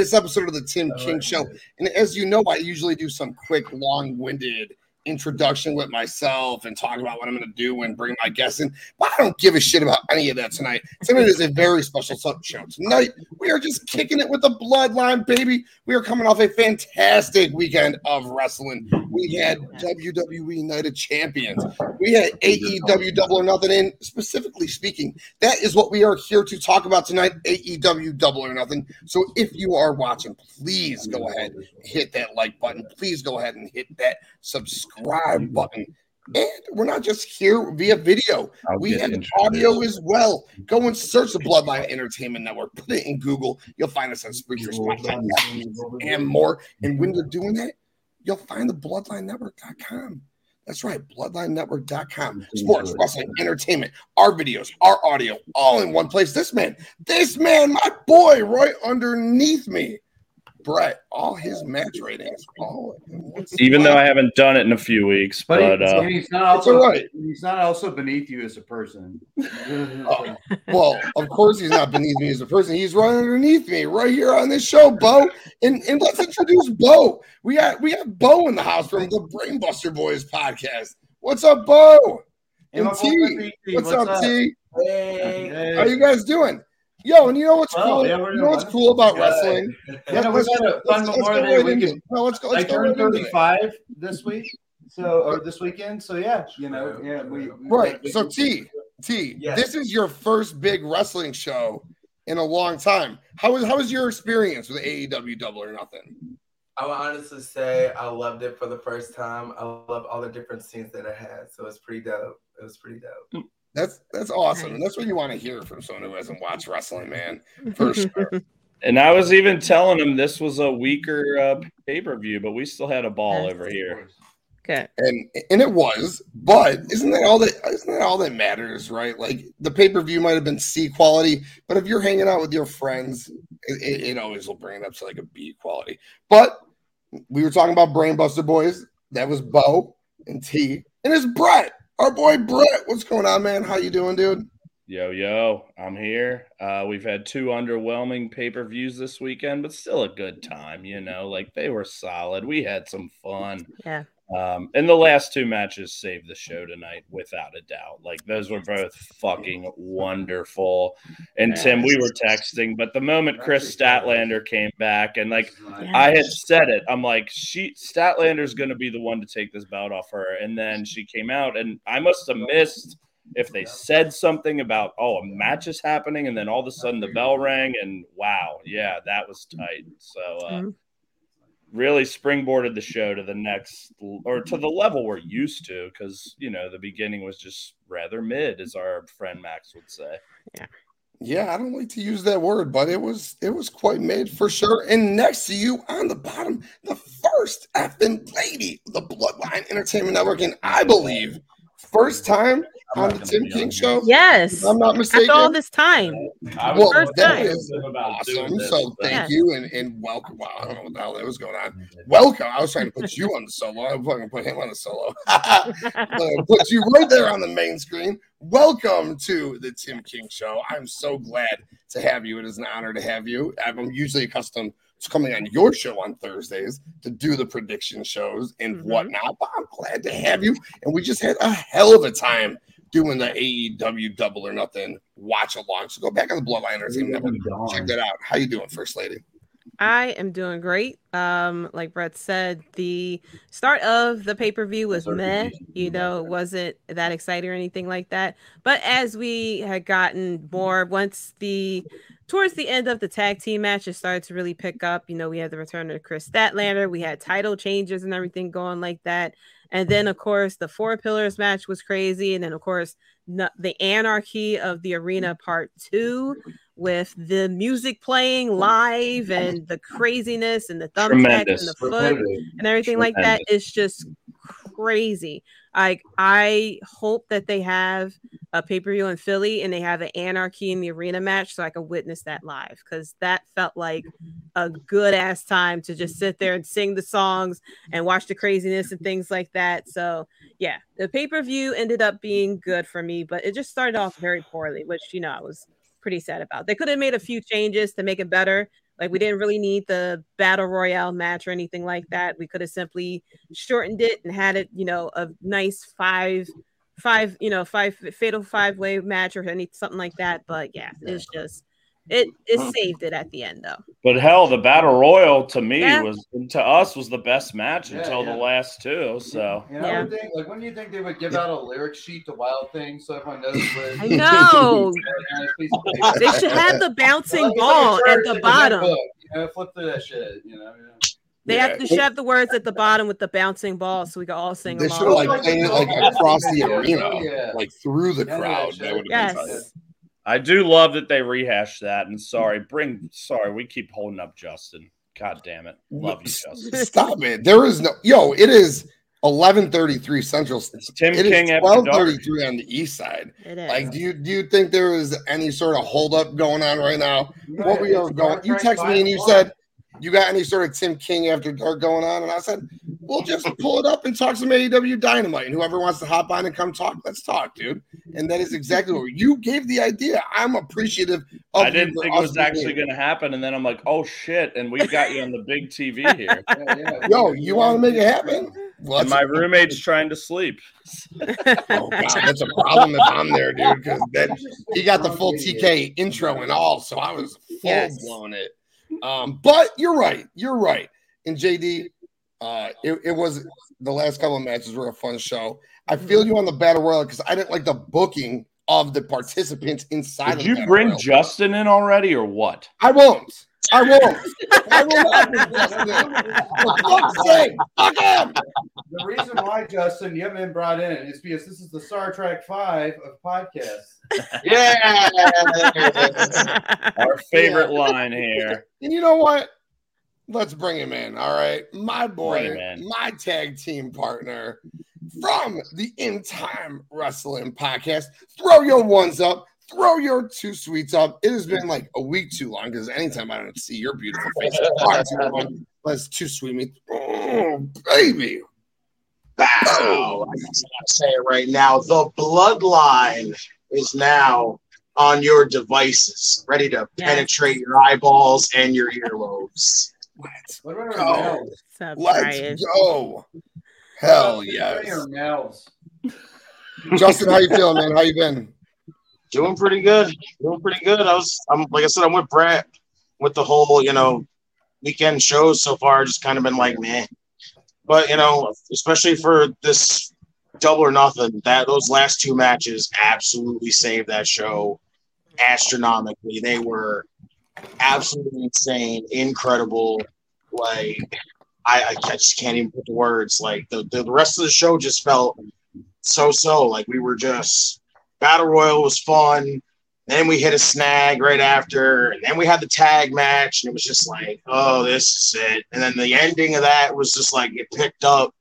back to the latest episode of the Tim King Show. And as you know, I usually do some quick, long winded introduction with myself and talk about what I'm going to do and bring my guests in. But I don't give a shit about any of that tonight. Tonight is a very special show. Tonight, we are just kicking it with the bloodline, baby. We are coming off a fantastic weekend of wrestling. We had WWE Night of Champions. We had AEW Double or Nothing in. Specifically speaking, that is what we are here to talk about tonight AEW Double or Nothing. So if you are watching, please go ahead hit that like button. Please go ahead and hit that subscribe button. And we're not just here via video. I'll we have audio as well. Go and search the Bloodline Entertainment Network. Put it in Google. You'll find us on Spreaker, Spotify, and more. And when you're doing that, you'll find the bloodlinenetwork.com. That's right, bloodlinenetwork.com. Sports, wrestling, entertainment, our videos, our audio, all in one place. This man, this man, my boy, right underneath me. Brett, all his match ratings, all Even though. I haven't done it in a few weeks, But, but, he- uh, he's not also all right. he's not also beneath you as a person. Oh, well, of course he's not beneath me as a person. He's right underneath me, right here on this show, Bo. And and let's introduce Bo. We got we have Bo in the house from the Brainbuster Boys podcast. What's up, Bo? Hey, And my T, boy, T, what's, up, T? Hey. How you guys doing? Yo, and you know what's Well, cool? yeah, you know what's cool about good. wrestling? Yeah, Let's- we had a let's- fun let's go Day right weekend. No, let's go. I Let's go turned right into it. 35 this week, so or this weekend. So yeah, you know, yeah, we, we Right. we- So T, T, Yes. this is your first big wrestling show in a long time. How was how was your experience with AEW Double or Nothing? I would honestly say I loved it for the first time. I love all the different scenes that it had. So it's pretty dope. It was pretty dope. Mm. That's that's awesome, and that's what you want to hear from someone who hasn't watched wrestling, man. For sure. and I was even telling him this was a weaker uh, pay per view, but we still had a ball over here. Okay. and and it was, but isn't that all that isn't that all that matters, right? Like the pay per view might have been C quality, but if you're hanging out with your friends, it, it, it always will bring it up to like a B quality. But we were talking about Brainbuster Boys. That was Bo and T, and it's Brett, our boy Brett. What's going on, man? How you doing, dude? Yo, yo, I'm here. Uh, we've had two underwhelming pay per views this weekend, but still a good time, you know, like they were solid. We had some fun. Yeah. Um, and the last two matches saved the show tonight, without a doubt. Like those were both fucking wonderful. And Tim, we were texting, but the moment Kris Statlander came back, and like I had said it, I'm like, she Statlander's going to be the one to take this belt off her. And then she came out, and I must have missed if they said something about oh a match is happening, and then all of a sudden the bell rang, and wow, yeah, that was tight. So. Uh, Mhm. Really springboarded the show to the next or to the level we're used to because you know the beginning was just rather mid as our friend max would say Yeah, yeah, I don't like to use that word, but it was it was quite mid for sure. And next to you on the bottom, the first effing lady, the Bloodline Entertainment Network, and I believe first time I'm on the Tim King on show. Yes. If I'm not mistaken. After all this time. I Well, First time. is awesome. So but- thank Yeah. you and, and welcome. Wow, I don't know what the hell that was going on. Welcome. I was trying to put you on the solo. I was fucking put him on the solo. Uh, put you right there on the main screen. Welcome to the Tim King Show. I'm so glad to have you. It is an honor to have you. I'm usually accustomed to coming on your show on Thursdays to do the prediction shows and Mhm. whatnot, but I'm glad to have you. And we just had a hell of a time doing the AEW Double or Nothing watch along. So go back on the Bloodline Entertainment Network. Check that out. How you doing, First Lady? I am doing great. Um, like Brett said, the start of the pay per view was meh. You know, it wasn't that exciting or anything like that. But as we had gotten more, once the towards the end of the tag team match, it started to really pick up. You know, we had the return of Kris Statlander, we had title changes and everything going like that. And then, of course, the Four Pillars match was crazy. And then, of course, the anarchy of the arena part two with the music playing live and the craziness and the thumbtack and the foot and everything like that is just crazy. Like I hope that they have a pay per view in Philly and they have an Anarchy in the Arena match, so I can witness that live because that felt like a good ass time to just sit there and sing the songs and watch the craziness and things like that. So yeah, the pay per view ended up being good for me, but it just started off very poorly, which you know I was pretty sad about. They could have made a few changes to make it better. Like we didn't really need the battle royale match or anything like that. We could have simply shortened it and had it, you know, a nice five, five, you know, five fatal five way match or any something like that. But yeah, it's just it it saved it at the end though. But hell, the battle royal to me Yeah. was to us was the best match Yeah, until yeah. the last two. So You know, Yeah. Think, like, when do you think they would give out a lyric sheet to Wild Thing so everyone knows where? I know. Piece of paper. They should have the bouncing Like, it's like ball at the bottom. book, You know, flip through that shit. You know. yeah. They Yeah. have to should have the words at the bottom with the bouncing ball so we can all sing They along. should have like Like, played it like across the arena, Yeah. like through the Yeah, crowd. yeah, That would have been tight. Yes. I do love that they rehashed that. And sorry, bring sorry, we keep holding up Justin. God damn it. Love you, Justin. Stop it. There is no yo, it is 1133 Central. It's Tim It King is after dark. 1233 on the east side. It is. Like, do you do you think there is any sort of holdup going on right now? What we are going, you text me and you said you got any sort of Tim King after dark going on, and I said, we'll just pull it up and talk some AEW Dynamite, and whoever wants to hop on and come talk, let's talk, dude. And that is exactly what you gave the idea. I'm appreciative. Of I didn't think it was actually going to happen, and then I'm like, "Oh shit!" And we've got you on the big TV here, Yeah, yeah. Yo, you want to make it happen? Well, and my roommate's trying to sleep. Oh god, that's a problem if I'm there, dude. Because then he got the full TK intro and all, so I was full Yes. blown it. Um, but you're right, you're right. And JD, uh, it, it was the last couple of matches were a fun show. I feel you on the battle royal because I didn't like the booking of the participants inside. of Did the you bring royal. Justin in already, or what? I won't. I won't. I will not bring Justin. For fuck's sake, fuck him. The reason why, Justin, you haven't been brought in is because this is the Star Trek Five of podcasts. Yeah. Our favorite line here. And you know what? Let's bring him in. All right. My boy, Bring my tag team partner from the In Time Wrestling podcast. Throw your ones up. Throw your two sweets up. It has been like a week too long because anytime I don't see your beautiful face, it's far too long. Let's too sweet me. Oh, baby. Bow. I gotta say it right now. The bloodline is now on your devices, ready to Yes. penetrate your eyeballs and your earlobes. Let's What about go. our mouths? What's up, Let's Brian? go. Hell What yes. Justin, how you feeling, man? How you been? Doing pretty good. Doing pretty good. I was, I'm like I said, I'm with Brett with the whole, you know, weekend shows so far. Just kind of been like, man. But you know, especially for this double or nothing, that those last two matches absolutely saved that show astronomically. They were absolutely insane, incredible. Like I, I just can't even put the words. Like the, the the rest of the show just felt so so. Like we were just battle royal was fun. Then we hit a snag right after, and then we had the tag match, and it was just like, oh, this is it. And then the ending of that was just like it picked up.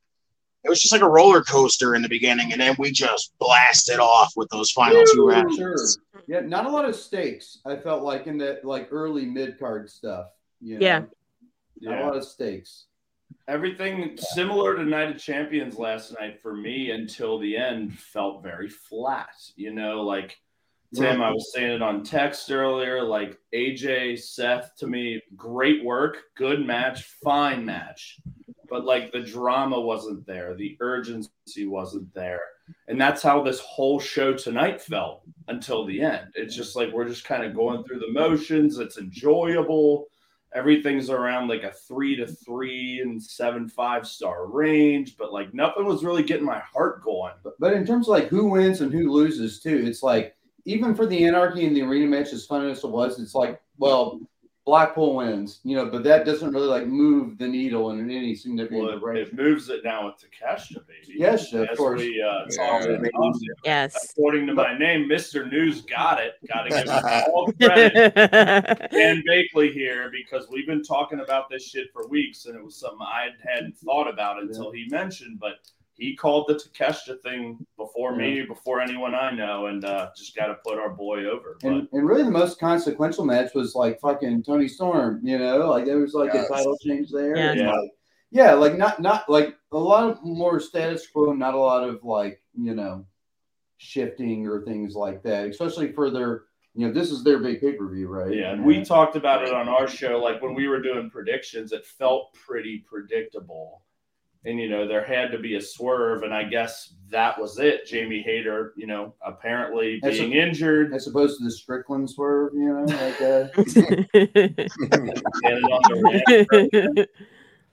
It was just like a roller coaster in the beginning, and then we just blasted off with those final two Sure. matches. Yeah, not a lot of stakes. I felt like in that like early mid card stuff. You know? Yeah. Not a lot of stakes. Everything similar to Night of Champions last night for me until the end felt very flat. You know, like Tim, I was saying it on text earlier. Like AJ, Seth, to me, great work, good match, fine match. But like the drama wasn't there, the urgency wasn't there. And that's how this whole show tonight felt until the end. It's just like we're just kind of going through the motions. It's enjoyable. Everything's around like a three to three and seven five star range, but like nothing was really getting my heart going. But, but in terms of like who wins and who loses too, it's like even for the anarchy and the arena match, as fun as it was, it's like well, Blackpool wins, you know, but that doesn't really like move the needle in any significant Well, it, direction. it moves it now with Takeshita, baby. Yes, of As course. We, uh, Yeah. talked. Yes. According to my name, Mr. News got it. Got to give him all credit. Dan Bakley here because we've been talking about this shit for weeks, and it was something I hadn't thought about until he mentioned. But he called the Takeshita thing before me, before anyone I know, and uh, just got to put our boy over. But And, and really, the most consequential match was like fucking Toni Storm. You know, like there was like Yes. a title change there. Yeah. and, Yeah. like, yeah, like not not like a lot of more status quo, not a lot of like you know shifting or things like that. Especially for their, you know, this is their big pay per view, right? yeah, and we talked about it on our show. Like when we were doing predictions, it felt pretty predictable. And you know, there had to be a swerve, and I guess that was it. Jamie Hayter, you know, apparently That's being injured, as opposed to the Strickland swerve, you know, like uh, getting on the ramp.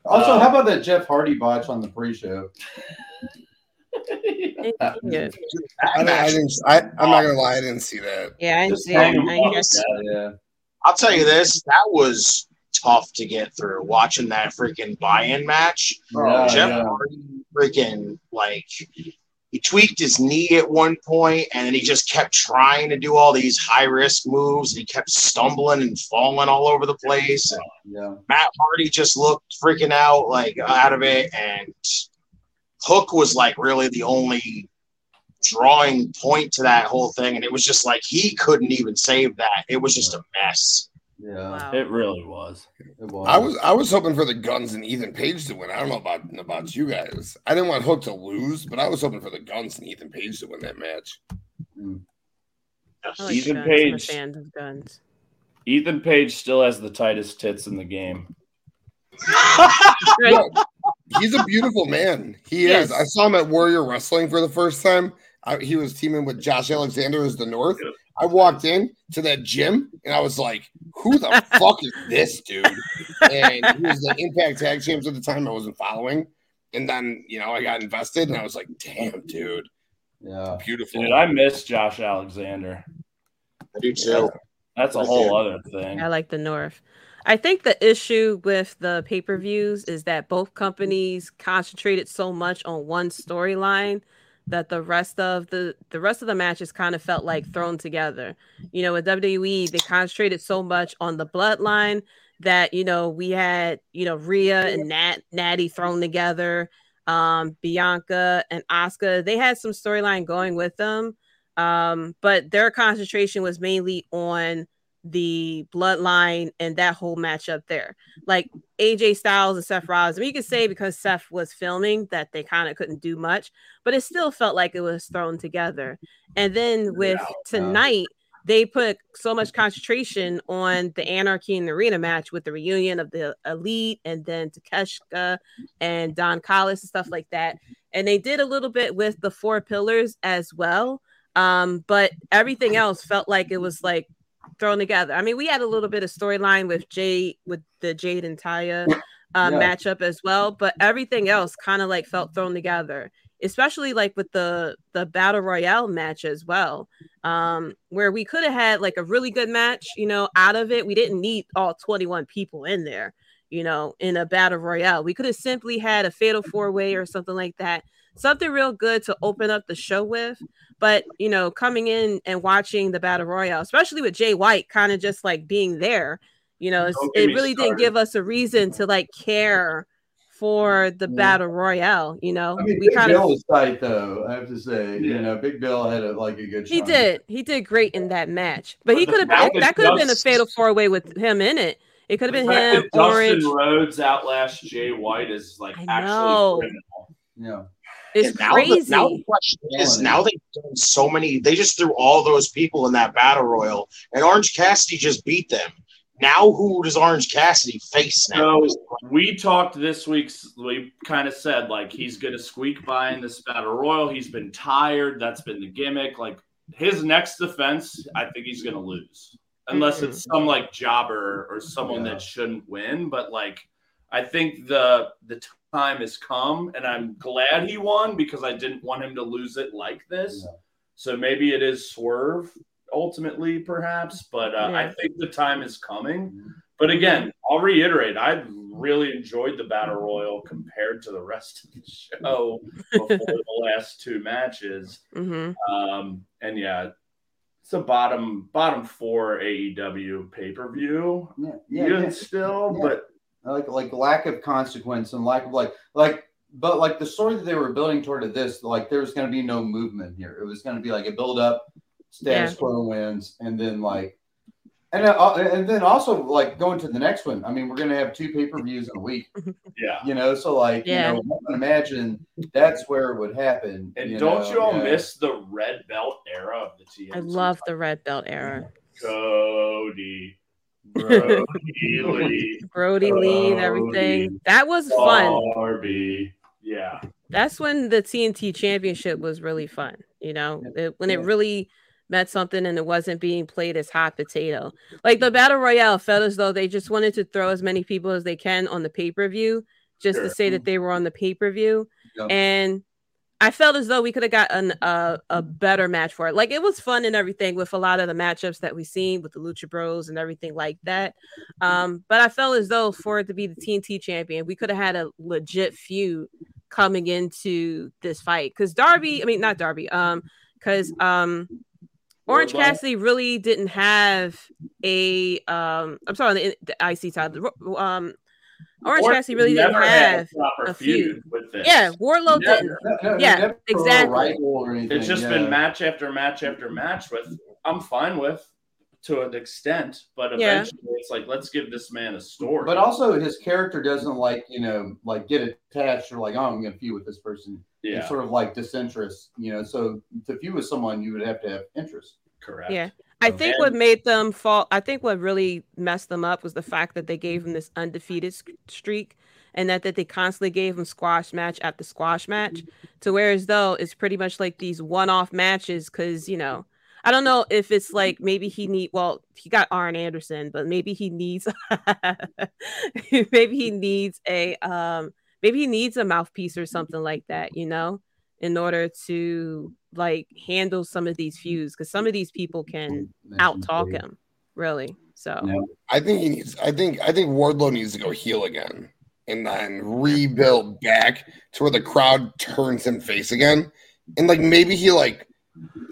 Also, Uh, how about that Jeff Hardy botch on the pre-show? yeah, I, I didn't, I, i'm not gonna lie. I didn't see that. yeah, I didn't see it. I up. guess. Yeah, I'll tell you this, that was tough to get through watching that freaking buy-in match. Yeah, Jeff yeah. Hardy freaking like he tweaked his knee at one point and then he just kept trying to do all these high risk moves and he kept stumbling and falling all over the place. And yeah. Matt Hardy just looked freaking out, like out of it, and Hook was like really the only drawing point to that whole thing, and it was just like he couldn't even save that. It was just a mess. Yeah, Wow. It really was. it was. I was I was hoping for the Guns and Ethan Page to win. I don't know about about you guys. I didn't want Hook to lose, but I was hoping for the Guns and Ethan Page to win that match. Mm. I like Ethan guns. I'm a Page. fan of guns. Ethan Page still has the tightest tits in the game. No, he's a beautiful man. He Yes. is. I saw him at Warrior Wrestling for the first time. I, he was teaming with Josh Alexander as the North. I walked in to that gym and I was like, "Who the fuck is this dude?" And he was the Impact Tag Champs at the time. I wasn't following, and then you know I got invested and I was like, "Damn, dude, yeah. beautiful." Dude, I miss Josh Alexander. I do too. That's a whole other thing. I like the North. I think the issue with the pay per views is that both companies concentrated so much on one storyline that the rest of the the rest of the matches kind of felt like thrown together. You know, with WWE, they concentrated so much on the bloodline that you know we had you know Rhea and Nat Natty thrown together, um, Bianca and Asuka. They had some storyline going with them, um, but their concentration was mainly on the bloodline and that whole matchup there. Like AJ Styles and Seth Rollins. I mean, you could say because Seth was filming that they kind of couldn't do much, but it still felt like it was thrown together. And then with tonight, they put so much concentration on the Anarchy in the Arena match with the reunion of the Elite and then Takeshita and Don Callis and stuff like that. And they did a little bit with the Four Pillars as well. Um, but everything else felt like it was like thrown together. I mean, we had a little bit of storyline with Jade with the Jade and Taya uh, Yeah. matchup as well, but everything else kind of like felt thrown together. Especially like with the the battle royale match as well, um, where we could have had like a really good match, you know, out of it. We didn't need all twenty one people in there, you know, in a battle royale. We could have simply had a fatal four way or something like that, something real good to open up the show with. But you know, coming in and watching the battle royale, especially with Jay White, kind of just like being there, you know, it's, it me really didn't give us a reason to like care for the Yeah. battle royale. You know, I mean, we kind of was tight though. I have to say, Yeah. you know, Big Bill had a, like a good. he shot. did he did great in that match, but But he could have that that could have been a fatal four way with him in it. It could have been him, that Orange. Dustin Rhodes outlast Jay White is like I actually know. criminal. Yeah, It's And now crazy. The, now the question is, now they've done so many. They just threw all those people in that battle royal, and Orange Cassidy just beat them. Now, who does Orange Cassidy face now? So we talked this week. We kind of said like he's going to squeak by in this battle royal. He's been tired. That's been the gimmick. Like his next defense, I think he's going to lose, unless it's some like jobber or someone Yeah. that shouldn't win. But like, I think the the time has come, and I'm glad he won because I didn't want him to lose it like this. Yeah. So maybe it is swerve ultimately, perhaps. But uh, I think the time is coming. But again, I'll reiterate, I really enjoyed the battle royal compared to the rest of the show before the last two matches. hmm Um, and yeah, it's a bottom bottom four AEW pay per view. yeah, yeah. yeah. still, Yeah. but like like lack of consequence and lack of like like but like the story that they were building toward it, this, like there was going to be no movement here. It was going to be like a build up, status Yeah. quo wins, and then like, and uh, and then also like going to the next one. I mean, we're going to have two pay per views in a week, Yeah. you know. So like, Yeah. you know, I can imagine that's where it would happen. And you don't know, you all yeah. miss the red belt era of the TNT? I love the red belt era. Cody, Brodie Lee, Brodie Lee and everything. That was fun. Barbie. Yeah. That's when the TNT championship was really fun, you know, it, when it really meant something and it wasn't being played as hot potato. Like the battle royale felt as though they just wanted to throw as many people as they can on the pay-per-view just Sure. to say that they were on the pay-per-view. Yep. And I felt as though we could have gotten a, a better match for it. Like it was fun and everything with a lot of the matchups that we've seen with the Lucha Bros and everything like that. Um, but I felt as though for it to be the TNT champion, we could have had a legit feud coming into this fight. Because Darby, I mean not Darby, um, because um Orange? Cassidy really didn't have a um I'm sorry, the, the IC title. Um Orange Or Cassidy really didn't never had have a proper a feud, feud. with this. yeah, Wardlow Never. didn't. No, no, Yeah, never exactly. rival anything, It's just yeah. been match after match after match with I'm fine with to an extent, but Yeah. eventually it's like let's give this man a story. But also, his character doesn't like you know like get attached or like oh I'm gonna feud with this person. yeah, It's sort of like disinterest, you know. So to feud with someone, you would have to have interest. correct. Yeah. I think what made them fall, I think what really messed them up was the fact that they gave him this undefeated streak and that, that they constantly gave him squash match after squash match to where as though it's pretty much like these one-off matches because you know I don't know if it's like maybe he need well he got Arn Anderson but maybe he needs maybe he needs a um maybe he needs a mouthpiece or something like that you know in order to like handle some of these feuds because some of these people can mm-hmm. out talk him really so Yeah. I think he needs. I think. I think Wardlow needs to go heel again and then rebuild back to where the crowd turns him face again, and like maybe he like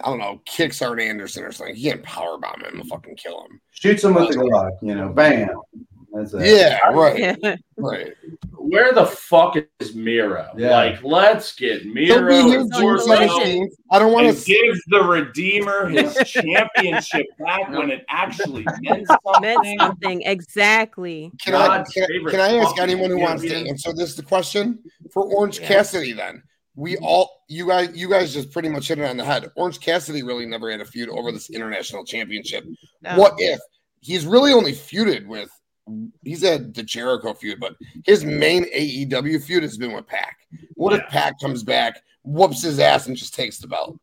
I don't know kicks Arn Anderson or something. He can power bomb him and fucking kill him. Shoots him with the Glock, you know, bam. That's it. Yeah, right, right. Where the fuck is Miro? Yeah. Like, let's get He'll Miro be here and on June Collision. seventeenth. I don't want to. give the Redeemer his championship back when it actually meant something. meant something exactly Can I, God's can, I- favorite can I ask anyone who wants to champion. answer this the question for Orange Yeah. Cassidy? Then we all you guys you guys just pretty much hit it on the head. Orange Cassidy really never had a feud over this international championship. No. What if he's really only feuded with? He's had the Jericho feud, but his main AEW feud has been with Pac. What if Pac comes back, whoops his ass, and just takes the belt?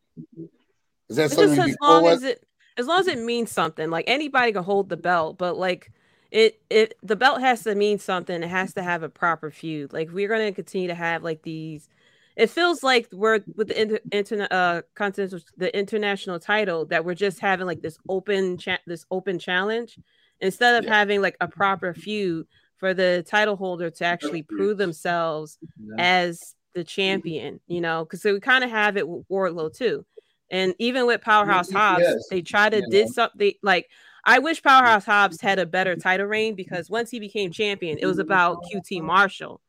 Is that something as cool long with? as it as long as it means something like anybody can hold the belt but like it it the belt has to mean something it has to have a proper feud like we're going to continue to have like these it feels like we're with the inter, interna- uh continental the international title that we're just having like this open cha- this open challenge instead of Yeah. having like a proper feud for the title holder to actually prove themselves Yeah. as the champion, you know, because we kind of have it with Wardlow too. And even with Powerhouse Hobbs, yes, they try to you did something like I wish Powerhouse Hobbs had a better title reign because once he became champion, it was about QT Marshall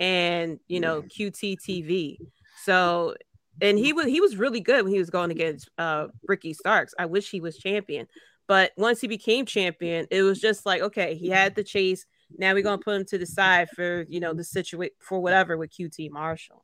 and you know QT TV. So and he was he was really good when he was going against uh Ricky Starks. I wish he was champion. But once he became champion, it was just like okay, he had the chase. Now we're gonna put him to the side for you know the situation for whatever with QT Marshall.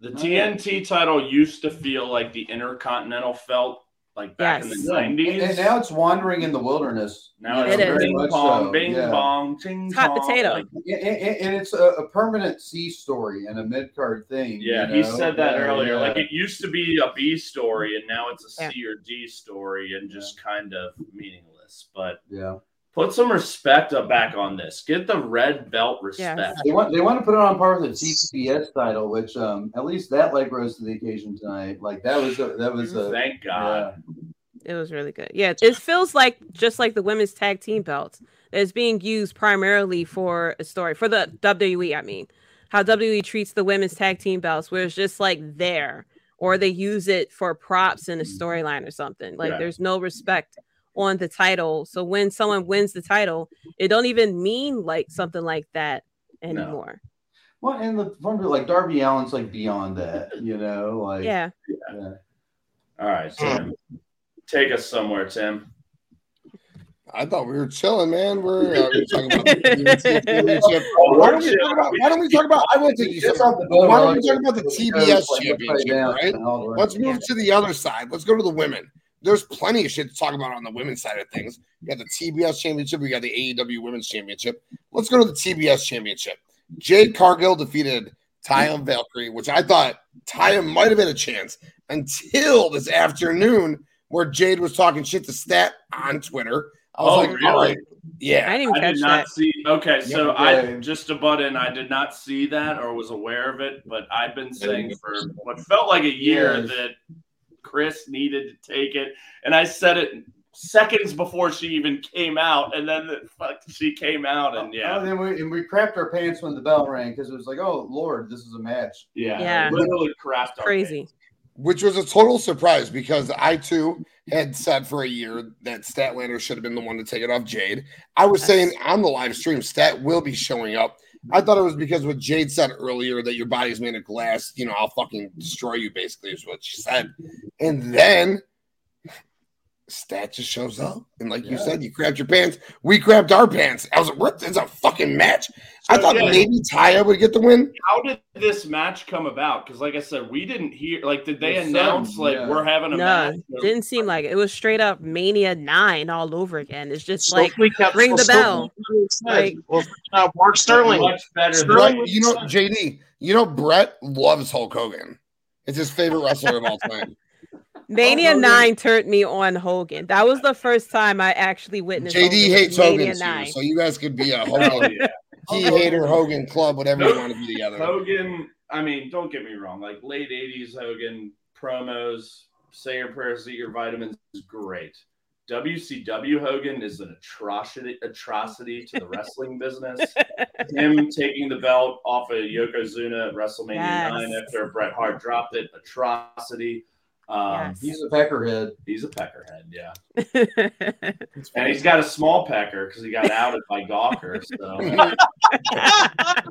The TNT title used to feel like the Intercontinental felt like back in Yes. the nineties. And now it's wandering in the wilderness. Now it's It is. very bing much bong, so, bing yeah. bong, ting It's hot potato. like- And, and- and it's a, a permanent C story and a mid card thing. yeah, you he said that Yeah, earlier. yeah. Like it used to be a B story, and now it's a C Yeah. or D story, and just kind of meaningless. But yeah. Put some respect up back on this. Get the red belt respect. Yes. They want they want to put it on par with the TBS title, which um at least that leg rose to the occasion tonight. Like that was a, that was a Thank God. yeah. It was really good. Yeah, it feels like just like the women's tag team belts. is being used primarily for a story for the WWE. I mean, how WWE treats the women's tag team belts, where it's just like there, or they use it for props in a storyline or something. Like Right. there's no respect on the title. So when someone wins the title, it don't even mean like something like that anymore. Well, and the fun bit, like Darby Allin's like beyond that, you know, like Yeah. yeah. All right, Tim. Take us somewhere, Tim. I thought we were chilling, man. We're, uh, we're talking about the championship. Why don't we talk about? Why don't we talk about? I will take you. It's somewhere. off the Why don't we talk about the TBS championship, right? and all the way. Let's move to the other side. Let's go to the women. There's plenty of shit to talk about on the women's side of things. We got the TBS championship. We got the AEW women's championship. Let's go to the TBS championship. Jade Cargill defeated Taya Valkyrie, which I thought Taya might have been a chance until this afternoon where Jade was talking shit to Stat on Twitter. I was Oh, like, really? right, yeah. I didn't even I catch did not that. see. Okay, so Yeah, I just to butt in, I did not see that or was aware of it, but I've been saying for what felt like a year Yes. that Kris needed to take it, and I said it seconds before she even came out, and then the, fuck, she came out, and Oh, yeah, and then we and we crapped our pants when the bell rang because it was like, oh Lord, this is a match. yeah, Yeah. literally craft our Crazy. pants. which was a total surprise because I too had said for a year that Statlander should have been the one to take it off Jade. I was saying on the live stream, Stat will be showing up. I thought it was because what Jade said earlier that your body's made of glass, you know, I'll fucking destroy you, basically, is what she said. And then Stat just shows up. And like you said, you grabbed your pants. We grabbed our pants. I was like, what? It's a fucking match. I thought yeah. maybe Taya would get the win. How did this match come about? Because, like I said, we didn't hear. Like, did they The announce Sun, like yeah. we're having a No, match? didn't seem like it. It was straight up Mania Nine all over again. It's just like Stokely kept- ring the Stokely bell. Like- well, uh, Mark Sterling. much better. Sterling Brett, you know, JD, you know, Brett loves Hulk Hogan. It's his favorite wrestler of all time. Mania Hogan. Nine turned me on Hogan. That was the first time I actually witnessed. JD Hogan hates was Hogan, too, so you guys could be a Hell Hogan, yeah. he hater Hogan club, whatever you want to be together. Hogan, I mean, don't get me wrong. Like late '80s Hogan promos, "Say your prayers, eat your vitamins" is great. WCW Hogan is an atrocity, atrocity to the wrestling business. Him taking the belt off of Yokozuna at WrestleMania Yes. nine after Bret Hart dropped it, atrocity. Um, Yes. He's a peckerhead. He's a peckerhead, yeah, and he's got a small pecker because he got outed by Gawker. So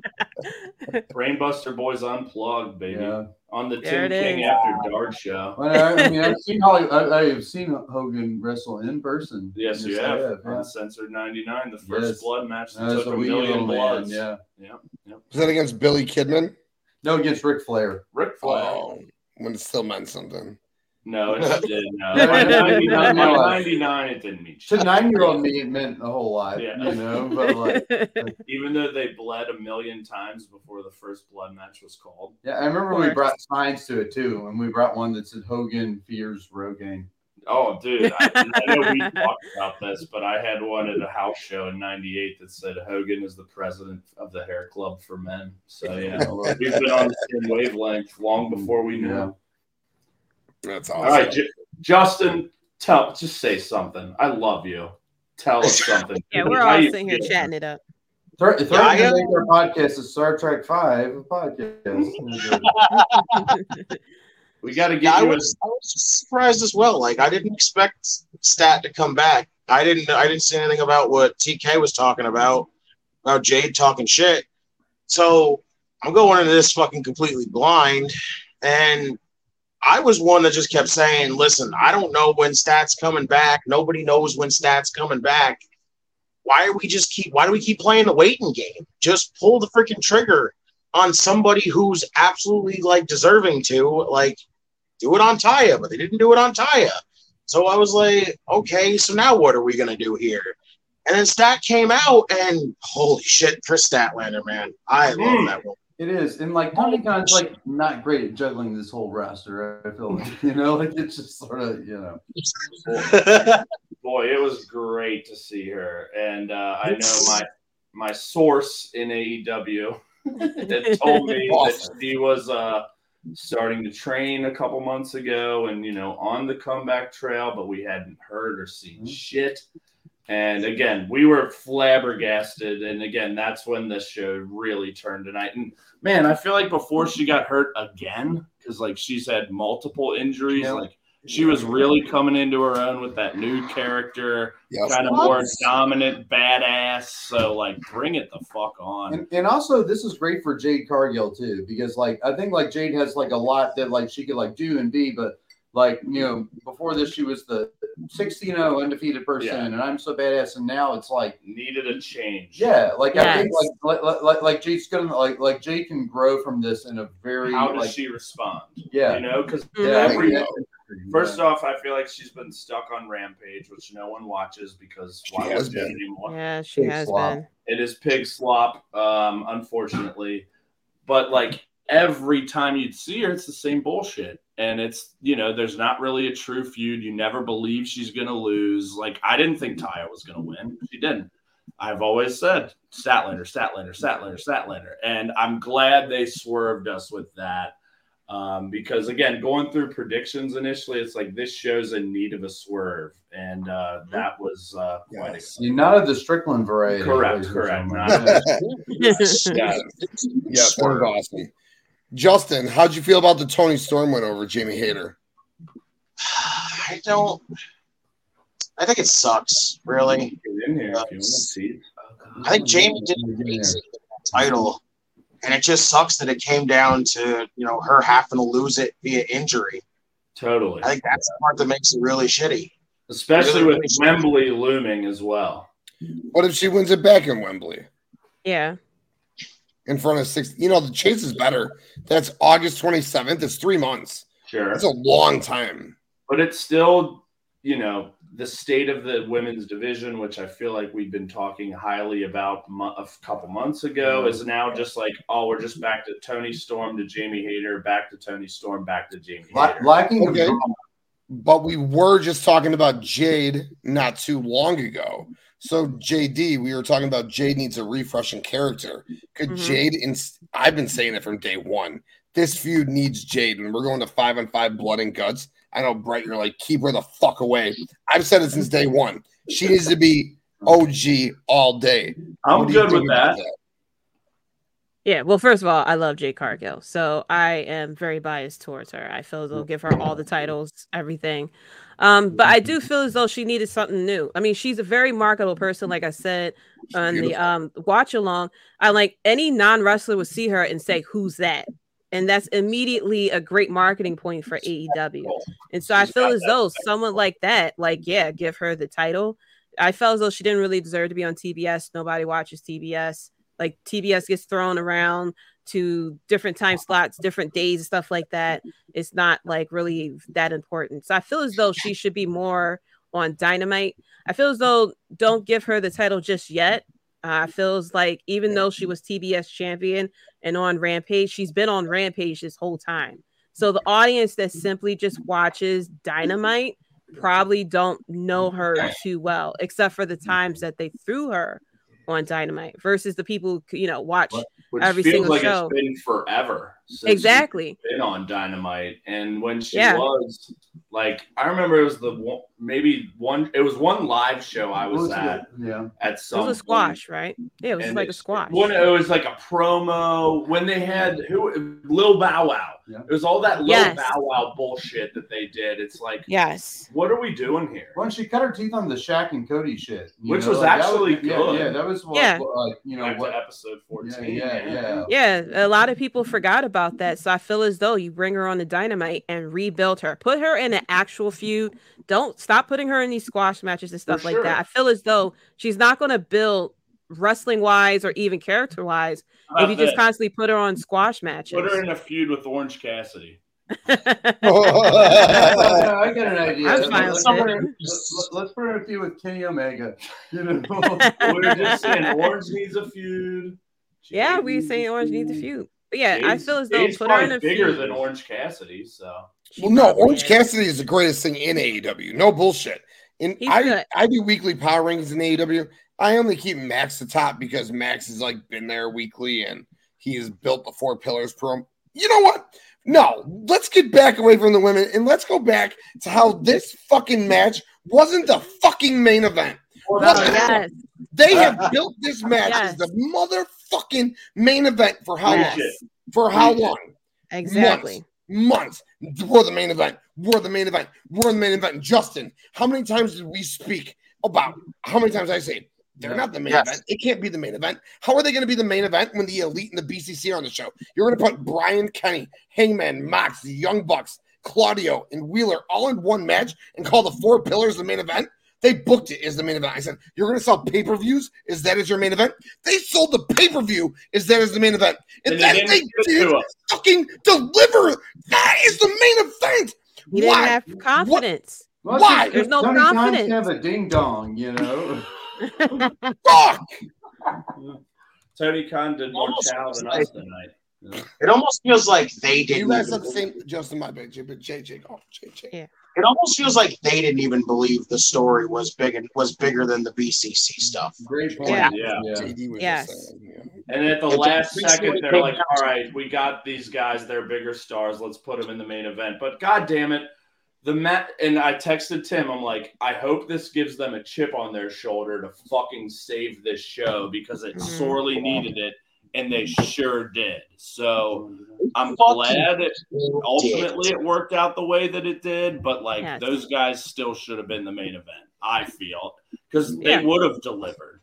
Brainbuster Boys unplugged, baby. Yeah. on the There Tim it King is. After Dark show. Well, I, I mean, I've seen Holly, I, I have seen Hogan wrestle in person. Yes, you I have. yeah. Uncensored 99, the first Yes. blood match that That took a a million little man. bloods. Yeah. Was that against Billy Kidman? No, against Ric Flair. Ric Flair. Oh, when it still meant something. No, it didn't. No. Yeah, 99, 99, it didn't mean To shit. nine year old me, it meant a whole lot. Yeah. You know, but like, Even though they bled a million times before the first blood match was called. yeah, I remember we brought signs to it too, and we brought one that said Hogan fears Rogaine. Oh, dude, I, I know we talked about this, but I had one at a house show in '98 that said Hogan is the president of the hair club for men. So yeah, we've been on the same wavelength long before we knew. Yeah. That's All awesome. right, J- Justin, tell just say something. I love you. Tell us something. yeah, we're all sitting here chatting it up. Threat, threat Yeah, I to am- our podcast a Star Trek Five podcast. We got to get Yeah, I you. was, I was surprised as well. Like I didn't expect Stat to come back. I didn't I didn't see anything about what TK was talking about about Jade talking shit. So I'm going into this fucking completely blind, and I was one that just kept saying, "Listen, I don't know when Stat's coming back. Nobody knows when Stat's coming back. Why are we just keep? Why do we keep playing the waiting game? Just pull the freaking trigger on somebody who's absolutely like deserving to like." do it on Taya, but they didn't do it on Taya. So I was like, okay, so now what are we gonna do here? And then Stat came out, and holy shit, Kris Statlander, man, I love Mm. that one. It is, and like Tony Khan's like not great at juggling this whole roster. I feel like you know, like it's just sort of you know. Boy, it was great to see her, and uh, I know my my source in AEW that told me that Awesome. she was uh, starting to train a couple months ago, and you know on the comeback trail, but we hadn't heard or seen Mhm. shit. And again, we were flabbergasted, and again, that's when this show really turned tonight. And man, I feel like before she got hurt again, because like she's had multiple injuries, Yeah. like She was really coming into her own with that new character, Yep. kind of more dominant, badass. So like, bring it the fuck on. And, and also, this is great for Jade Cargill too, because like I think like Jade has like a lot that like she could like do and be, but like you know before this she was the 16-0 undefeated person, Yeah. and I'm so badass, and now it's like Needed a change. yeah, like I think like like like, like Jade's gonna like like Jade can grow from this in a very How does like she respond? yeah You know, because Mhm. yeah every- yeah. First off, I feel like she's been stuck on Rampage, which no one watches because why has it been. anymore? Yeah, she Big has slop. been. It is pig slop, um, unfortunately. But like every time you'd see her, it's the same bullshit. And it's, you know, there's not really a true feud. You never believe she's going to lose. Like, I didn't think Taya was going to win. She didn't. I've always said Statlander, Statlander, Statlander, Statlander. And I'm glad they swerved us with that. Um, because again, going through predictions initially, it's like this show's in need of a swerve. And uh, that was uh, quite Yes. exciting. You're not of the Strickland variety. Correct, correct. gentlemen. Not- yeah, Yeah. that was awesome. Justin, how'd you feel about the Toni Storm win over Jamie Hayter? I don't. I think it sucks, really. Get in here if you want to see. I think Jamie did amazing with that title, and it just sucks that it came down to you know her having to lose it via injury. Totally. I think that's the part that makes it really shitty. Especially really, with really Wembley looming as well. What if she wins it back in Wembley Yeah. In front of six? You know, the chase is better. That's August 27th. It's three months. Sure. That's a long time. But it's still, you know, the state of the women's division, which I feel like we've been talking highly about a couple months ago, mm-hmm. is now just like, oh, we're just back to Toni Storm to Jamie Hayter, back to Toni Storm, back to Jamie La- Hayter. lacking Okay. of drama. But we were just talking about Jade not too long ago. So JD, we were talking about Jade needs a refresh in character. Could Mhm. Jade? In, I've been saying it from day one. This feud needs Jade. When we're going to five on five, blood and guts. I know, Brett, you're like keep her the fuck away. I've said it since day one. She needs to be OG all day. I'm What do you good with about that. Yeah, well, first of all, I love Jade Cargill, so I am very biased towards her. I feel they'll give her all the titles, everything. Um, but I do feel as though she needed something new. I mean, she's a very marketable person, like I said on the um watch along. I like any non wrestler would see her and say, "Who's that?" And that's immediately a great marketing point for AEW. And so I feel as though someone like that, like, yeah, give her the title. I felt as though she didn't really deserve to be on TBS. Nobody watches TBS. Like TBS gets thrown around to different time slots, different days, stuff like that. It's not like really that important. So I feel as though she should be more on Dynamite. I feel as though don't give her the title just yet. Uh, I feels like even though she was TBS champion and on Rampage, she's been on Rampage this whole time. So the audience that simply just watches Dynamite probably don't know her too well, except for the times that they threw her on Dynamite versus the people who you know watch every feels single like show. it's been forever. Since she's exactly. been on Dynamite, and when she Yeah. was like, I remember it was the one, maybe one. It was one live show I was was at it? Yeah. at some. It was a squash, right? Yeah, it was and like a squash. When it was like a promo when they had who Lil Bow Wow. Yeah. It was all that Lil Yes. Bow Wow bullshit that they did. It's like, Yes. what are we doing here? Well, she cut her teeth on the Shaq and Cody shit, Which know, was like, actually yeah, good. Yeah, that was what, Yeah. like you know Back what. to episode Yeah, fourteen. yeah, yeah. Yeah, a lot of people forgot about that. Mm-hmm. So I feel as though you bring her on the dynamite and rebuild her. Put her in an actual feud. Don't stop putting her in these squash matches and stuff For like sure. that. I feel as though she's not going to build wrestling wise or even character wise if you about just this? constantly put her on squash matches. put her in a feud with Orange Cassidy. Yeah, I got an idea. I'm fine let's, with put her- let's- let's put her in a feud with Kenny Omega. You know? We're just saying Orange needs a feud. yeah, we needs saying Orange needs a feud. But yeah, I feel as though Jade's put her in a bigger feud. than Orange Cassidy. So She Well, no, Orange is. Cassidy is the greatest thing in AEW. No bullshit. And He's I, good. I do weekly power rankings in AEW. I only keep Max the top because Max has like been there weekly and he has built the four pillars pro. You know what? No, let's get back away from the women and let's go back to how this fucking match wasn't the fucking main event. Oh, yes. They have built this match as Yes. the motherfucking main event for how Yes. long? For how long? Exactly. months. We're the main event. We're the main event. We're the main event. Justin, how many times did we speak about? How many times I say they're not the main Yes. event? It can't be the main event. How are they going to be the main event when the elite and the BCC are on the show? You're going to put Bryan Kenny, Hangman, Mox, the Young Bucks, Claudio, and Wheeler all in one match and call the four pillars the main event? They booked it as the main event. I said, You're going to sell pay per views? Is that as your main event? They sold the pay per view. Is that as the main event? And, And then they they didn't give it did to us. fucking deliver. That is the main event. He didn't Why? have confidence. Well, Why? There's no Tony Khan's confidence. Have a ding dong, you know. Fuck. Tony Khan did more Almost chow than us tonight. It almost feels like they didn't. guys even said the same, Justin, my bad, but JJ, oh, JJ. Yeah. It almost feels like they didn't even believe the story was big and was bigger than the BCC stuff. Great point. Yeah. Yeah. JD was Yes. saying, yeah. And at the It's last second, they're like, "All right, we got these guys. They're bigger stars. Let's put them in the main event." But god damn it, the mat. And I texted Tim. I'm like, I hope this gives them a chip on their shoulder to fucking save this show because it Mhm. sorely needed it, and they sure did. So mm-hmm. I'm Fucking glad it ultimately it worked out the way that it did. But like, Yes. those guys still should have been the main event. I feel because they Yeah. would have delivered.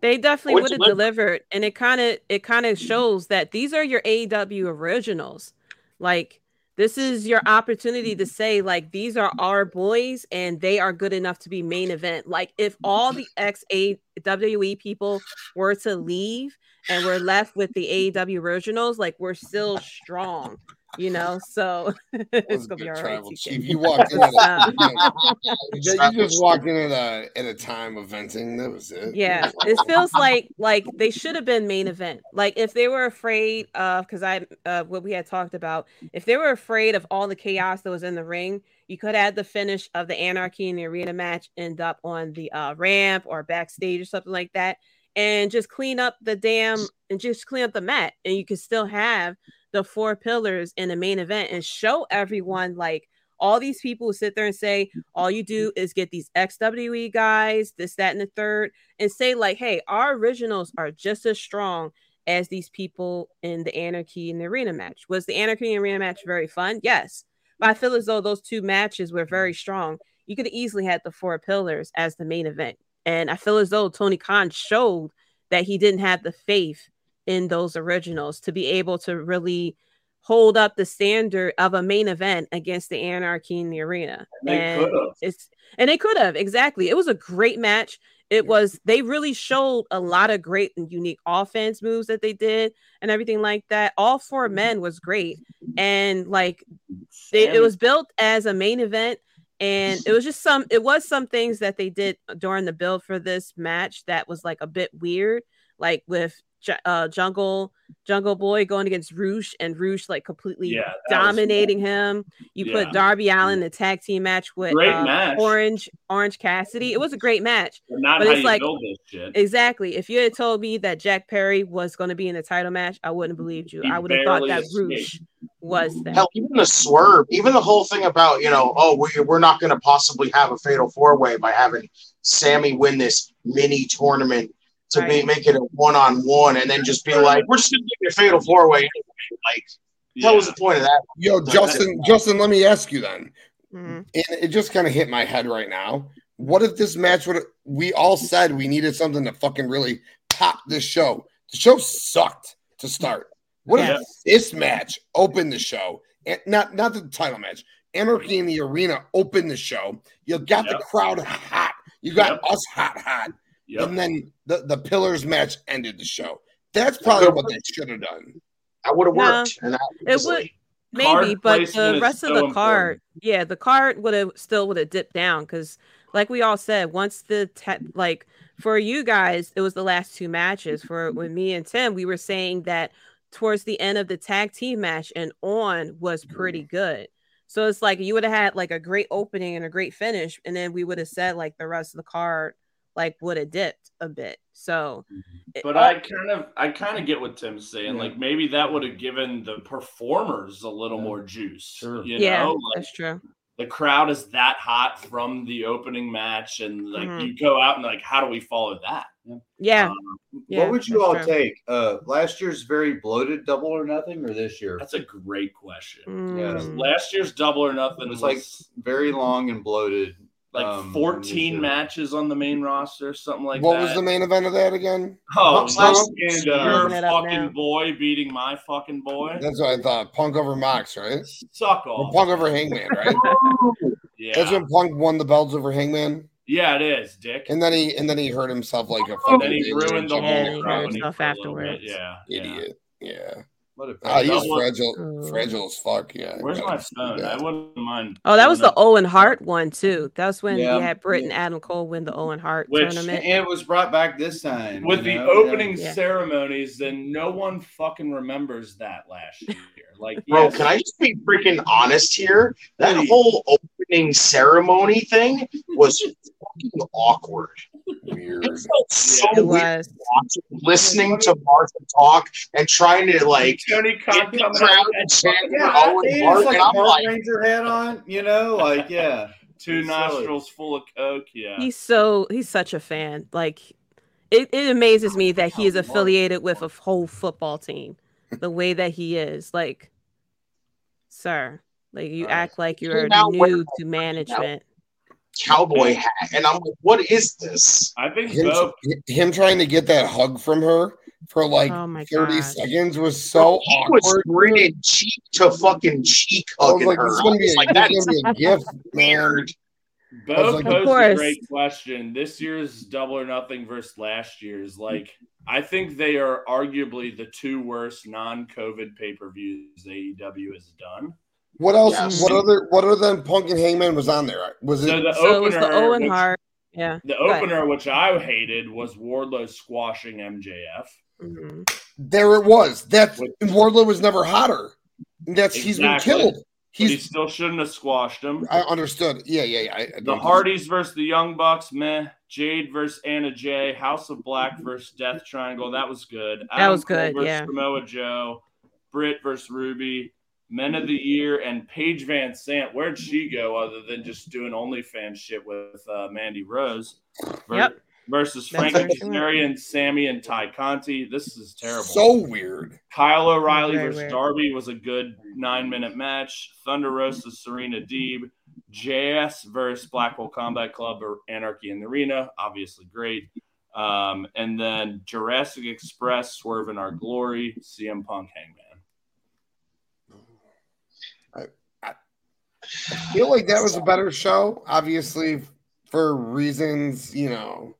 They definitely would have delivered, and it kind of it kind of shows that these are your AEW originals. Like this is your mm-hmm. opportunity to say like these are our boys, and they are good enough to be main event. Like if all the ex AWE people were to leave and we're left with the AEW originals, like we're still strong, you know. So it's gonna be all right. Chief. You walked in at a, Uh, you just walked in at a, at a time of venting. That was it. Yeah, it feels like like they should have been main event. Like if they were afraid of because I uh what we had talked about, if they were afraid of all the chaos that was in the ring, you could add the finish of the Anarchy in the arena match end up on the uh ramp or backstage or something like that, and just clean up the damn and just clean up the mat, and you could still have the four pillars in the main event and show everyone like all these people who sit there and say all you do is get these XWE guys, this, that, and the third, and say, like, hey, our originals are just as strong as these people in the Anarchy and the Arena match. Was the Anarchy and Arena match very fun? Yes. But I feel as though those two matches were very strong. You could easily had the four pillars as the main event. And I feel as though Tony Khan showed that he didn't have the faith in those originals to be able to really hold up the standard of a main event against the Anarchy in the Arena. And they And could have. it's and they could have exactly. It was a great match. It was they really showed a lot of great and unique offense moves that they did and everything like that. All four mm-hmm. men was great. And like they, it was built as a main event and it was just some it was some things that they did during the build for this match that was like a bit weird like with uh jungle jungle boy going against Rush and Rush like completely Yeah, that was- dominating him you Yeah. put Darby Allin in a tag team match with Great uh, match. Orange Orange Cassidy it was a great match But not But how it's you like- build this shit. exactly if you had told me that Jack Perry was going to be in the title match I wouldn't have believed you He I would have thought that escaped. Rush was that Hell, even the swerve, even the whole thing about you know, oh, we, we're not going to possibly have a fatal four way by having Sammy win this mini tournament to be, Right. make it a one on one, and then just be like, we're just going to make it a fatal four way. Like, Yeah. hell was the point of that? Yo, Justin, Justin, let me ask you then. Mhm. And it just kind of hit my head right now. What if this match would we all said we needed something to fucking really pop this show? The show sucked to start. What if this match opened the show? And not not the title match. Anarchy in the arena opened the show. You got the crowd hot. You got Yep. us hot, hot. Yep. And then the, the pillars match ended the show. That's probably what they should have done. That would have Nah. worked. and that It would- like- maybe but the rest of so the card important. yeah the card would have still would have dipped down because like we all said once the te- like for you guys it was the last two matches for with me and tim we were saying that towards the end of the tag team match and on was pretty good so it's like you would have had like a great opening and a great finish and then we would have said like the rest of the card like would have dipped a bit so But all- I kind of, I kind of get what Tim's saying. Yeah. Like maybe that would have given the performers a little more juice. Sure. You yeah know, like that's true the crowd is that hot from the opening match, and like Mhm. you go out and like, how do we follow that? Yeah. Um, yeah what would you all true. take? Uh, last year's very bloated double or nothing, or this year? that's a great question. Mm. Last year's Double or Nothing It was was like very long and bloated. Like um, 14 matches on the main roster, something like what that. What was the main event of that again? Oh, Punk last- and, and uh, your Looking it up fucking boy beating my fucking boy. That's what I thought. Punk over Mox, right? Suck Or off. Punk over Hangman, right? yeah. That's when Punk won the belts over Hangman, yeah, it is, Dick. and then he and then he hurt himself like a And then he ruined the jumping Yeah, in he whole crowd. hurt crowd himself for a little afterwards. bit. Yeah, yeah. Idiot. Yeah. What a Ah, he's was- fragile, Oh. fragile as fuck. Yeah. Where's my see phone? that. I wouldn't mind. Oh, that was the up- Owen Hart one too. That was when Yeah. we had Britt and Adam Cole win the Owen Hart Which- tournament. and it was brought back this time with the know? opening Yeah. ceremonies. Then no one fucking remembers that last year. Like, Bro, yes, can I just be freaking honest here? That Please. whole opening ceremony thing was fucking awkward. Weird. It felt so it weird was. watching, listening to Martha talk and trying to like Tony get Khan the coming crowd and chant for Yeah, Owen it's Hart, like and a I'm like, Ranger hat on, you know, like yeah. two It's silly. nostrils full of coke. Yeah, He's so he's such a fan. Like it, it amazes me that he is affiliated with a whole football team. The way that he is, like, sir, like you Uh, act like you're now new wear- to management. cowboy hat, and I'm like, what is this? I think Him, Bo. him trying to get that hug from her for like Oh my 30 gosh. seconds was so he was awkward. grinning cheek to fucking cheek I was hugging like, her. this is gonna be a, like, that is is gonna be a gift, man. weird. Bo like- posed a great question. This year's Double or Nothing versus last year's. Like, I think they are arguably the two worst non-COVID pay-per-views AEW has done. What else? Yes. What other? What other than Punk and Hangman was on there? Was it? So the So it was opener, the Owen which, Hart. Yeah. the Go ahead. opener, which I hated, was Wardlow squashing MJF. Mhm. there it was. That Wardlow was never hotter. That's he's been Exactly. killed. But he still shouldn't have squashed him. I understood. Yeah, yeah, yeah. I, I The don't- Hardys versus the Young Bucks, meh. Jade versus Anna Jay. House of Black versus Death Triangle, that was good. That was Cole good, versus yeah. Samoa Joe. Britt versus Ruby. Men of the Year and Paige VanZant. Where'd she go other than just doing OnlyFans shit with uh, Mandy Rose? Ver- Yep. Versus That's Frankie where. Kazarian, Sammy, and Tay Conti. This is terrible. So weird. Kyle O'Reilly versus weird. Darby was a good nine minute match. Thunder Rosa, Serena Deeb. JS versus Blackpool Combat Club or Anarchy in the Arena. Obviously great. Um, and then Jurassic Express, Swerve in Our Glory, CM Punk Hangman. I feel like that was a better show. Obviously, for reasons you know.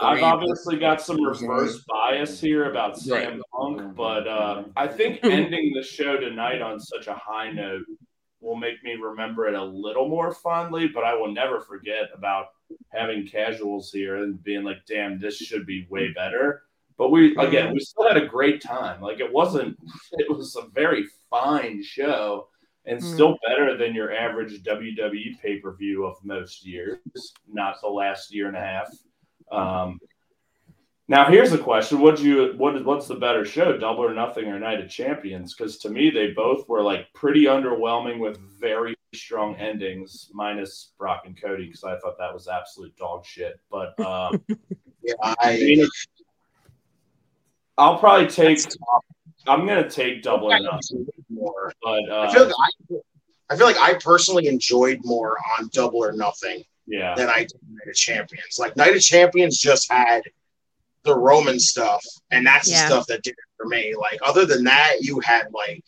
I've obviously got some reverse bias here about CM Punk, but uh, I think ending the show tonight on such a high note will make me remember it a little more fondly, but I will never forget about having casuals here and being like, damn, this should be way better. But we, again, we still had a great time. Like, it wasn't, it was a very fine show and Mm. still better than your average WWE pay per view of most years, not the last year and a half. Um, now here's a question: What you what is what's the better show, Double or Nothing or Night of Champions? Because to me, they both were like pretty underwhelming with very strong endings, minus Brock and Cody because I thought that was absolute dog shit. But um, Yeah, I I, mean, I'll probably take. I'm gonna take Double or Nothing, more. but uh, I feel like I, I feel like I personally enjoyed more on Double or Nothing yeah, than I did Night of Champions. Like Night of Champions just had the Roman stuff, and that's Yeah. the stuff that did it for me. Like other than that, you had like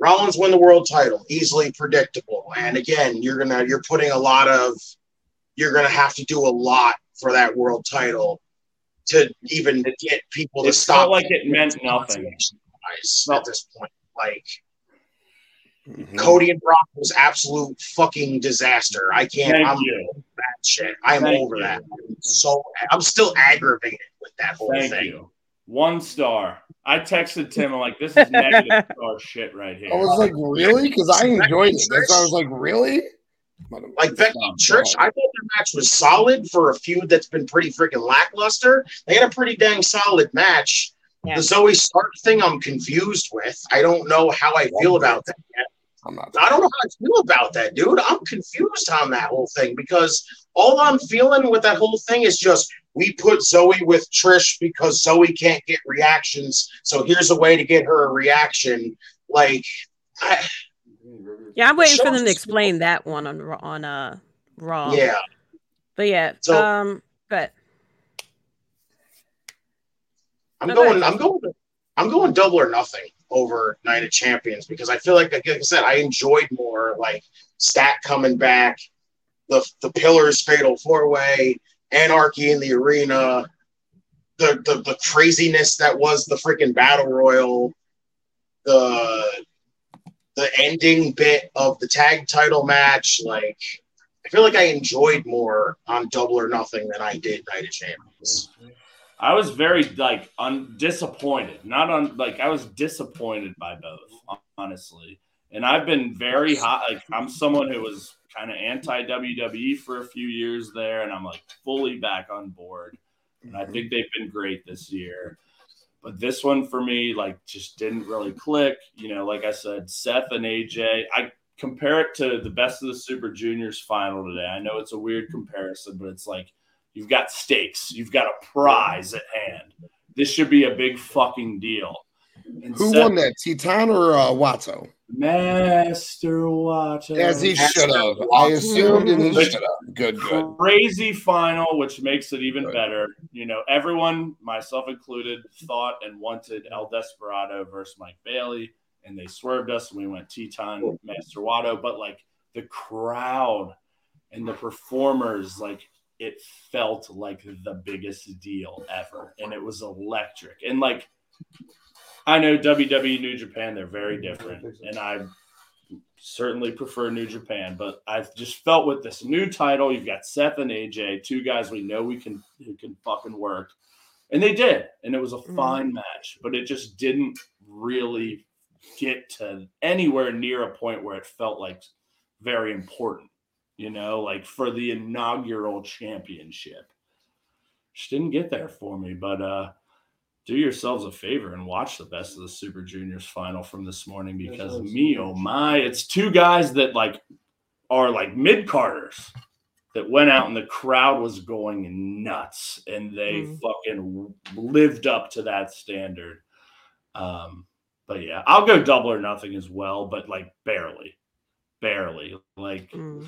Rollins win the world title, easily predictable. And again, you're gonna you're putting a lot of you're gonna have to do a lot for that world title to even get people to it stop. felt like it meant nothing. Guys, No. at this point, like Mhm. Cody and Brock was absolute fucking disaster. I can't. Thank I'm you. over that shit. I'm Thank over you. that. I'm so I'm still aggravated with that whole Thank thing. you. One star. I texted Tim. I'm like, this is negative star shit right here. I was like, really? Because I enjoyed it. That's why I was like, really? Like Becky and Trish, I thought their match was solid for a feud that's been pretty freaking lackluster. They had a pretty dang solid match. Yeah. The Zoey Stark thing, I'm confused with. I don't know how I feel about that yet. I'm not. I don't know how I feel about that, dude. I'm confused on that whole thing because all I'm feeling with that whole thing is just we put Zoey with Trish because Zoey can't get reactions. So here's a way to get her a reaction. Like, I, Yeah, I'm waiting for them to explain that one on on uh Raw. yeah. But yeah, So- um, but I'm No, going. go I'm going. I'm going double or nothing over Night of Champions because I feel like, like I said, I enjoyed more like Stat coming back, the the Pillars Fatal Four Way, Anarchy in the Arena, the, the the craziness that was the freaking Battle Royal, the the ending bit of the tag title match. Like, I feel like I enjoyed more on Double or Nothing than I did Night of Champions. I was very like un- disappointed. Not on like I was disappointed by both, honestly. And I've been very hot. Like I'm someone who was kind of anti WWE for a few years there, and I'm like fully back on board. And I mm-hmm. think they've been great this year. But this one for me, like, just didn't really click. You know, like I said, Seth and AJ. I compare it to the best of the Super Juniors final today. I know it's a weird comparison, but it's like You've got stakes. You've got a prize at hand. This should be a big fucking deal. And Who Seth- won that? Titan or uh, Wato? Master Wato. As he should have. I assumed and he But- should have. Good, good. Crazy final, which makes it even Good. better. You know, everyone, myself included, thought and wanted El Desperado versus Mike Bailey, and they swerved us, and we went Titan, Master Wato. But like the crowd and the performers, like it felt like the biggest deal ever, and it was electric. And like, I know WWE New Japan, they're very different, and I certainly prefer New Japan, but I've just felt with this new title, you've got Seth and AJ, two guys we know we can who can fucking work. And they did, and it was a Mhm. fine match, but it just didn't really get to anywhere near a point where it felt like very important, you know, like for the inaugural championship. Just didn't get there for me, but uh do yourselves a favor and watch the best of the Super Juniors final from this morning because me, oh my, it's two guys that like are like mid carders that went out and the crowd was going nuts and they Mm. fucking lived up to that standard. Um, but yeah, I'll go double or nothing as well, but like barely, barely. Like mm,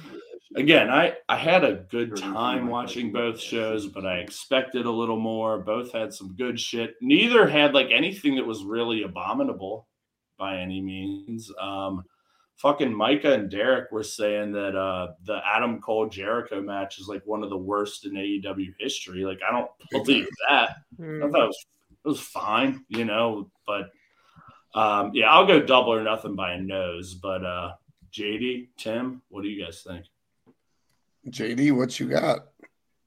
again, I I had a good time watching both shows, but I expected a little more. Both had some good shit. Neither had like anything that was really abominable by any means. Um, fucking Micah and Derek were saying that uh, the Adam Cole Jericho match is like one of the worst in AEW history. Like I don't believe that. I mm. thought it was it was fine, you know, but um, yeah, I'll go double or nothing by a nose. But uh, JD, Tim, what do you guys think? JD, what you got?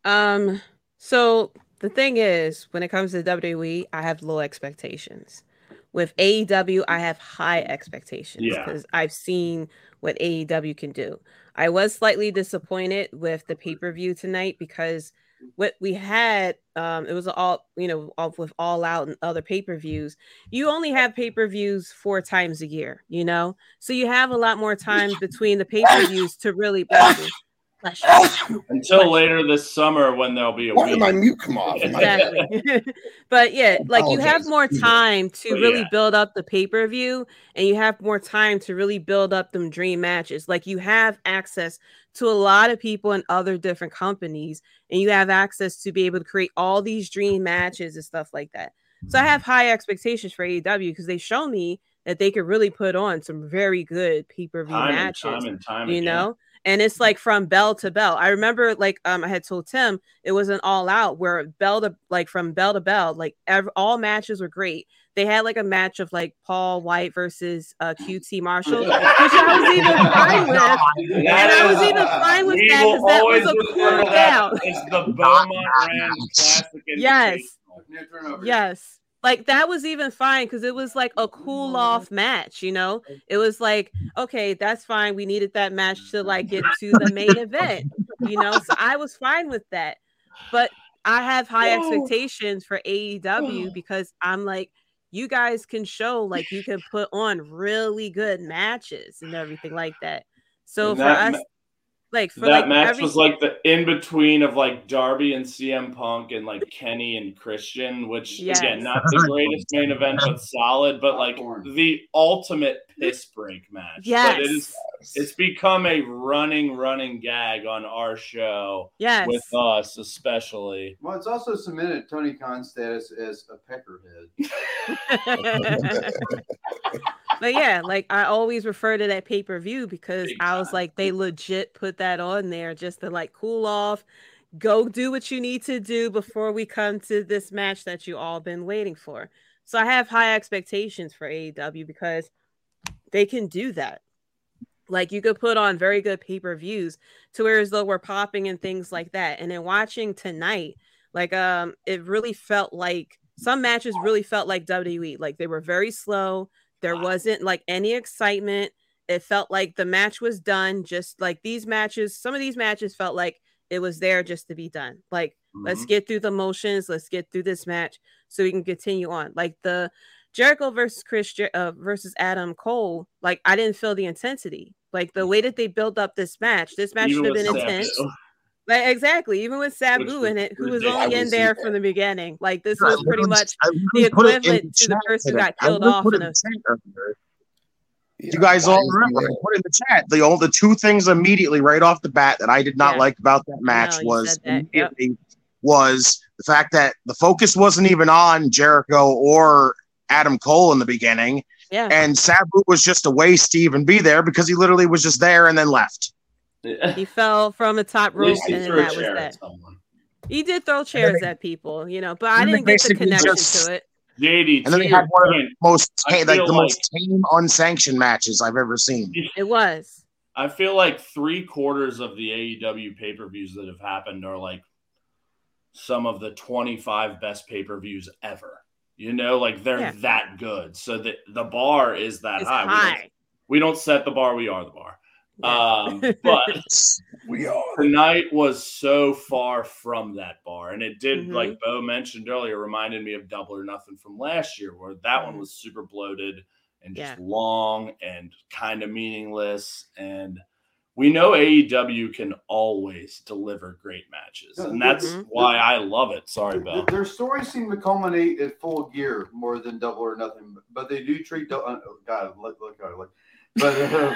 Um, so the thing is, when it comes to WWE, I have low expectations. With AEW, I have high expectations Yeah. because I've seen what AEW can do. I was slightly disappointed with the pay per view tonight because what we had, um, it was all you know, all, with All Out and other pay per views. You only have pay per views four times a year, you know, so you have a lot more time between the pay per views to really. Bless you. Bless you. Until But- later this summer when there'll be a Why did week. my mute come off? Exactly. but yeah, like you have more time to But really yeah. build up the pay per view, and you have more time to really build up them dream matches. Like you have access to a lot of people in other different companies, and you have access to be able to create all these dream matches and stuff like that. So I have high expectations for AEW because they show me that they could really put on some very good pay per view time and matches time and time you again. know and it's like from bell to bell i remember like um i had told tim it was an all out where bell to like from bell to bell like ev- all matches were great they had like a match of like paul wight versus uh qt marshall which i was even fine with and i was even fine with that will because that was always a cool to that down as the Beaumont Rand Classic. Yes. Yes. Like that was even fine because it was like a cool off match, you know? It was like, okay, that's fine. We needed that match to like get to the main event, you know? So I was fine with that. But I have high expectations for AEW because I'm like, you guys can show like you can put on really good matches and everything like that. So And for that us, like for that like match every, was like the in between of like Darby and CM Punk and like Kenny and Christian, which Yes. again not the greatest main event, but solid, but like the ultimate piss break match. yes, But it is it's become a running, running gag on our show yes, with us, especially. Well, it's also cemented Tony Khan's status as a peckerhead. but yeah, like I always refer to that pay per view because Big I was time. like, they legit put that on there just to like cool off, go do what you need to do before we come to this match that you all been waiting for. So I have high expectations for AEW because they can do that. Like you could put on very good pay per views to where as though we're popping and things like that. And then watching tonight, like um, it really felt like some matches really felt like WWE. Like they were very slow. There wasn't like any excitement. It felt like the match was done. Just like these matches, some of these matches felt like it was there just to be done. Like let's get through the motions. Let's get through this match so we can continue on. Like the Jericho versus Chris Jer- uh, versus Adam Cole. Like I didn't feel the intensity. Like the way that they built up this match. This match Even should have been intense. Like exactly, even with Sabu in it, who was only in there from the beginning. Like this was pretty much the put equivalent to the person who got killed off in a- in chat earlier. Yeah, You guys all remember? I put in the chat the only the two things immediately right off the bat that I did not Yeah. like about that match know, you was that, yep. was the fact that the focus wasn't even on Jericho or Adam Cole in the beginning, yeah. and Sabu was just a waste to even be there because he literally was just there and then left. He fell from a top At rope, and then threw a that was that. He did throw chairs at people, you know, but I didn't get the connection just- to it. JD, And then to they your had one of point, Most tame, like the like- most tame unsanctioned matches I've ever seen. It was. I feel like three quarters of the AEW pay per views that have happened are like some of the 25 best pay per views ever. You know, like they're Yeah. that good. So the, the bar is that It's high. We, don't, high. we don't set the bar, we are the bar. Yeah. Um, but We are. tonight was so far from that bar. And it did, Mhm. like Bo mentioned earlier, reminded me of Double or Nothing from last year, where that one Mhm. was super bloated and just Yeah. long and kind of meaningless. And we know AEW can always deliver great matches. And that's Mhm. why I love it. Sorry, Th- Bill. Their stories seem to culminate at full gear more than double or nothing, but they do treat. dou- uh, oh, God, look, look, look, look. But, uh,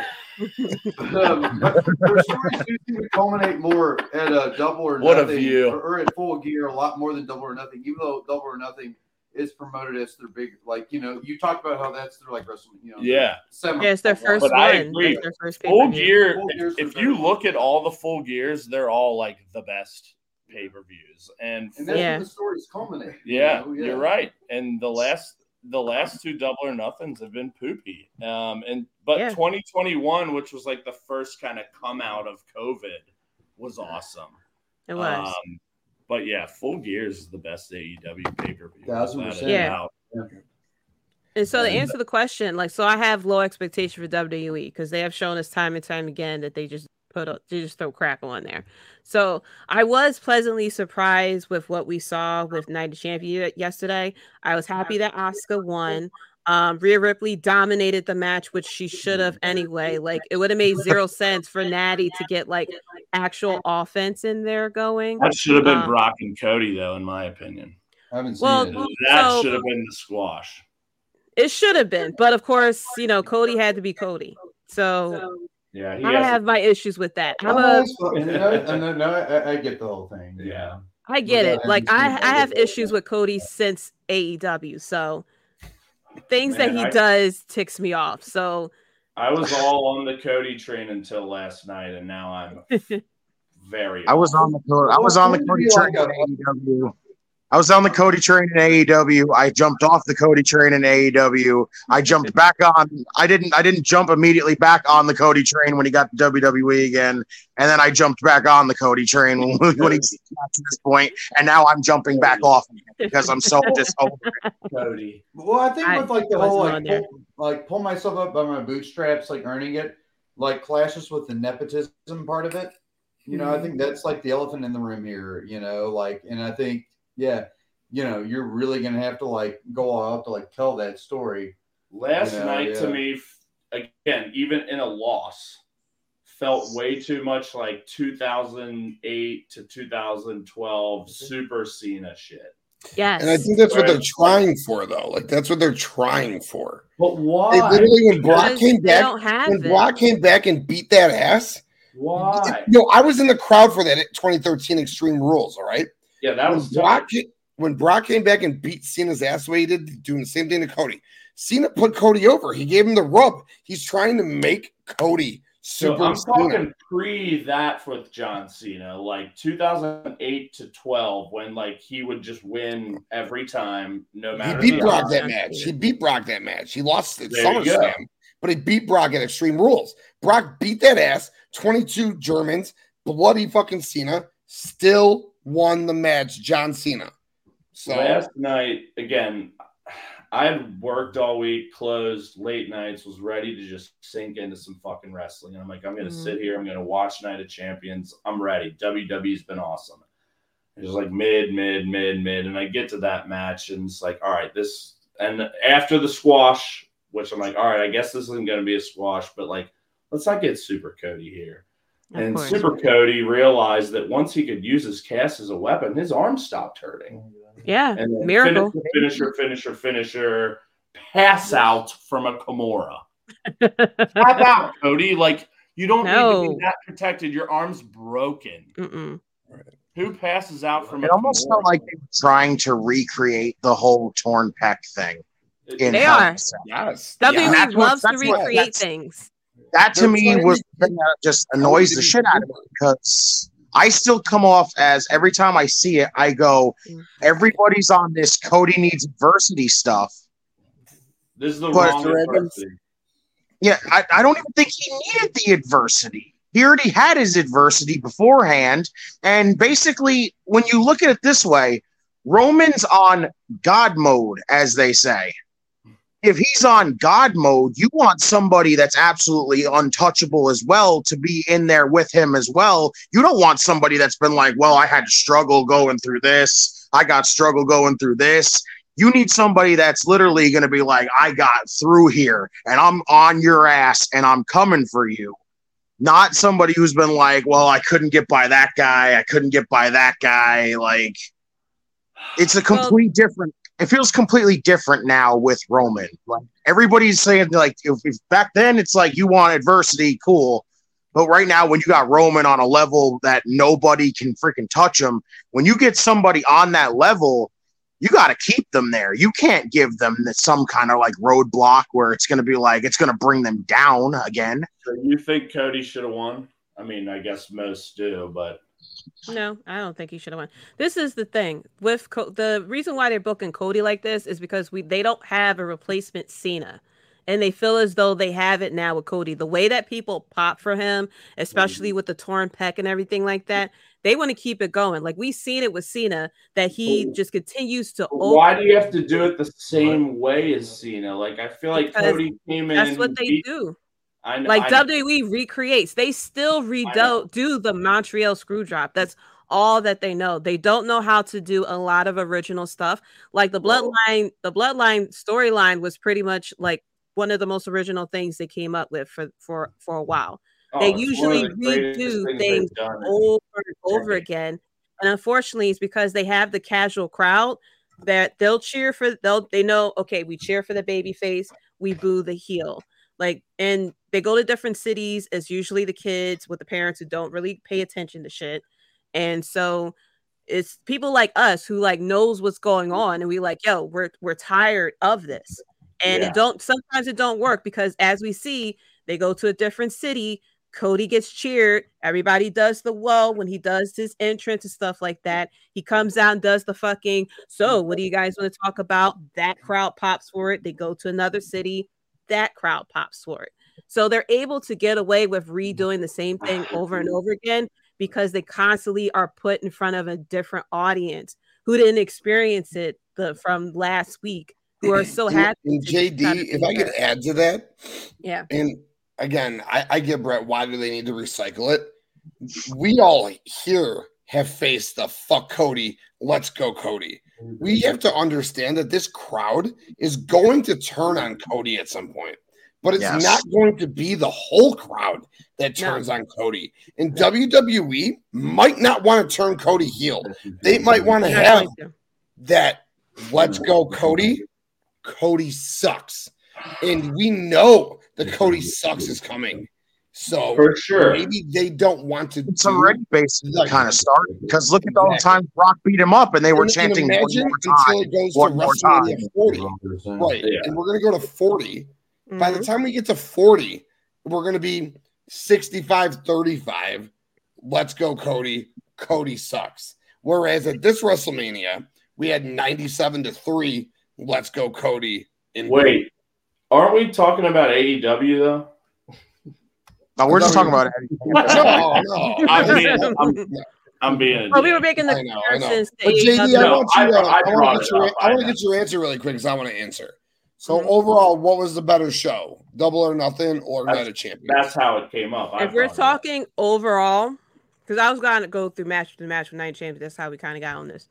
um, but their stories do seem to culminate more at a double or What a nothing, view. Or, or at full gear, a lot more than double or nothing. Even though double or nothing is promoted as their big, like you know, you talked about how that's their like WrestleMania. You know, Yeah. semi- Yeah, it's their first But one. I agree. It's their first Full gear, Full Gear's if you look at all the full gears, they're all like the best pay per views. And and that's Yeah. where the stories culminate. you Yeah, you're right. And the last the last two double or nothings have been poopy. Um and but Yeah. 2021, which was like the first kind of come out of COVID, was awesome. It was. Um but yeah, full gears is the best AEW pay per view. Thousand percent. Yeah. And so to answer the question, like, so I have low expectation for WWE because they have shown us time and time again that they just put a, they just throw crap on there. So I was pleasantly surprised with what we saw with Night of Champion yesterday. I was happy that Asuka won. Um, Rhea Ripley dominated the match, which she should have anyway. Like it would have made zero sense for Natty to get like actual offense in there going. That should have been Um, Brock and Cody, though, in my opinion. I haven't seen Well, it. That so- should have been the squash. It should have been, but of course, you know, Cody had to be Cody. So Yeah, he I has have my issues with that. I'm Oh, a, no, no, no, I, I get the whole thing. Yeah. I get Yeah, it. Like I, I have issues with Cody since AEW. So things that he I- does ticks me off. So I was all on the Cody train until last night, and now I'm very. I was on the Cody, I was on the Cody train in AEW. I was on the Cody train in AEW. I jumped off the Cody train in AEW. I jumped back on. I didn't. I didn't jump immediately back on the Cody train when he got to WWE again, and then I jumped back on the Cody train when, when he got to this point, and now I'm jumping back off because I'm so just over. it. Cody. Well, I think with like the whole like there. pull, like pull myself up by my bootstraps, like earning it, like clashes with the nepotism part of it. You know, I think that's like the elephant in the room here. You know, like, and I think yeah, you know, you're really gonna have to like go out to like tell that story. Last Yeah, night to me, again, even in a loss, felt way too much like 2008 to 2012 mm-hmm. Super Cena shit. Yes. And I think that's what they're trying for, though. Like that's what they're trying for. But why? They literally, when Brock Because came back, when it. Brock came back and beat that ass, Why? No, I was in the crowd for that at 2013 Extreme Rules. All right. Yeah, that when was Brock, tough. ca- when Brock came back and beat Cena's ass the way he did, doing the same thing to Cody. Cena put Cody over. He gave him the rub. He's trying to make Cody super. So I'm Cena. talking pre that with John Cena, like 2008 to 12, when like he would just win every time, no matter. He beat Brock odds. that match. He beat Brock that match. He lost at. SummerSlam, but he beat Brock at Extreme Rules. Brock beat that ass. 22 Germans, bloody fucking Cena, still won the match. John Cena. So Last night, again, I had worked all week, closed late nights, was ready to just sink into some fucking wrestling. And I'm like, I'm going to Mhm. sit here. I'm going to watch Night of Champions. I'm ready. WWE's been awesome. It was like mid, mid, mid, mid. And I get to that match, and it's like, all right, this. And after the squash, which I'm like, all right, I guess this isn't going to be a squash, but like, let's not get Super Cody here. Of and course. Super Cody realized that once he could use his cast as a weapon, his arm stopped hurting. yeah. And Miracle. Finisher, finisher, finisher, finisher, pass out from a Kimura. Tap out, Cody. Like, you don't need to be that protected. Your arm's broken. Mm-mm. Who passes out from It a almost Kimura? felt like they were trying to recreate the whole torn pec thing. In They Hell are. yes. WWE Yeah. that's what- loves to that's what- recreate that's- things. That to me was the thing that just annoys the shit out of me because I still come off as every time I see it, I go, Mm. everybody's on this Cody needs adversity stuff. This is the But- wrong Mr. adversity. Yeah, I, I don't even think he needed the adversity. He already had his adversity beforehand. And basically, when you look at it this way, Roman's on God mode, as they say. If he's on God mode, you want somebody that's absolutely untouchable as well to be in there with him as well. You don't want somebody that's been like, well, I had to struggle going through this. I got struggle going through this. You need somebody that's literally going to be like, I got through here and I'm on your ass and I'm coming for you. Not somebody who's been like, well, I couldn't get by that guy. I couldn't get by that guy. Like, it's a Well- complete different. It feels completely different now with Roman. Like everybody's saying, like, if, if back then it's like you want adversity, cool. But right now, when you got Roman on a level that nobody can freaking touch him, when you get somebody on that level, you got to keep them there. You can't give them some kind of like roadblock where it's going to be like it's going to bring them down again. So you think Cody should have won? I mean, I guess most do, but No, I don't think he should have won. This is the thing with Co- the reason why they're booking Cody like this is because we they don't have a replacement Cena, and they feel as though they have it now with Cody. The way that people pop for him, especially mm-hmm. with the torn pec and everything like that, they want to keep it going. Like we've seen it with Cena that he just continues to. why do you have to do it the same way as Cena? Like, I feel like Because Cody came in. That's and what they beat- do. I know, Like I. WWE recreates. They still redo do the Montreal Screwjob. That's all that they know. They don't know how to do a lot of original stuff. Like the bloodline, the bloodline storyline was pretty much like one of the most original things they came up with for for for a while. Oh, they it's one of usually the redo things things over and over again. And unfortunately, it's because they have the casual crowd that they'll cheer for. They'll they know okay, we cheer for the baby face, we boo the heel. Like, and they go to different cities. It's usually the kids with the parents who don't really pay attention to shit, and so it's people like us who like knows what's going mm. on, and we like, yo, we're we're tired of this, and Yeah. it don't. Sometimes it don't work because as we see, they go to a different city. Cody gets cheered. Everybody does the whoa when he does his entrance and stuff like that. He comes out and does the fucking. So, what do you guys want to talk about? That crowd pops for it. They go to another city. That crowd pops for it. So they're able to get away with mm-hmm. redoing the same thing over and over again because they constantly are put in front of a different audience who didn't experience it the from last week, who are so happy. And to kind JD, of if I could add to that, yeah, and again, I, I get Brett, why do they need to recycle it? We all here have faced the fuck Cody, let's go Cody. We mm-hmm. have to understand that this crowd is going to turn on Cody at some point, but it's Yes. not going to be the whole crowd that turns on Cody. And WWE might not want to turn Cody heel. They might want to have that let's go Cody. Cody sucks. And we know the Cody sucks is coming. So For sure. maybe they don't want to It's do- already basically Like- kind of start because look at all the times Brock beat him up and they were And- and chanting one imagine more until it goes one to more WrestleMania 40. Right. Yeah. And we're gonna go to 40. By the Mhm. time we get to 40, we're gonna be 65 35. Let's go, Cody. Cody sucks. Whereas at this WrestleMania, we had 97 to 3. Let's go, Cody. And Wait, aren't we talking about AEW though? No, we're just talking about Eddie. no, no. I'm being, I'm, I'm being. Oh, we were making the I know, I know. comparisons But JD, I want you to, No, I- I I, want to get your. I I want to get your answer really quick because I want to answer. So Mhm. overall, what was the better show, Double or Nothing or That's- Night of Champions? That's how it came up. I if we're brought it talking overall, because I was going to go through match to match with Night Champions, that's how we kind of got on this.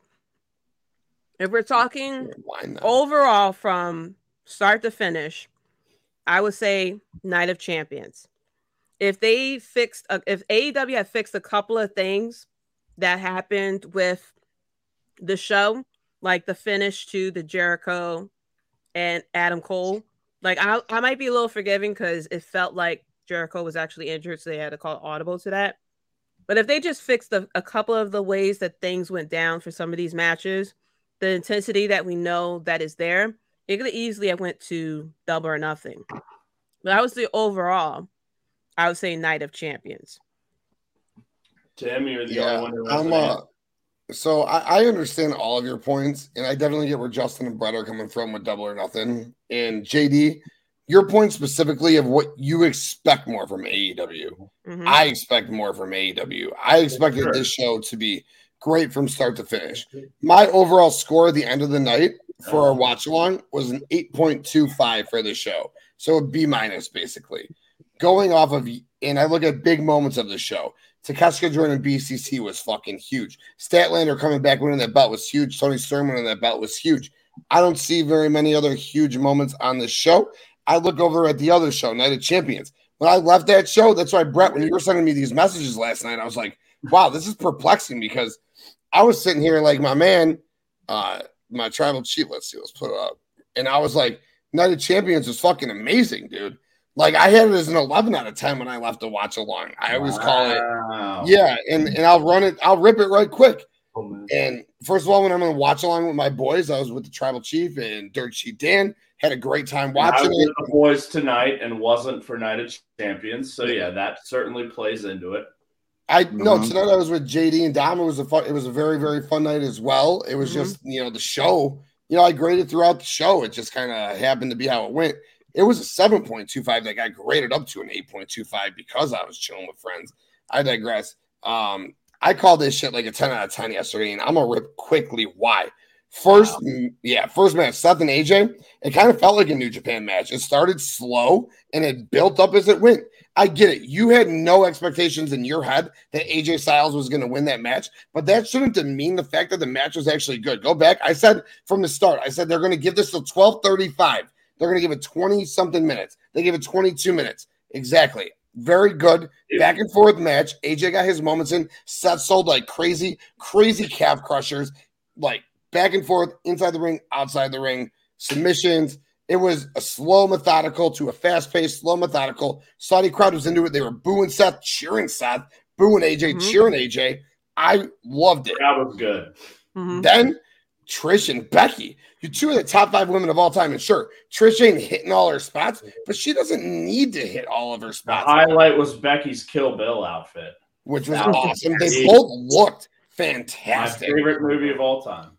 If we're talking overall from start to finish, I would say Night of Champions. If they fixed, a, if AEW had fixed a couple of things that happened with the show, like the finish to the Jericho and Adam Cole, like I, I might be a little forgiving because it felt like Jericho was actually injured, so they had to call audible to that. But if they just fixed a, a couple of the ways that things went down for some of these matches, the intensity that we know that is there, it could easily have went to double or nothing. But I would say overall, I would say Night of Champions. Tammy you're the yeah, only one who I'm. Uh, so I, I understand all of your points, and I definitely get where Justin and Brett are coming from with Double or Nothing. And JD, your point specifically of what you expect more from AEW. Mhm. I expect more from AEW. I expected Sure. this show to be great from start to finish. My overall score at the end of the night for our watch along was an 8.25 for the show. So a B minus basically. Going off of and I look at big moments of the show. Takeshita joining BCC was fucking huge. Statlander coming back winning that belt was huge. Toni Storm winning that belt was huge. I don't see very many other huge moments on this show. I look over at the other show, Night of Champions. When I left that show, that's why Brett, when you were sending me these messages last night, I was like, wow, this is perplexing because I was sitting here like my man, uh, my tribal chief, let's see, let's put it up. And I was like, Night of Champions was fucking amazing, dude. Like I had it as an 11 out of 10 when I left to watch along. I always call it, yeah, and, and I'll run it, I'll rip it right quick. Oh. And first of all, when I'm gonna watch along with my boys, I was with the tribal chief and Dirt Sheet Dan. Had a great time I watching was it. with the boys tonight and wasn't for Night of Champions. So yeah, that certainly plays into it. I no Mhm. tonight I was with JD and Dom. It was a fun, it was a very very fun night as well. It was Mhm. just you know the show. You know I graded throughout the show. It just kind of happened to be how it went. It was a seven point two five that got graded up to an eight point two five because I was chilling with friends. I digress. Um, I called this shit like a ten out of ten yesterday, and I'm gonna rip quickly why. First, Wow. yeah, first match, Seth and AJ. It kind of felt like a New Japan match. It started slow and it built up as it went. I get it. You had no expectations in your head that AJ Styles was going to win that match, but that shouldn't demean the fact that the match was actually good. Go back. I said from the start, I said they're going to give this till 1235. They're going to give it 20 something minutes. They gave it 22 minutes. Exactly. Very good. Back and forth match. AJ got his moments in. Seth sold like crazy, crazy calf crushers, like back and forth, inside the ring, outside the ring, submissions. It was a slow, methodical to a fast paced, slow, methodical. Saudi crowd was into it. They were booing Seth, cheering Seth, booing AJ, Mhm. cheering AJ. I loved it. That was good. Mhm. Then Trish and Becky, you two of the top five women of all time. And sure, Trish ain't hitting all her spots, but she doesn't need to hit all of her The spots, highlight was Becky's Kill Bill outfit. which was That was awesome. They both looked fantastic. My fantastic. favorite movie of all time.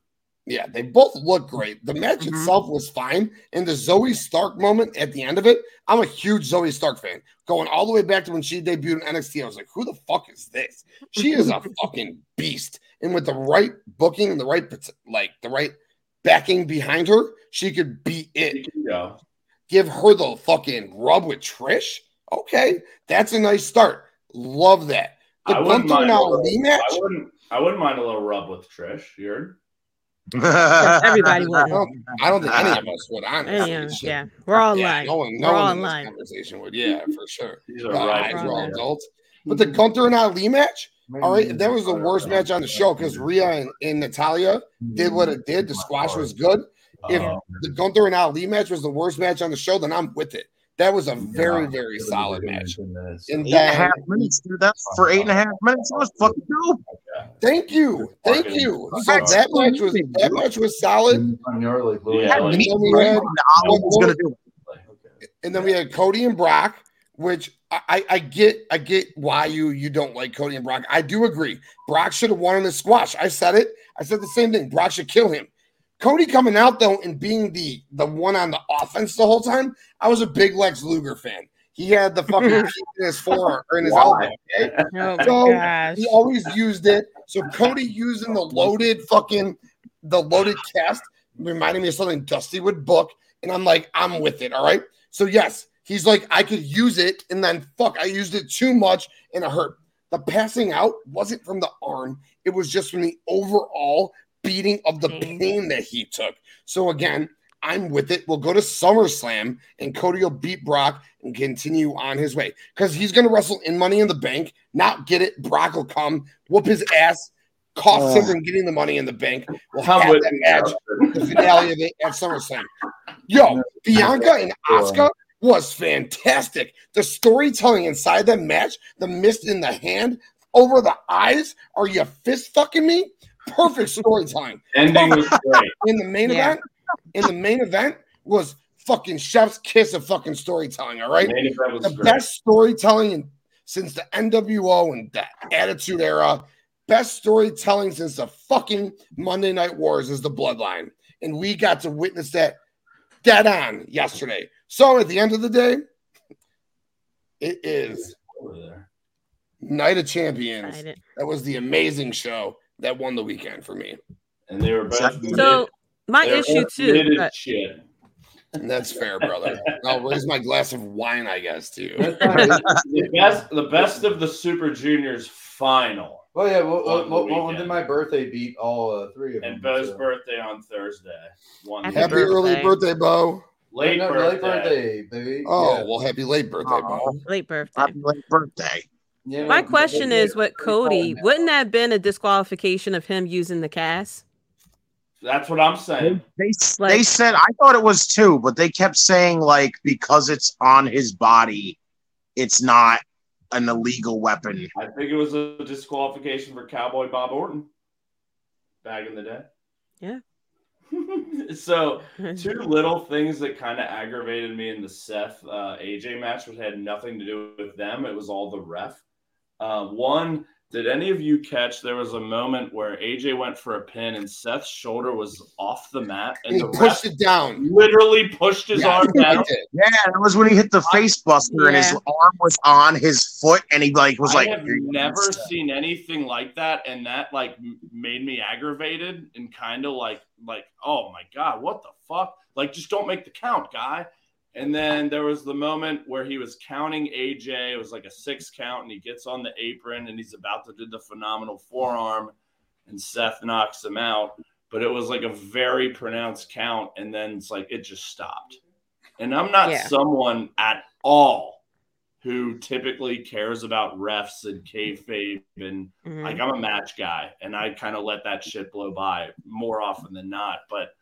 Yeah, they both look great. The match Mhm. itself was fine. And the Zoey Stark moment at the end of it, I'm a huge Zoey Stark fan. Going all the way back to when she debuted in NXT, I was like, who the fuck is this? She is a fucking beast. And with the right booking the right, like the right backing behind her, she could be it. can go. Give her the fucking rub with Trish. Okay, that's a nice start. Love that. The I wouldn't Gunther and mind. Ali match. I wouldn't. I wouldn't mind a little rub with Trish. You heard? Everybody I would. don't, I don't think any of us would. Honestly, Yeah, Shit. yeah, we're all yeah, lying. no one, no We're one all in this lying. conversation would. Yeah, for sure. These are The right. eyes were all Right. adults. But the Gunther and Ali match, all right, that was the worst match on the show because Rhea and, and Natalya did what it did. The squash was good. If Uh, the Gunther and Ali match was the worst match on the show, then I'm with it. That was a very, very solid match. And Eight and a half minutes, dude. That's for eight and a half minutes. That was fucking dope. thank you, thank you. So that match was that match was solid. On your like, little- Yeah, And then had, Ali was gonna do it. and then we had Cody and Brock, which I, I, get. I get why you you don't like Cody and Brock. I do agree. Brock should have won in the squash. I said it. I said the same thing. Brock should kill him. Cody coming out though and being the the one on the offense the whole time. I was a big Lex Luger fan. He had the fucking in his forearm or in his elbow. Okay? Oh So, gosh. He always used it. So Cody using the loaded fucking the loaded cast reminded me of something Dusty would book, and I'm like, I'm with it. All right. So yes, he's like, I could use it, and then fuck, I used it too much and it hurt. The passing out wasn't from the arm; it was just from the overall beating of the Pain. pain that he took. So again, I'm with it. We'll go to SummerSlam, and Cody will beat Brock and continue on his way because he's going to wrestle in Money in the Bank. Not get it. Brock will come, whoop his ass, cost him from getting the Money in the Bank. We'll have that match, the finale of it at SummerSlam. Yo, Bianca and Asuka was fantastic. The storytelling inside that match, the mist in the hand, over the eyes. Are you fist fucking me? Perfect storytelling Ending was great. in the main Yeah. event, in the main event was fucking chef's kiss of fucking storytelling. All right, Main event was the great. best storytelling in, since the NWO and the Attitude Era. Best storytelling since the fucking Monday Night Wars is the Bloodline, and we got to witness that dead on yesterday. So at the end of the day, it is Night of Champions. That was the amazing show that won the weekend for me. And they were both So my they were issue too. but- shit. And that's fair, brother. I'll raise my glass of wine, I guess, to you. The best, the best of the Super Juniors final, Well, yeah. Well, well, well, well, weekend. then my birthday beat all uh, three of them. and Bo's so. birthday on Thursday. One Happy Happy birthday. early birthday, Bo. Late, No, no, birthday. late birthday, baby. Oh, yeah. well, happy late birthday, Bo. Late birthday. Happy late birthday. Yeah, My question is with Cody, wouldn't that have been a disqualification of him using the cast? That's what I'm They, saying. they, Like- they said I thought it was two, but they kept saying like because it's on his body, it's not an illegal weapon. I think it was a disqualification for Cowboy Bob Orton back in the day. Yeah. so two little things that kind of aggravated me in the Seth uh, AJ match, which had nothing to do with them. It was all the ref. Uh, one, did any of you catch there was a moment where AJ went for a pin and Seth's shoulder was off the mat and He the pushed it down. literally pushed his Yeah, arm I down? Yeah, that was when he hit the face buster and his arm was on his foot, and he like was I like, have never seen anything like that, and that like made me aggravated and kind of like like oh my god, what the fuck? Like just don't make the count, guy. And then there was the moment where he was counting AJ. It was like a six count, and he gets on the apron and he's about to do the phenomenal forearm, and Seth knocks him out. But it was like a very pronounced count, and then it's like it just stopped. And I'm not Yeah. someone at all who typically cares about refs and kayfabe and Mhm. like I'm a match guy and I kind of let that shit blow by more often than not. But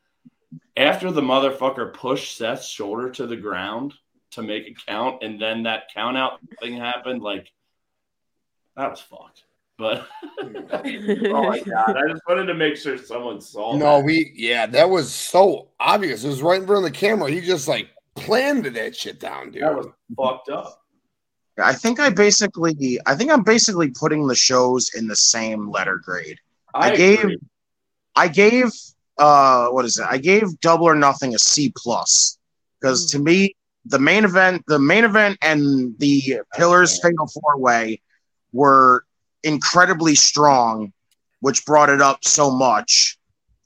after the motherfucker pushed Seth's shoulder to the ground to make a count, and then that count out thing happened, like that was fucked. But oh my god, I just wanted to make sure someone saw. No, that. we yeah, that was so obvious. It was right in front of the camera. He just like planned that shit down, dude. that was fucked up. I think I basically, I think I'm basically putting the shows in the same letter grade. I, I gave- agree. I gave uh what is it? I gave Double or Nothing a C plus because to me the main event, the main event, and the Pillars Fatal Four Way were incredibly strong, which brought it up so much.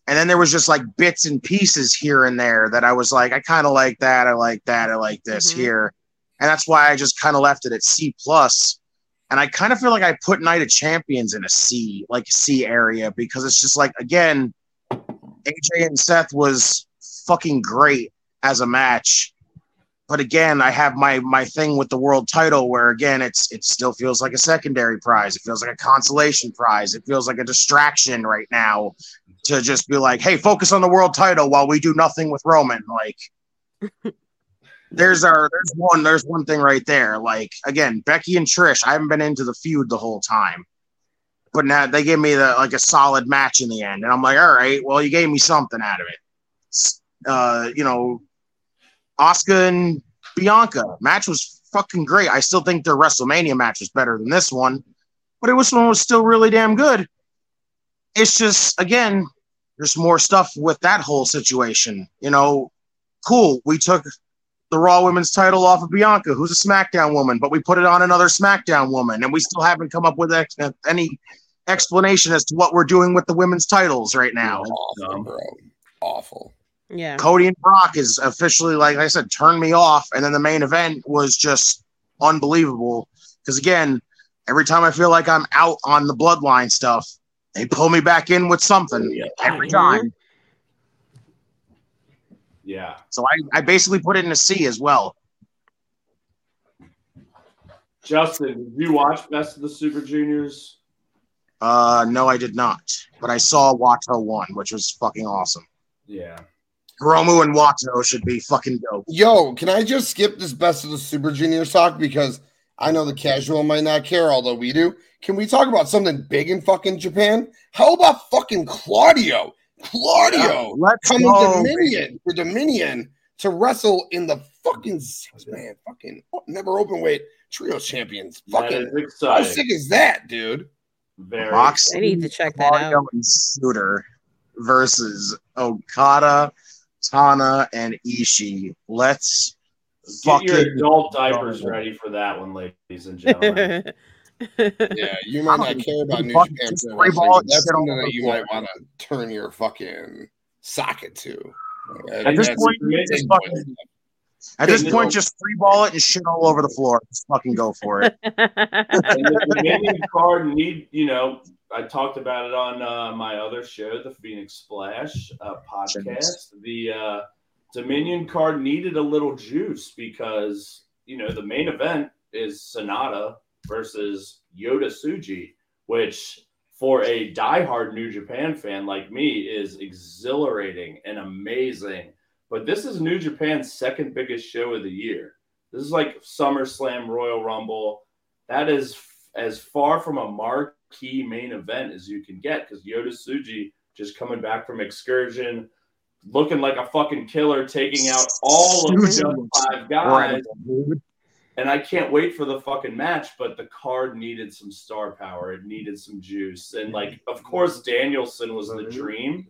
And then there was just like bits and pieces here and there that I was like, I kind of like that, I like that, I like this Mhm. here, and that's why I just kind of left it at C plus. And I kind of feel like I put Night of Champions in a C, like C area, because it's just like again, AJ and Seth was fucking great as a match. But again, I have my my thing with the world title where again it's it still feels like a secondary prize. It feels like a consolation prize. It feels like a distraction right now to just be like, hey, focus on the world title while we do nothing with Roman. Like there's our there's one there's one thing right there. Like again, Becky and Trish, I haven't been into the feud the whole time. But now they gave me the like a solid match in the end. And I'm like, all right, well, you gave me something out of it. Uh, you know, Asuka and Bianca match was fucking great. I still think their WrestleMania match was better than this one, but it was one was still really damn good. It's just again, there's more stuff with that whole situation. You know, cool. We took the Raw Women's title off of Bianca, who's a SmackDown woman, but we put it on another SmackDown woman, and we still haven't come up with any explanation as to what we're doing with the women's titles right now. Awful, bro. Awful. Yeah. Cody and Brock is officially, like I said, turned me off. And then the main event was just unbelievable. Because again, every time I feel like I'm out on the bloodline stuff, they pull me back in with something every time. Yeah. So I, I basically put it in a C as well. Justin, did you watch Best of the Super Juniors? Uh, no, I did not. But I saw Wato one, which was fucking awesome. Yeah. Hiromu and Wato should be fucking dope. Yo, can I just skip this best of the Super Junior talk because I know the casual might not care, although we do. Can we talk about something big in fucking Japan? How about fucking Claudio? Claudio Let's coming go. Dominion for Dominion to wrestle in the fucking six man fucking never open weight trio champions. That Fucking how sick is that, dude? Very. Moxley, I need to check that Claudio, out. and Suter versus Okada, Tana, and Ishii. Let's Get your adult diapers ready for that one, ladies and gentlemen. Yeah, you might not care about New Japan Pro play Wrestling, ball that's something that you might want to turn your fucking socket to. At this That's point, big just boy fucking- stuff. At this Yeah. point, just free ball it and shit all over the floor. Just fucking go for it. and the Dominion card need, you know, I talked about it on uh, my other show, the Phoenix Splash uh, podcast. The uh, Dominion card needed a little juice because, you know, the main event is Sanada versus Yota Tsuji, which for a diehard New Japan fan like me is exhilarating and amazing. But this is New Japan's second biggest show of the year. This is like SummerSlam, Royal Rumble. That is f- as far from a marquee main event as you can get because Yota Tsuji just coming back from excursion, looking like a fucking killer, taking out all of the five guys. And I can't wait for the fucking match, but the card needed some star power. It needed some juice. And like, of course, Danielson was the dream.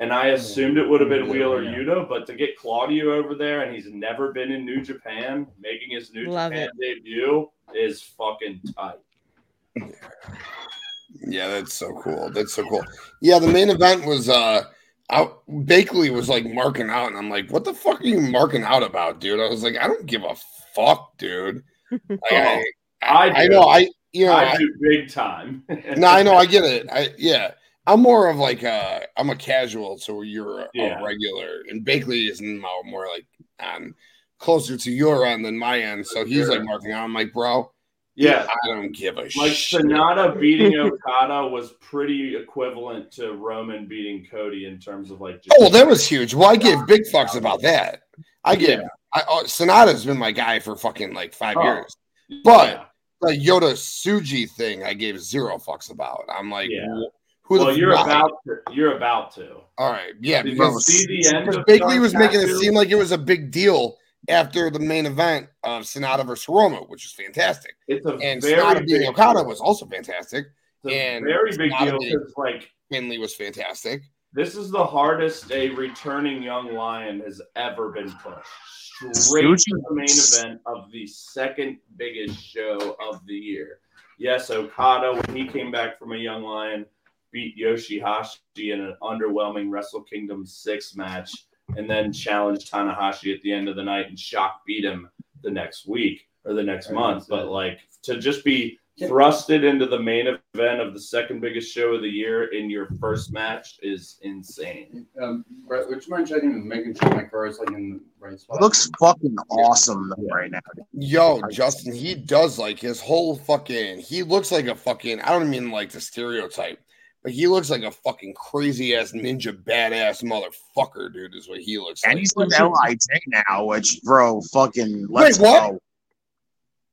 And I assumed it would have been Wheeler Yuta, but to get Claudio over there and he's never been in New Japan, making his New Love Japan debut is fucking tight. Yeah, that's so cool. That's so cool. Yeah, the main event was uh out Bakley was like marking out, and I'm like, what the fuck are you marking out about, dude? I was like, I don't give a fuck, dude. Like, I, I I do. know, I you know, I I, do big time. no, I know, I get it. I yeah, I'm more of like uh I'm a casual, so you're a, Yeah. a regular, and Bakley is more, like on closer to your end than my end, so he's like marking out. I'm like, bro, yeah. I don't give a shit. Like shit. Sanada beating Okada was pretty equivalent to Roman beating Cody in terms of like. Oh, well, that was huge. Well, I give big fucks about that. I give. I, uh, Sanada's been my guy for fucking like five Oh. years. But Yeah. the Yota Tsuji thing, I gave zero fucks about. I'm like, Yeah. Wh- who well, the you're why? about to. You're about to. All right, yeah, Did because see the end because of Bakley Dark was making it seem like it was a big deal after the main event of Sanada versus Hiromu, which is fantastic. It's a And very Sanada big beating Okada deal. was also fantastic. It's a and very big Sanada deal because like Finley was fantastic. this is the hardest a returning young lion has ever been pushed. Straight to the main event of the second biggest show of the year. Yes, Okada, when he came back from a young lion, beat Yoshihashi in an underwhelming Wrestle Kingdom 6 match, and then challenged Tanahashi at the end of the night and shock beat him the next week or the next month. But like to just be thrusted into the main event of the second biggest show of the year in your first match is insane. Um, Brett, would you mind checking and making sure my car is like in the right spot? It looks fucking awesome though, right now. Yo, Justin, he does like his whole fucking. He looks like a fucking. I don't mean like the stereotype, but he looks like a fucking crazy ass ninja badass motherfucker, dude. Is what he looks And like. And he's with LIJ now, which bro, fucking let's Wait, what? go.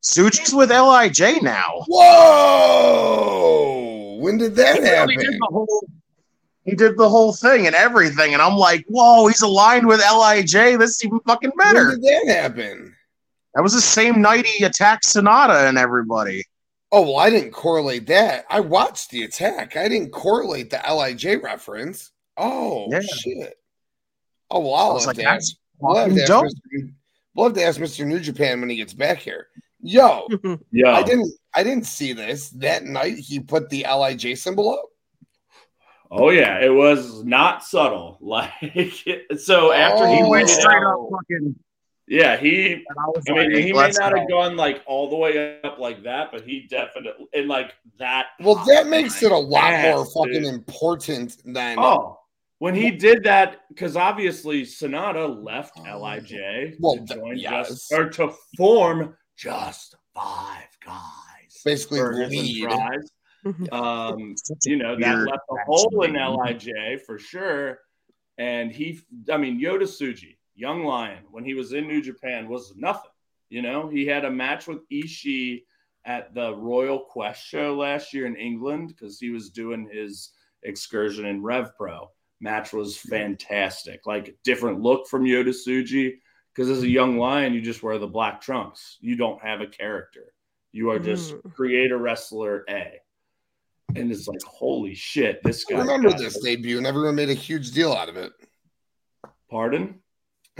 Tsuji's with LIJ now. Whoa! When did that He really did happen? the whole. He did the whole thing and everything, and I'm like, whoa, he's aligned with LIJ. That's even fucking better. When did that happen? That was the same night he attacked Sanada and everybody. Oh well, I didn't correlate that. I watched the attack. I didn't correlate the LIJ reference. Oh Yeah. shit! Oh well, I I'll was have like, to that's ask. We'll have, to ask dope. Mr. we'll have to ask Mr. New Japan when he gets back here. Yo, Yeah, I didn't. I didn't see this that night. He put the LIJ symbol up. Oh yeah, it was not subtle. Like so after he Oh. He went straight out- up fucking. Yeah, he I was I mean, like, he may not go. have gone like all the way up like that, but he definitely and like that. Well, that makes it a lot Yes, more fucking dude. important than. Oh, when he did that, because obviously Sanada left LIJ Well, to join yes. just or to form just five guys. Basically lead. Um, you know that left a match hole in. LIJ for sure. And he, I mean, Yota Tsuji, young lion, when he was in New Japan, was nothing. You know, he had a match with Ishii at the Royal Quest show last year in England because he was doing his excursion in Rev Pro. Match was fantastic, like different look from Yota Tsuji. Because as a young lion, you just wear the black trunks. You don't have a character. You are just Mm. create a wrestler A and it's like, holy shit, this I guy. remember this debut, and everyone made a huge deal out of it. Pardon?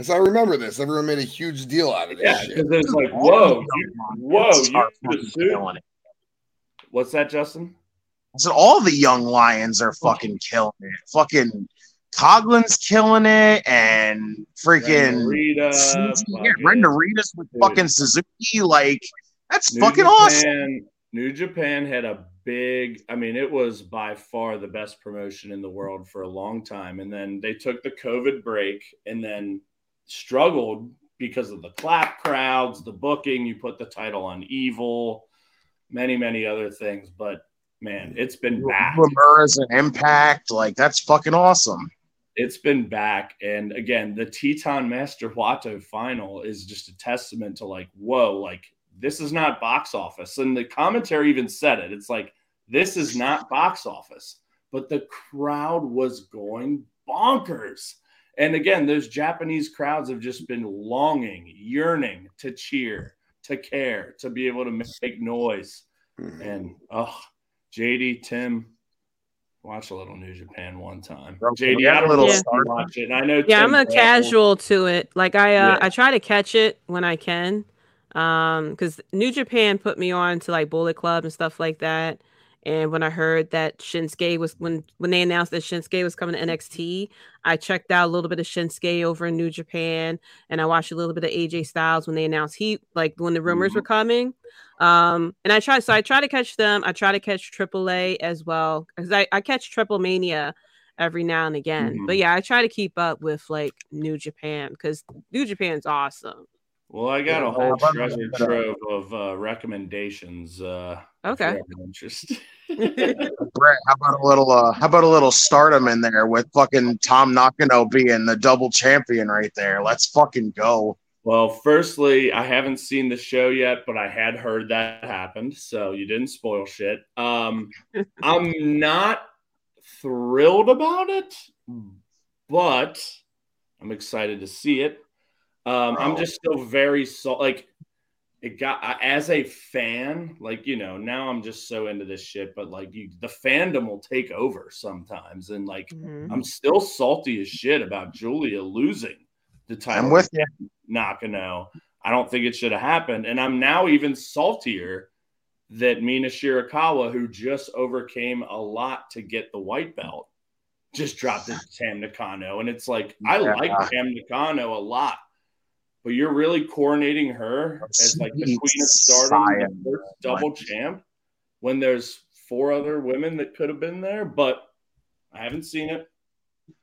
As I remember this, everyone made a huge deal out of this Yeah, because it's like, whoa, you- whoa, you are the fucking suit? killing it. What's that, Justin? I said all the young lions are fucking killing it. Fucking Coughlin's killing it, and freaking Rita, Suzuki- yeah, Ren Narita's with Dude. fucking Suzuki. Like that's fucking awesome. New Japan had a big, I mean, it was by far the best promotion in the world for a long time. And then they took the COVID break and then struggled because of the clap crowds, the booking. You put the title on Evil, many, many other things. But man, it's been back. Uemura's an impact. Like that's fucking awesome. it's been back. And again, the Titan Master Wato final is just a testament to like, whoa, like this is not box office. And the commentary even said it. It's like, this is not box office. But the crowd was going bonkers. And again, those Japanese crowds have just been longing, yearning to cheer, to care, to be able to make noise. And oh, JD, Tim, watch a little New Japan one time. Bro, JD, we got I a don't little know if you start. watch it. I know. Yeah, Tim I'm a Campbell- casual to it. Like I uh Yeah. I try to catch it when I can. Um because New Japan put me on to like Bullet Club and stuff like that. And when I heard that Shinsuke was when when they announced that Shinsuke was coming to mm-hmm. NXT, I checked out a little bit of Shinsuke over in New Japan and I watched a little bit of AJ Styles when they announced he like when the rumors were mm-hmm. coming. Um and I try so I try to catch them. I try to catch AAA as well because I, I catch Triple Mania every now and again. But mm-hmm. yeah, I try to keep up with like New Japan because New Japan's awesome. Well, I got a whole how treasure trove of uh, recommendations. Uh, Okay. interest. Brett, how about a little uh how about a little stardom in there with fucking Tam Nakano being the double champion right there? Let's fucking go. Well, firstly, I haven't seen the show yet, but I had heard that happened, so you didn't spoil shit. Um, I'm not thrilled about it, but I'm excited to see it. Um, I'm just still very so like it got I- as a fan, like you know, now I'm just so into this shit, but like you, the fandom will take over sometimes, and like Mhm. I'm still salty as shit about Julia losing the title. I'm with you. Nakano. I don't think it should have happened. And I'm now even saltier that Mina Shirakawa, who just overcame a lot to get the white belt, just dropped it to Tam Nakano. And it's like, I Yeah. like Tam Nakano a lot, but you're really coronating her as like the queen of stardom, the first double champ. when there's four other women that could have been there, but I haven't seen it.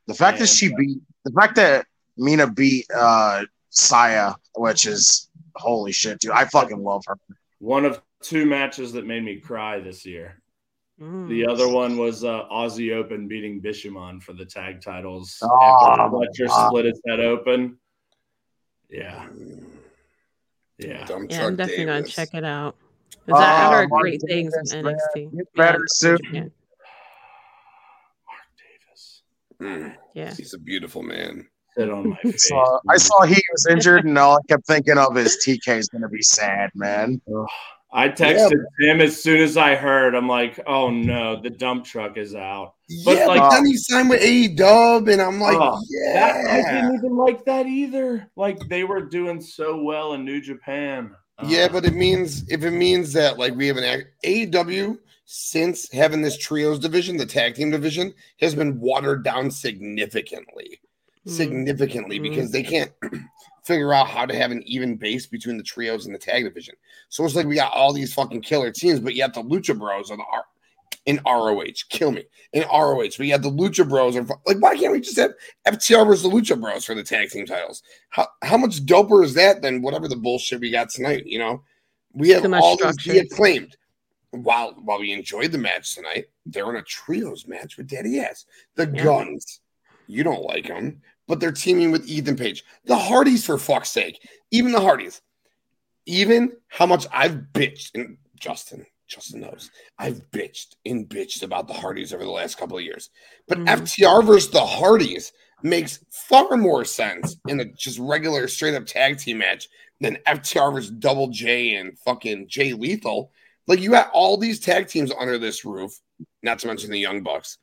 The fact that she uh, beat the fact that Mina beat uh Saya, which is holy shit, dude. I fucking love her. One of two matches that made me cry this year. Mm. The other one was uh, Aussie Open beating Bishamon for the tag titles Oh, after Fletcher wow. split his head open. Yeah, yeah. Dumb Yeah, I'm definitely gonna check it out. I, I Oh, heard Mark great things Davis, in man. NXT. Get better Yeah, soon. Japan. Mark Davis. Mm, Yeah. He's a beautiful man. Sit on my face. So, I saw he was injured, and all I kept thinking of is TK is gonna be sad, man. I texted him as soon as I heard. I'm like, oh no, the dump truck is out. But, yeah, like- but then he signed with A Dub, and I'm like, Oh, That, I didn't even like that either. Like they were doing so well in New Japan. Uh, yeah. But it means if it means that like we have an act- AEW since having this trios division, the tag team division has been watered down significantly, Mm. significantly Mhm. because they can't figure out how to have an even base between the trios and the tag division. So it's like we got all these fucking killer teams, but yet the Lucha Bros are the R- in ROH. Kill me in ROH. We have the Lucha Bros like, why can't we just have FTR versus the Lucha Bros for the tag team titles? How how much doper is that than whatever the bullshit we got tonight? You know, we have all these structure. we acclaimed. While while we enjoyed the match tonight, they're in a trios match with Daddy Ass. The Yeah. Guns, you don't like them, but they're teaming with Ethan Page. The Hardys, for fuck's sake, even the Hardys. Even how much I've bitched, and Justin, Justin knows, I've bitched and bitched about the Hardys over the last couple of years. But Mhm. FTR versus the Hardys makes far more sense in a just regular straight up tag team match than FTR versus Double J and fucking Jay Lethal. Like you got all these tag teams under this roof, not to mention the Young Bucks,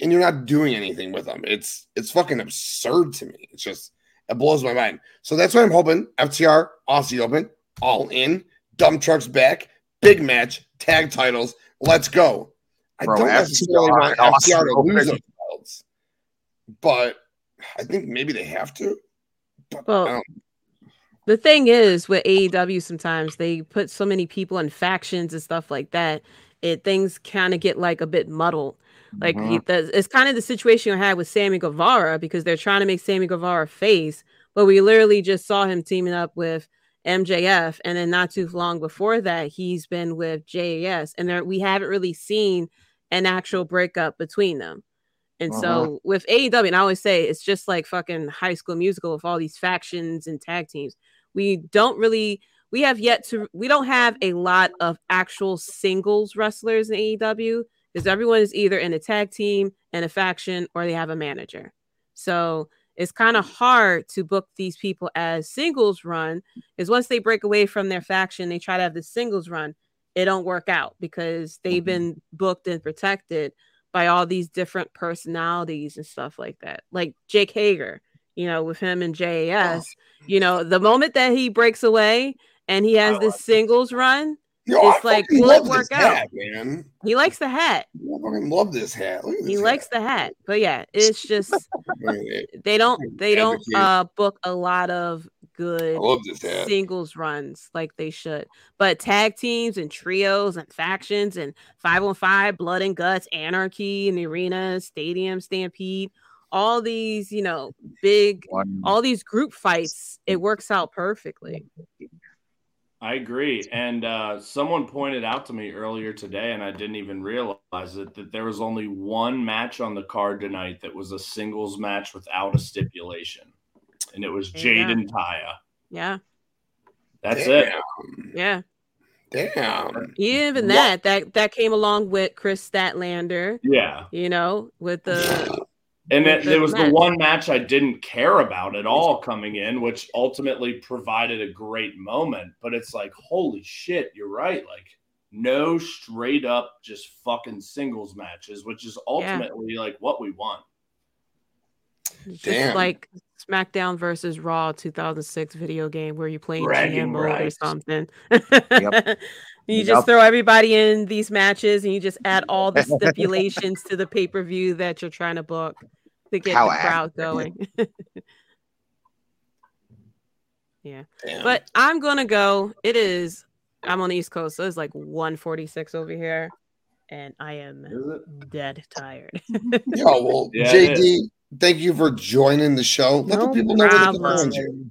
and you're not doing anything with them. It's it's fucking absurd to me. It's just it blows my mind. So that's what I'm hoping. FTR, Aussie Open, all in, dump trucks back, big match, tag titles. Let's go. I Bro, don't necessarily FTR, want FTR to lose Open. those belts, but I think maybe they have to. But Well, I don't- the thing is with AEW sometimes they put so many people in factions and stuff like that it things kind of get like a bit muddled like Mhm. he, the, it's kind of the situation I had with Sammy Guevara because they're trying to make Sammy Guevara face but we literally just saw him teaming up with MJF and then not too long before that he's been with JAS and there we haven't really seen an actual breakup between them and uh-huh. so with AEW, and I always say it's just like fucking high school musical with all these factions and tag teams. We don't really we have yet to we don't have a lot of actual singles wrestlers in AEW because everyone is either in a tag team and a faction or they have a manager. So it's kind of hard to book these people as singles run because once they break away from their faction, they try to have the singles run. It don't work out because they've been booked and protected by all these different personalities and stuff like that. Like Jake Hager, you know, with him and JAS, you know, the moment that he breaks away and he has this singles run, Yo, it's I like, fucking will it work this out? hat, man. he likes the hat. I fucking love this hat. Look at He this likes the hat. But yeah, it's just I, mean, it- they don't they don't uh book a lot of good love this hat. singles runs like they should. But tag teams and trios and factions and 515, blood and guts, anarchy in the arena, stadium stampede, all these, you know, big all these group fights, it works out perfectly. I agree. And uh, someone pointed out to me earlier today, and I didn't even realize it, that there was only one match on the card tonight that was a singles match without a stipulation. And it was There Jade and Taya. Yeah. That's it. Yeah. Damn. Even What? that, that that came along with Kris Statlander, Yeah. you know, with the And With it, was the one match I didn't care about at all coming in, which ultimately provided a great moment. But it's like, holy shit, you're right. Like, no straight up just fucking singles matches, which is ultimately like what we want. It's Damn. just like SmackDown versus Raw 2006 video game where you play in Bragging GM mode or something. Yep. You Yep. just throw everybody in these matches and you just add all the stipulations to the pay per view that you're trying to book to get How the crowd going. yeah. Damn. But I'm going to go. It is I'm on the East Coast, so it's like 146 over here, and I am dead tired. Yo, well, Yeah, JD, thank you for joining the show. Let No the people know where they can find you.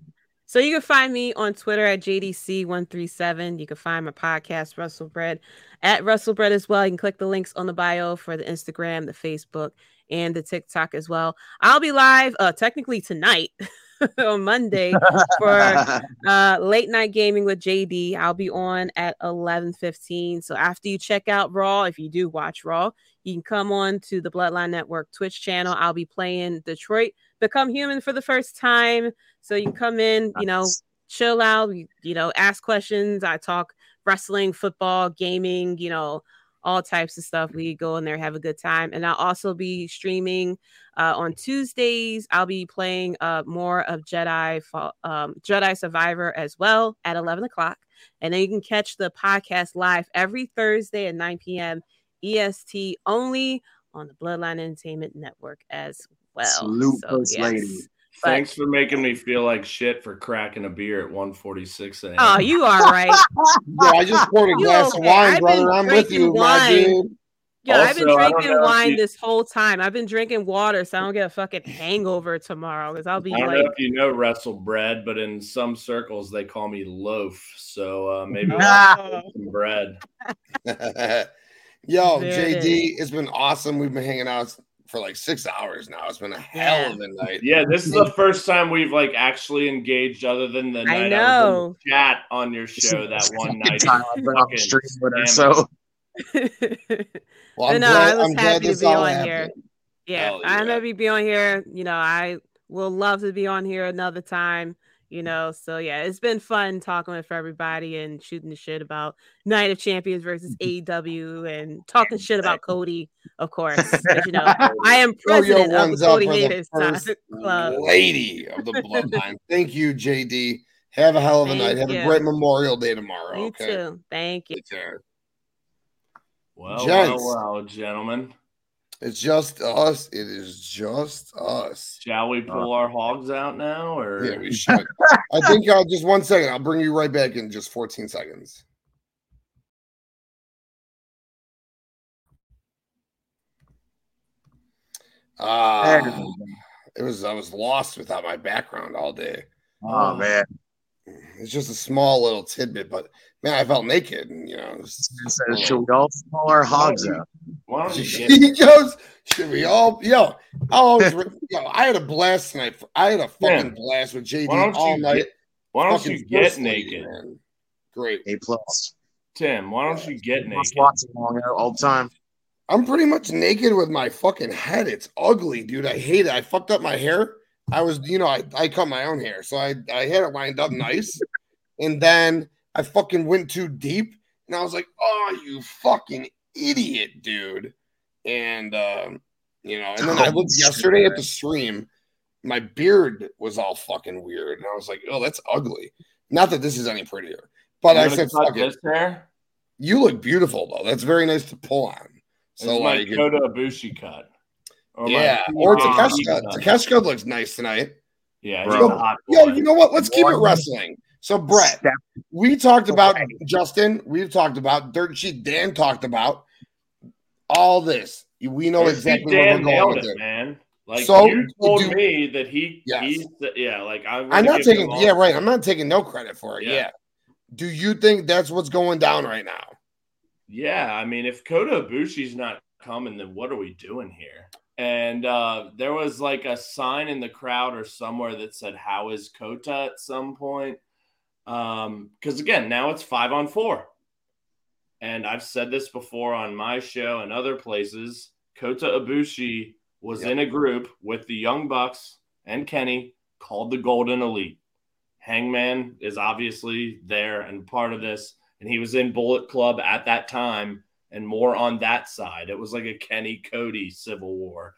So you can find me on Twitter at JDC137. You can find my podcast, Wrestle Bread, at Wrestle Bread as well. You can click the links on the bio for the Instagram, the Facebook, and the TikTok as well. I'll be live uh technically tonight on Monday for uh late night gaming with JD. I'll be on at 11:15. So after you check out Raw, if you do watch Raw, you can come on to the Bloodline Network Twitch channel. I'll be playing Detroit Become Human for the first time. So you can come in, you know, chill out, you, you know, ask questions. I talk wrestling, football, gaming, you know, all types of stuff. We go in there, have a good time. And I'll also be streaming uh, on Tuesdays. I'll be playing uh, more of Jedi um, Jedi Survivor as well at 11 o'clock. And then you can catch the podcast live every Thursday at 9 p.m. EST only on the Bloodline Entertainment Network as well. Salute, So, yes. Lady. But- Thanks for making me feel like shit for cracking a beer at 146 a.m. Oh, you are right. Yo, I just poured a You glass okay? of wine, I've brother. I'm with drinking you, my wine. dude. Yeah, I've been Also, I don't drinking wine you- this whole time. I've been drinking water so I don't get a fucking hangover tomorrow because I'll be I don't like, know if you know wrestle bread, but in some circles they call me loaf. So uh, maybe oh, some bread. Yo, There it JD, it's been awesome. We've been hanging out for like six hours now. It's been a hell of a night. Yeah, this is the first time we've like actually engaged, other than the I night I, was know. in the chat on your show that one night. Time I've been on the Fucking stream with her, so Well, I'm no, glad, I was I'm glad happy to be all on here. happened. yeah, I'm happy to be on here. You know, I will love to be on here another time. You know, so yeah, it's been fun talking with everybody and shooting the shit about Night of Champions versus mm-hmm. AEW and talking shit about Cody, of course you know, I am Throw your president of ones the up Cody for the Haters first Club. lady of the bloodline. Thank you, JD. Have a hell of a Thank night. Have a great Memorial Day tomorrow. You okay. too. Thank you. Take care. Well, well, well, gentlemen, It's just us. It is just us. shall we pull our hogs out now, or Yeah, we should. I think uh, just one second. I'll bring you right back in just 14 seconds. Ah, it was I was lost without my background all day. oh man, It's just a small little tidbit, but man, I felt naked. And, you know, it's- So should we all pull our hogs out? why don't you get he goes, "Should we all?" Yo, I always, yo, I had a blast tonight. I had a fucking Yeah. blast with JD all you night. get- why don't Fucking you get naked, man. Great. A plus. Tim? Why don't you get Plus naked? watching long out all the time. I'm pretty much naked with my fucking head. It's ugly, dude. I hate it. I fucked up my hair. I was, you know, I, I cut my own hair. So I, I had it lined up nice. And then I fucking went too deep. And I was like, oh, you fucking idiot, dude. And, um, you know, and then I Oh, looked yesterday at the stream. My beard was all fucking weird. And I was like, oh, that's ugly. Not that this is any prettier. But You I said, cut fuck it. this hair. You look beautiful, though. That's very nice to pull on. So, is my like, if- Kota Ibushi cut. Or my yeah, or TK Takeshita. cut. Takeshita looks nice tonight. Yeah, Bro. he's Yo, you know what? Let's keep it wrestling. So, Brett, Step we talked about away. Justin. We've talked about Dirt Sheet. Dan talked about all this. We know Dirt exactly Sheet where Dan we're going with it, it. man. Like So, you told do- me that he, Yes. he, yeah, like I'm. I'm not taking. Yeah, right. I'm not taking no credit for it. Yeah. Yeah. Do you think that's what's going down right now? Yeah, I mean, if Kota Ibushi's not coming, then what are we doing here? And uh, there was like a sign in the crowd or somewhere that said, "How is Kota?" at some point. Um, because again, now it's five on four, and I've said this before on my show and other places. Kota Ibushi was Yep. in a group with the Young Bucks and Kenny called the Golden Elite. Hangman is obviously there and part of this, and he was in Bullet Club at that time and more on that side. It was like a Kenny Cody civil war.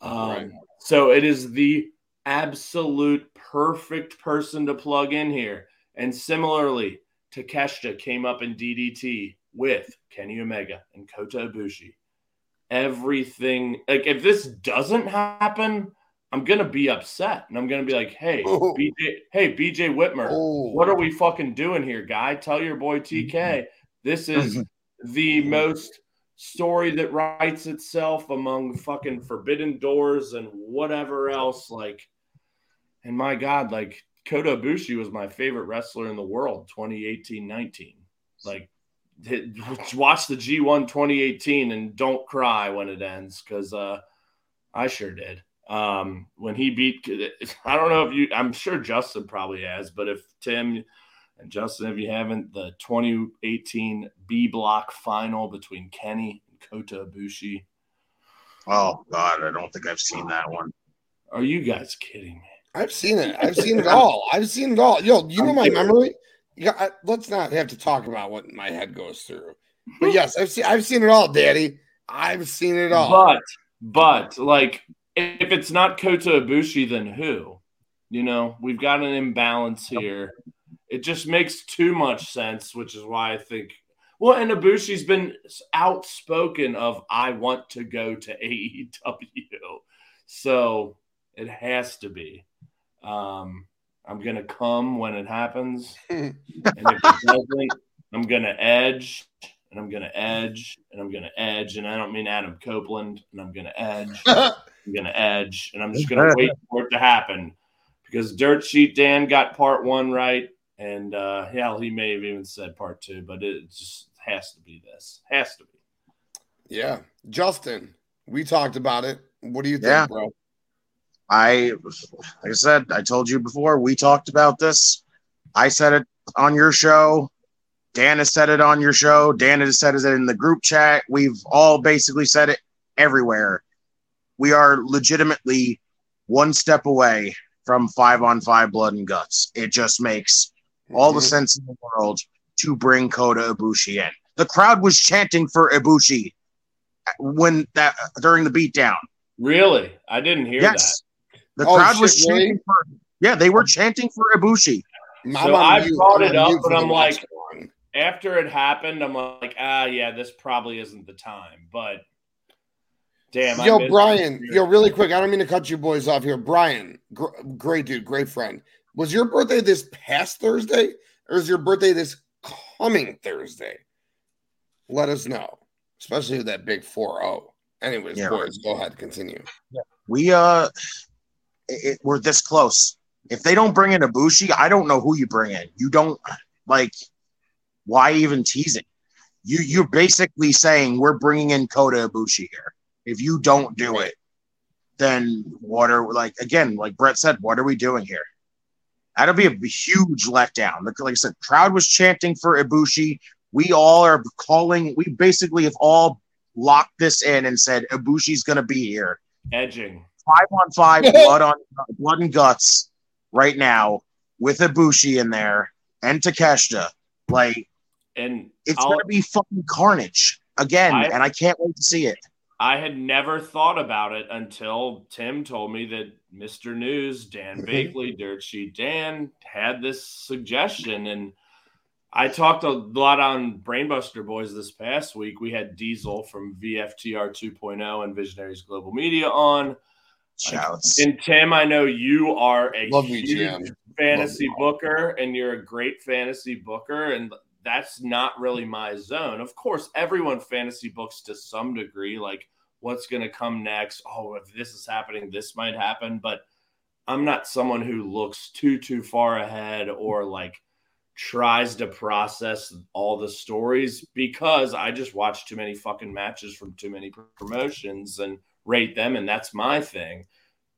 Um, Right. So it is the absolute perfect person to plug in here. And similarly, Takeshita came up in DDT with Kenny Omega and Kota Ibushi. Everything like if this doesn't happen, I'm gonna be upset and I'm gonna be like, hey, Oh. BJ, hey, BJ Whitmer, Oh. what are we fucking doing here, guy? Tell your boy TK. Mm-hmm. This is mm-hmm. the most story that writes itself among fucking forbidden doors and whatever else. Like, and my God, like Kota Ibushi was my favorite wrestler in the world 2018 19. Like, hit, watch the G1 2018 and don't cry when it ends because uh, I sure did. Um, when he beat, I don't know if you, I'm sure Justin probably has, but if Tim and Justin, if you haven't, the 2018 B block final between Kenny and Kota Ibushi. Oh God, I don't think I've seen that one. Are you guys kidding me? I've seen it. I've seen it all. I've seen it all. Yo, you know my memory. Yeah, I, let's not have to talk about what my head goes through. But hmm. yes, I've seen. I've seen it all, Daddy. I've seen it all. But, but like, if it's not Kota Ibushi, then who? You know, we've got an imbalance here. It just makes too much sense, which is why I think. Well, and Ibushi's been outspoken of I want to go to AEW, so it has to be. Um, I'm gonna come when it happens, and if it doesn't, I'm gonna edge, and I'm gonna edge, and I'm gonna edge, and I don't mean Adam Copeland, and I'm gonna edge, I'm gonna edge, and I'm just gonna wait for it to happen because Dirt Sheet Dan got part one right, and uh, hell, he may have even said part two, but it just has to be this, has to be. yeah, Justin, we talked about it. What do you think, Yeah. bro? I, like I said, I told you before, we talked about this. I said it on your show. Dan has said it on your show. Dan has said it in the group chat. We've all basically said it everywhere. We are legitimately one step away from five on five blood and guts. It just makes all the Mhm. sense in the world to bring Kota Ibushi in. The crowd was chanting for Ibushi when that during the beatdown. Really, I didn't hear Yes. The Oh, crowd was shit, really? chanting for yeah, they were chanting for Ibushi. I'm So I brought it up, but I'm like- one. After it happened, I'm like, ah, yeah, this probably isn't the time, but. Damn, yo, missed Brian, yo, really quick. I don't mean to cut you boys off here. Brian, gr- great dude, great friend. Was your birthday this past Thursday, or is your birthday this coming Thursday? Let us know, especially with that big 4-0. Anyways, Yeah. boys, go ahead, continue. We uh it, we're this close. If they don't bring in Ibushi, I don't know who you bring in. You don't like why even teasing? You you're basically saying we're bringing in Kota Ibushi here. If you don't do it, then what are like again, like Brett said, what are we doing here? That'll be a huge letdown. Like, like I said, crowd was chanting for Ibushi. We all are calling. We basically have all locked this in and said Ibushi's going to be here. edging. Five on five, blood on blood and guts right now with Ibushi in there and Takeshita. Like And it's I'll- going to be fucking carnage again, I- and I can't wait to see it. I had never thought about it until Tim told me that Mr. News, Dan Bakley, Dirt Sheet Dan, had this suggestion. And I talked a lot on Brainbuster Boys this past week. We had Diesel from VFTR 2.0 and Visionaries Global Media on. Shouts. And Tim, I know you are a Love huge Jim. fantasy Love booker and you're a great fantasy booker and that's not really my zone of course everyone fantasy books to some degree like what's going to come next oh if this is happening this might happen but i'm not someone who looks too too far ahead or like tries to process all the stories because i just watch too many fucking matches from too many promotions and rate them and that's my thing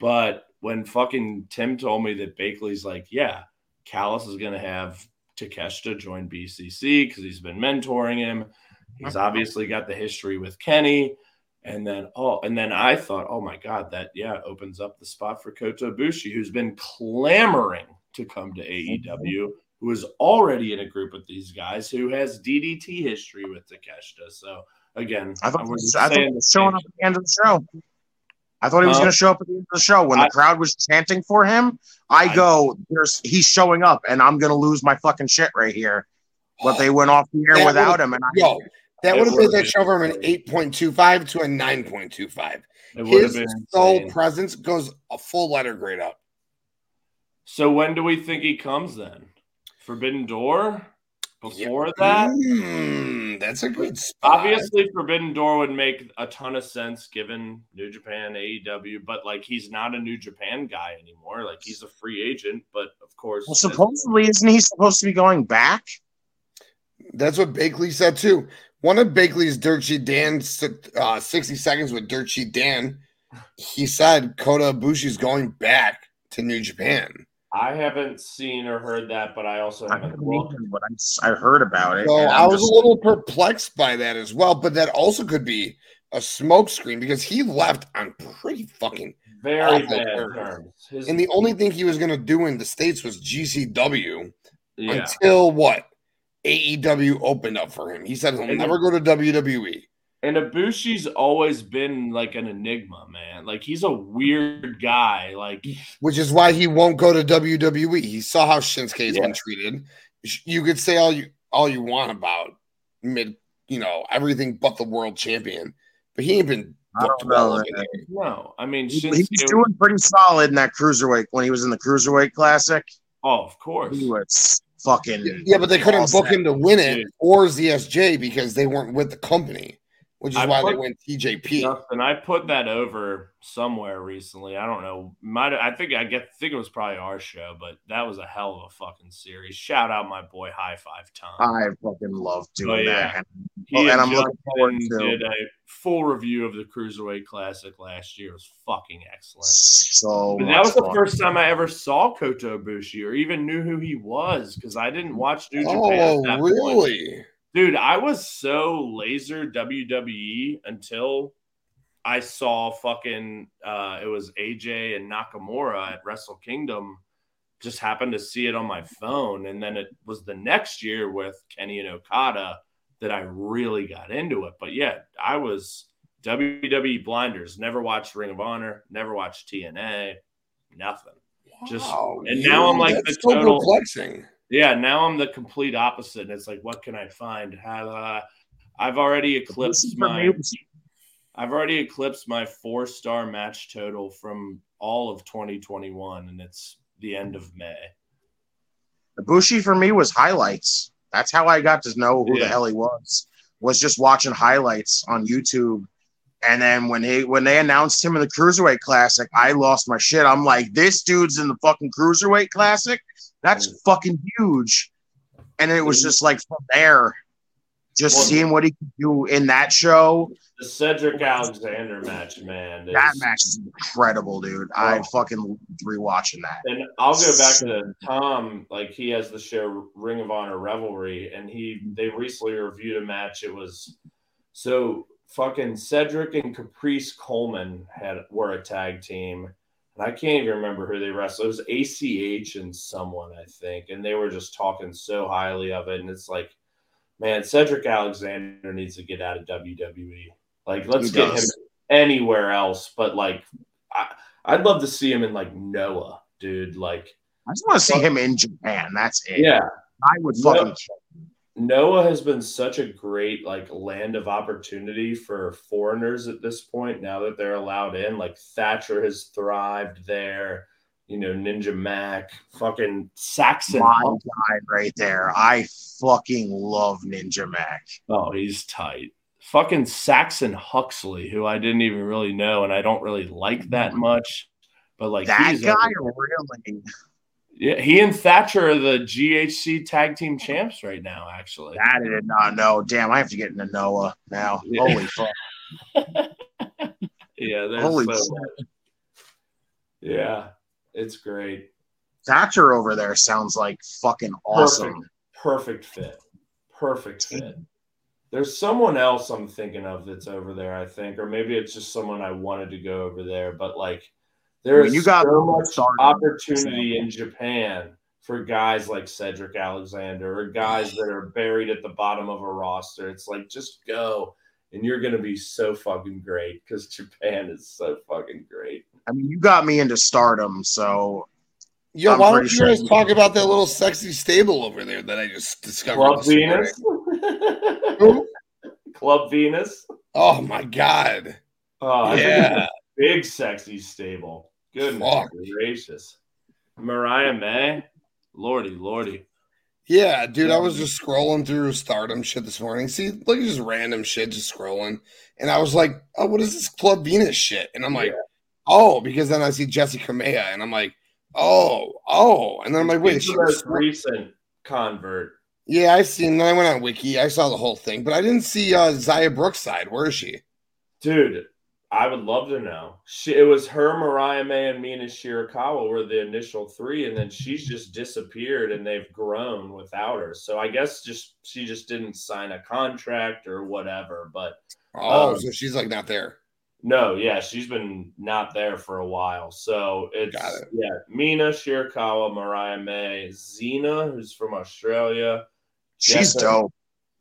but when fucking Tim told me that Bakley's like, yeah, Callis is going to have Takeshita join BCC because he's been mentoring him. He's obviously got the history with Kenny. And then, oh, and then I thought, oh my God, that, yeah, opens up the spot for Kota Ibushi, who's been clamoring to come to AEW, who is already in a group with these guys, who has DDT history with Takeshita. So, again, I thought, we're just I thought he was showing up at the end of the show. I thought he was Huh? going to show up at the end of the show when the crowd was chanting for him. I, I- go, "There's he's showing up, and I'm going to lose my fucking shit right here." But they went off the air without him, and I, Yo, that would have made would've that show from an 8.25 to a 9.25. It would have His sole insane. presence goes a full letter grade up. So when do we think he comes then? Forbidden Door? Before that? Mm, that's a good spot. Obviously, Forbidden Door would make a ton of sense given New Japan, AEW, but like he's not a New Japan guy anymore. Like he's a free agent, but of course, Well, supposedly, isn't he supposed to be going back? That's what Bakley said too. One of Bakley's Dirt Sheet Dan uh, 60 seconds with Dirt Sheet Dan, he said Kota Ibushi's going back to New Japan. I haven't seen or heard that, but I also haven't haven't looked. either, but I, I heard about it. So and I was just- a little perplexed by that as well, but that also could be a smokescreen because he left on pretty fucking. Very bad terms. terms. His, And the only thing he was going to do in the States was GCW yeah. until what? AEW opened up for him. He said he'll And- never go to. WWE. And Ibushi's always been like an enigma, man. Like he's a weird guy. Like which is why he won't go to WWE. He saw how Shinsuke's Yeah. been treated. You could say all you all you want about mid, you know, everything but the world champion, but he ain't been I booked well know, over man. there. no, I mean He, he Shinsuke. was doing pretty solid in that cruiserweight when he was in the cruiserweight classic. oh, of course. He was fucking. Yeah, but they couldn't book set. him to win it Dude. or ZSJ because they weren't with the company, which is I why they put- went TJP. And I put that over somewhere recently. I don't know. Might I think I get think it was probably our show, but that was a hell of a fucking series. Shout out my boy High Five Tom. I fucking love doing Oh, that. Oh, he and and I'm looking forward to- did a full review of the Cruiserweight Classic last year. It was fucking excellent. So But that was the fun. first time I ever saw Kota Ibushi or even knew who he was because I didn't watch New Japan. at Oh, that point. Dude, I was so laser WWE until I saw fucking uh it was AJ and Nakamura at Wrestle Kingdom. Just happened to see it on my phone. And then it was the next year with Kenny and Okada that I really got into it. But yeah, I was WWE blinders, never watched Ring of Honor, never watched TNA, nothing. Just- Wow, and now I'm like the so total- perplexing. Yeah, now I'm the complete opposite. And it's like, what can I find? Have, uh, I've already eclipsed my I've already eclipsed my four star match total from all of 2021, and it's the end of May. Ibushi for me was highlights. That's how I got to know who Yeah. the hell he was. Was just watching highlights on YouTube. And then when he when they announced him in the Cruiserweight Classic, I lost my shit. I'm like, this dude's in the fucking Cruiserweight Classic. That's Mm. fucking huge. And it was just like from there, just Well- seeing what he could do in that show. The Cedric Alexander match, man. is- That match is incredible, dude. I Oh. fucking loved rewatching that. And I'll go back to Tom. Like he has the show Ring of Honor Revelry, and he they recently reviewed a match. It was so fucking Cedric and Caprice Coleman had were a tag team, and I can't even remember who they wrestled. It was ACH and someone I think, and they were just talking so highly of it. And it's like, man, Cedric Alexander needs to get out of WWE. Like, let's He get him anywhere else, but like. I, I'd love to see him in like Noah, dude. Like I just want to see him in Japan. That's it. yeah, I would fucking Noah has been such a great like land of opportunity for foreigners at this point. Now that they're allowed in, like Thatcher has thrived there. You know, Ninja Mack, fucking Saxon. my guy right there. I fucking love Ninja Mack. Oh, he's tight. Fucking Saxon Huxley, who I didn't even really know, and I don't really like that mm-hmm. much. But like that guy everywhere. really. Yeah, he and Thatcher are the GHC tag team champs right now. Actually, That I did not know. Damn, I have to get into Noah now. Yeah. Holy fuck! yeah, Holy so. Yeah, it's great. Thatcher over there sounds like fucking awesome. Perfect fit. Perfect fit. There's someone else I'm thinking of that's over there, I think, or maybe it's just someone I wanted to go over there, but like I there's mean, you got so much Stardom, opportunity in Japan for guys like Cedric Alexander or guys that are buried at the bottom of a roster. It's like just go and you're gonna be so fucking great because Japan is so fucking great. I mean, you got me into Stardom, so Yo, I'm why don't you sure guys you- talk about that little sexy stable over there that I just discovered? Club? Venus. Club Venus. Oh my god! Oh, Yeah, big sexy stable. Goodness Fuck. gracious. Mariah May, lordy, lordy. Yeah, dude, I was just scrolling through stardom shit this morning. See, look at just random shit, just scrolling. And I was like, oh, what is this Club Venus shit? And I'm like, oh, because then I see Jesse Kamea, and I'm like, oh, oh. And then I'm like, wait, He's she the most recent convert. yeah, I seen. Then I went on Wiki, I saw the whole thing, but I didn't see uh, Xia Brookside. Where is she? Dude, I would love to know. She, it was her, Mariah May, and Mina Shirakawa were the initial three, and then she's just disappeared, and they've grown without her. So I guess just she just didn't sign a contract or whatever. But Oh, Um, so she's like not there. no, yeah, she's been not there for a while. So it's it. yeah, Mina Shirakawa, Mariah May, Xena, who's from Australia, She's Jessa- dope.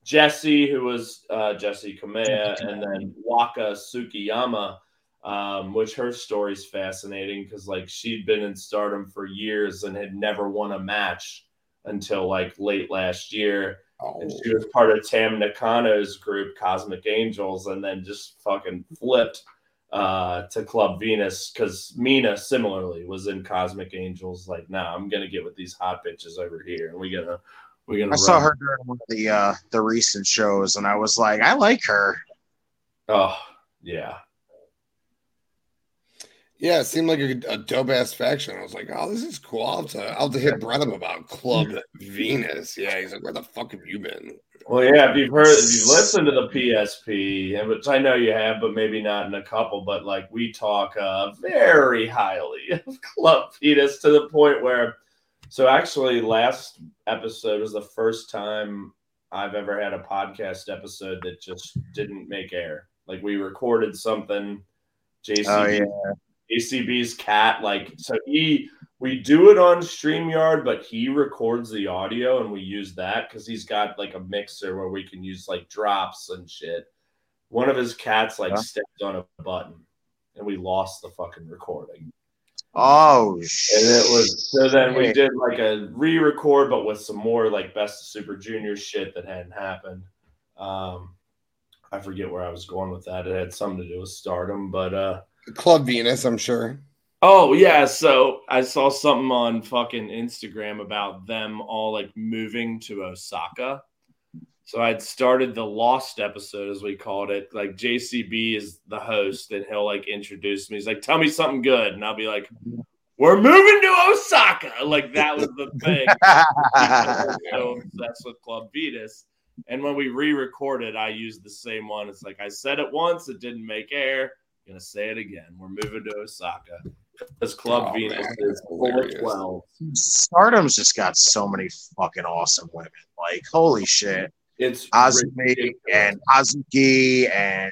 Jesse, who was uh, Jesse Kamea, and then Waka Tsukiyama, um, which her story's fascinating because like she'd been in Stardom for years and had never won a match until like late last year, Oh, and she was part of Tam Nakano's group, Cosmic Angels, and then just fucking flipped uh, to Club Venus because Mina similarly was in Cosmic Angels. Like, nah, I'm gonna get with these hot bitches over here, and we gonna we gonna. I saw her during one of the uh the recent shows, and I was like, I like her. Oh yeah. yeah, it seemed like a, a dope ass faction. I was like, oh, this is cool. I'll have to, I'll have to hit Brett up about Club Venus. Yeah, he's like, where the fuck have you been? Well, yeah, if you've heard, if you've listened to the PSP, which I know you have, but maybe not in a couple, but like we talk uh, very highly of Club Venus to the point where, so actually, last episode was the first time I've ever had a podcast episode that just didn't make air. Like we recorded something, JCB, Oh yeah, ACB's cat, like so he we do it on StreamYard, but he records the audio and we use that because he's got like a mixer where we can use like drops and shit. One of his cats like Yeah. stepped on a button and we lost the fucking recording. Oh And it was so then we did like a re-record, but with some more like best of Super Junior shit that hadn't happened. Um I forget where I was going with that. It had something to do with stardom, but uh Club Venus, I'm sure. Oh yeah, so I saw something on fucking Instagram about them all like moving to Osaka. So I'd started the Lost episode as we called it. Like JCB is the host and he'll like introduce me. He's like, "Tell me something good." And I'll be like, "We're moving to Osaka." Like that was the thing. so obsessed with Club Venus. And when we re-recorded, I used the same one. It's like I said it once, it didn't make air. gonna say it again. We're moving to Osaka. Because Club Oh, Venus man, is full 12. Stardom's just got so many fucking awesome women. Like holy shit, It's Azumi ridiculous. and Azuki and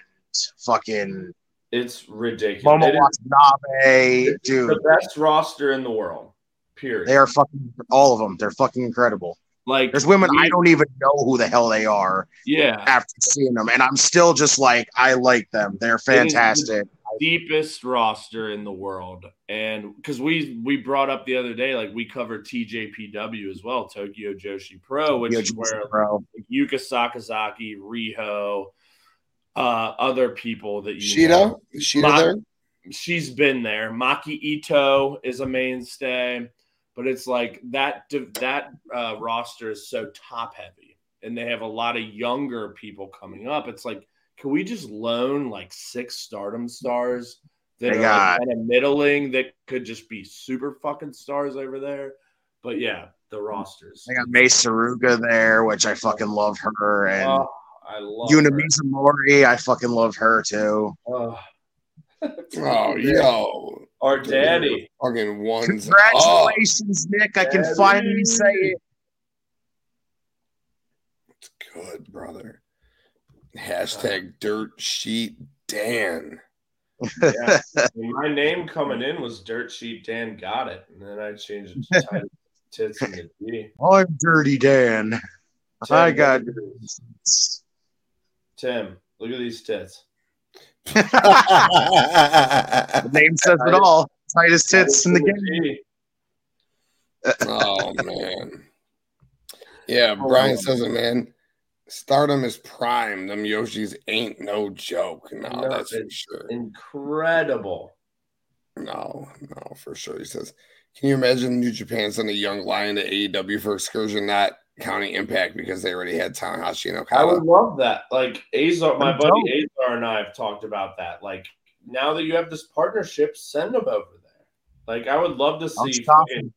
fucking it's ridiculous. Momo It Watanabe, dude. the best roster in the world. Period. They are fucking all of them. They're fucking incredible. like There's women we- I don't even know who the hell they are Yeah. after seeing them, and I'm still just like, I like them. They're fantastic. Deepest roster in the world and because we we brought up the other day like we covered tjpw as well tokyo joshi pro which Yo, is where bro. yuka sakazaki riho uh other people that you Sheeta, know. is Sheeta Ma- there? she's been there maki ito is a mainstay but it's like that that uh, roster is so top heavy and they have a lot of younger people coming up it's like can we just loan like six stardom stars that They are got- like kind of middling that could just be super fucking stars over there but yeah the rosters They got Mei Suruga there, which I fucking love her, and oh, i love Yuna her. Mizumori, I fucking love her too. Oh. Oh, yo. our daddy Fucking ones. Oh, Congratulations, Nick! I can finally say it. it's good, brother. Hashtag dirt sheet Dan. Yeah. My name coming in was Dirt Sheet Dan Got It. And then I changed it to Tight Tits and the G. I'm Dirty Dan. Tim, I got. look. Tim, look at these tits. The name says it all. Tightest tits in the game. Oh man. Yeah, oh, Brian says it, man. Stardom is prime. Them Joshis ain't no joke. No, No, that's for sure. Incredible. No, no, for sure. He says, Can you imagine New Japan sending a young lion to AEW for excursion, not counting impact because they already had Tanahashi and Okada? I would love that. Like Azar, my I'm buddy dope. Azar and I have talked about that. Like now that you have this partnership, send them over there. Like I would love to I'm see stopping. fucking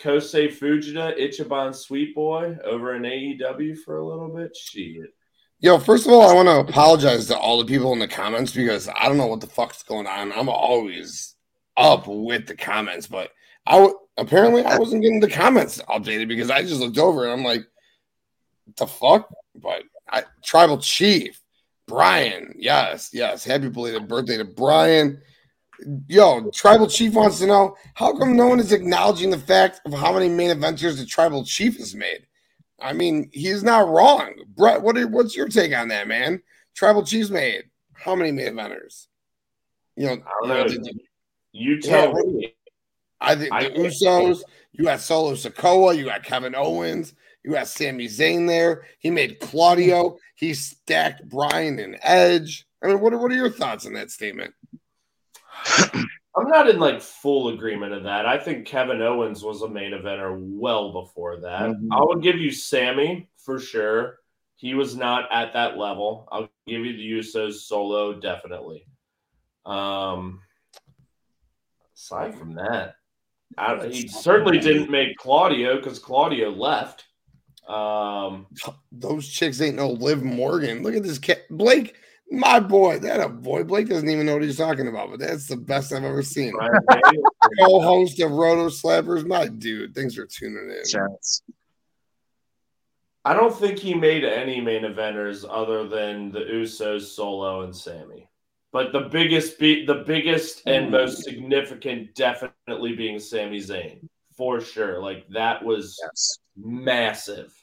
Kosei Fujita, Ichiban Sweet Boy over in AEW for a little bit. Shit. Yo, first of all, I want to apologize to all the people in the comments because I don't know what the fuck's going on. I'm always up with the comments, but I w- apparently I wasn't getting the comments updated because I just looked over and I'm like, the fuck? But I, Tribal Chief, Brian, yes, yes, happy belated birthday to Brian. Yo, Tribal Chief wants to know how come no one is acknowledging the fact of how many main adventures the Tribal Chief has made? I mean, he's not wrong. Brett, what are, what's your take on that, man? Tribal Chief's made how many main eventers? You know, I don't you know, the- You tell Yeah. me. I think I- the Usos, you got Solo Sikoa, you got Kevin Owens, you got Sami Zayn there. He made Claudio, he stacked Brian and Edge. I mean, what are, what are your thoughts on that statement? I'm not in like full agreement of that. I think Kevin Owens was a main eventer well before that. Mhm. I would give you Sami for sure. He was not at that level. I'll give you the Usos solo definitely. Um, aside from that, I, he certainly didn't make Claudio because Claudio left. Um, Those chicks ain't no Liv Morgan. Look at this cat. Blake, my boy. That a boy. Blake doesn't even know what he's talking about, but that's the best I've ever seen. Co-host of Roto Slappers, my dude. Thanks for tuning in. Chance. I don't think he made any main eventers other than the Usos, Solo, and Sami. But the biggest, be- the biggest and mm. most significant, definitely being Sami Zayn for sure. Like that was Yes. massive.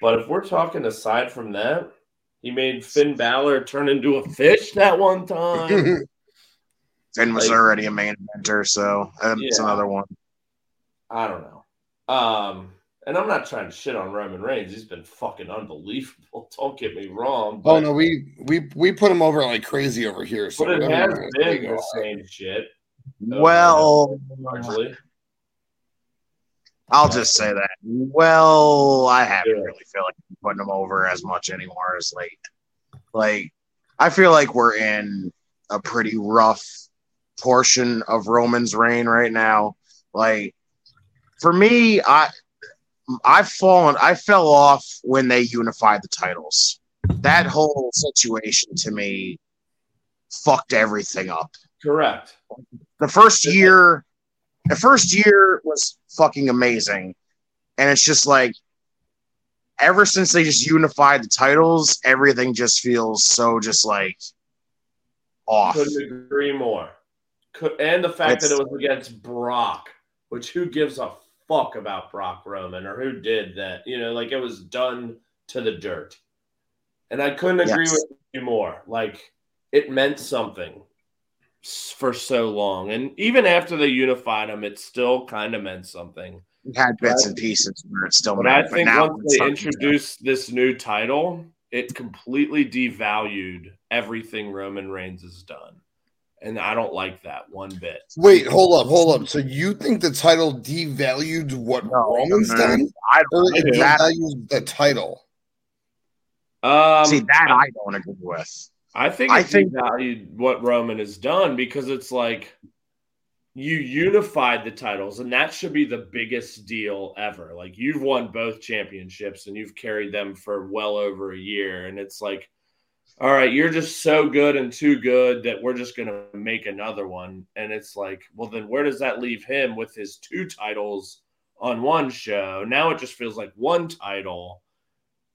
But if we're talking aside from that, he made Finn Balor turn into a fish that one time. Finn was Like- already a main eventer, so that's Yeah. another one. I don't know. Um, and I'm not trying to shit on Roman Reigns. He's been fucking unbelievable. Don't get me wrong. Oh no, we we we put him over like crazy over here. So But it has you been the same shit, Well, largely. I'll just say that. Well, I haven't Yeah. really feel like putting them over as much anymore as late. Like, I feel like we're in a pretty rough portion of Roman's reign right now. Like, for me, I I've fallen, I fell off when they unified the titles. That whole situation to me fucked everything up Correct. the first year the first year was fucking amazing and it's just like ever since they just unified the titles everything just feels so just like off Couldn't agree more. Could, and the fact that it was against Brock, which who gives a fuck about Brock Roman or who did that? You know, like it was done to the dirt. And I couldn't agree Yes. with you more. Like it meant something for so long. And even after they unified them, it still kind of meant something. it had bits and pieces where it still But I mattered, think now once they starting to- introduced this new title, it completely devalued everything Roman Reigns has done. And I don't like that one bit. Wait, hold up, hold up. So you think the title devalued what No, Roman's no, done, I or don't it think devalues the title? Um, see that I don't agree with. I think I think- devalued what Roman has done because it's like you unified the titles, and that should be the biggest deal ever. Like you've won both championships and you've carried them for well over a year, and it's like, all right, you're just so good and too good that we're just gonna make another one. And it's like, well, then where does that leave him with his two titles on one show? Now it just feels like one title.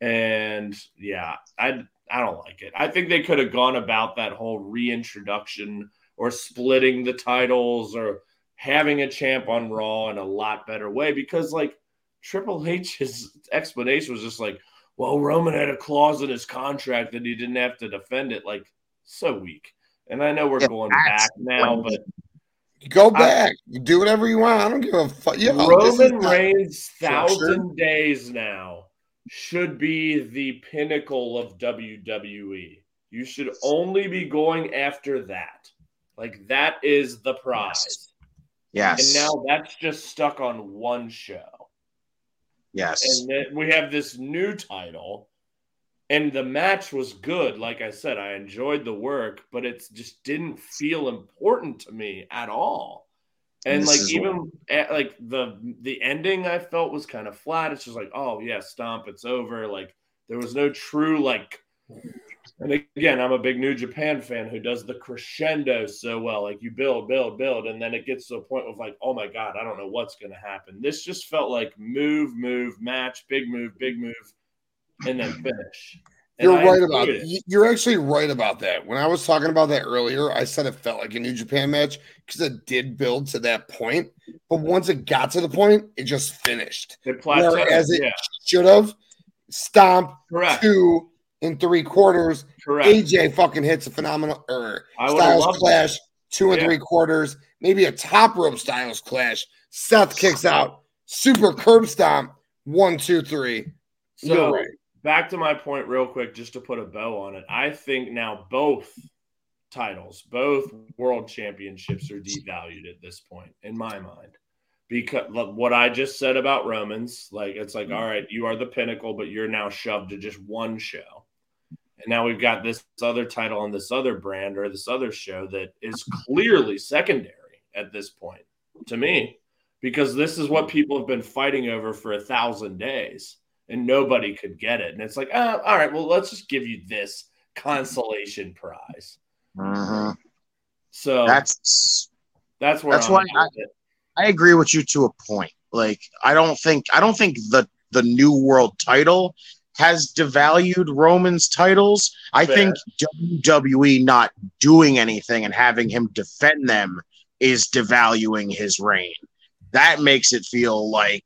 And yeah, I I don't like it. I think they could have gone about that whole reintroduction or splitting the titles or having a champ on Raw in a lot better way because like Triple H's explanation was just like, well, Roman had a clause in his contract that he didn't have to defend it. Like, so weak. And I know we're Yeah, going back now, but Go back, do whatever you want. I don't give a fuck. Yeah, this is Roman not- Reigns structured. thousand days now should be the pinnacle of WWE. You should only be going after that. Like that is the prize. Yes. And now that's just stuck on one show. yes. And then we have this new title. And the match was good. Like I said, I enjoyed the work, but it just didn't feel important to me at all. And like even at, like the the ending I felt was kind of flat. It's just like, oh yeah, stomp, it's over. Like there was no true like and again, I'm a big New Japan fan who does the crescendo so well. Like you build, build, build, and then it gets to a point of like, oh my god, I don't know what's going to happen. This just felt like move, move, match, big move, big move, and then finish. And You're I right about it. it. You're actually right about that. When I was talking about that earlier, I said it felt like a New Japan match because it did build to that point. But once it got to the point, it just finished. It plateaued. Whereas it yeah, should have stomp correct, two and three quarters. correct. AJ fucking hits a phenomenal er, or Styles clash, two and Yeah. three quarters, maybe a top rope Styles clash. Seth kicks out, super curb stomp, one, two, three. You're right. Back to my point, real quick, just to put a bow on it. I think now both titles, both world championships, are devalued at this point, in my mind. Because what I just said about Romans, like it's like, all right, you are the pinnacle, but you're now shoved to just one show. And now we've got this other title on this other brand or this other show that is clearly secondary at this point to me, because this is what people have been fighting over for a thousand days and nobody could get it. And it's like, oh, all right, well, let's just give you this consolation prize. Mhm. So That's that's where that's I'm why I- I agree with you to a point. Like I don't think I don't think the the new world title has devalued Roman's titles. I Fair. think WWE not doing anything and having him defend them is devaluing his reign. That makes it feel like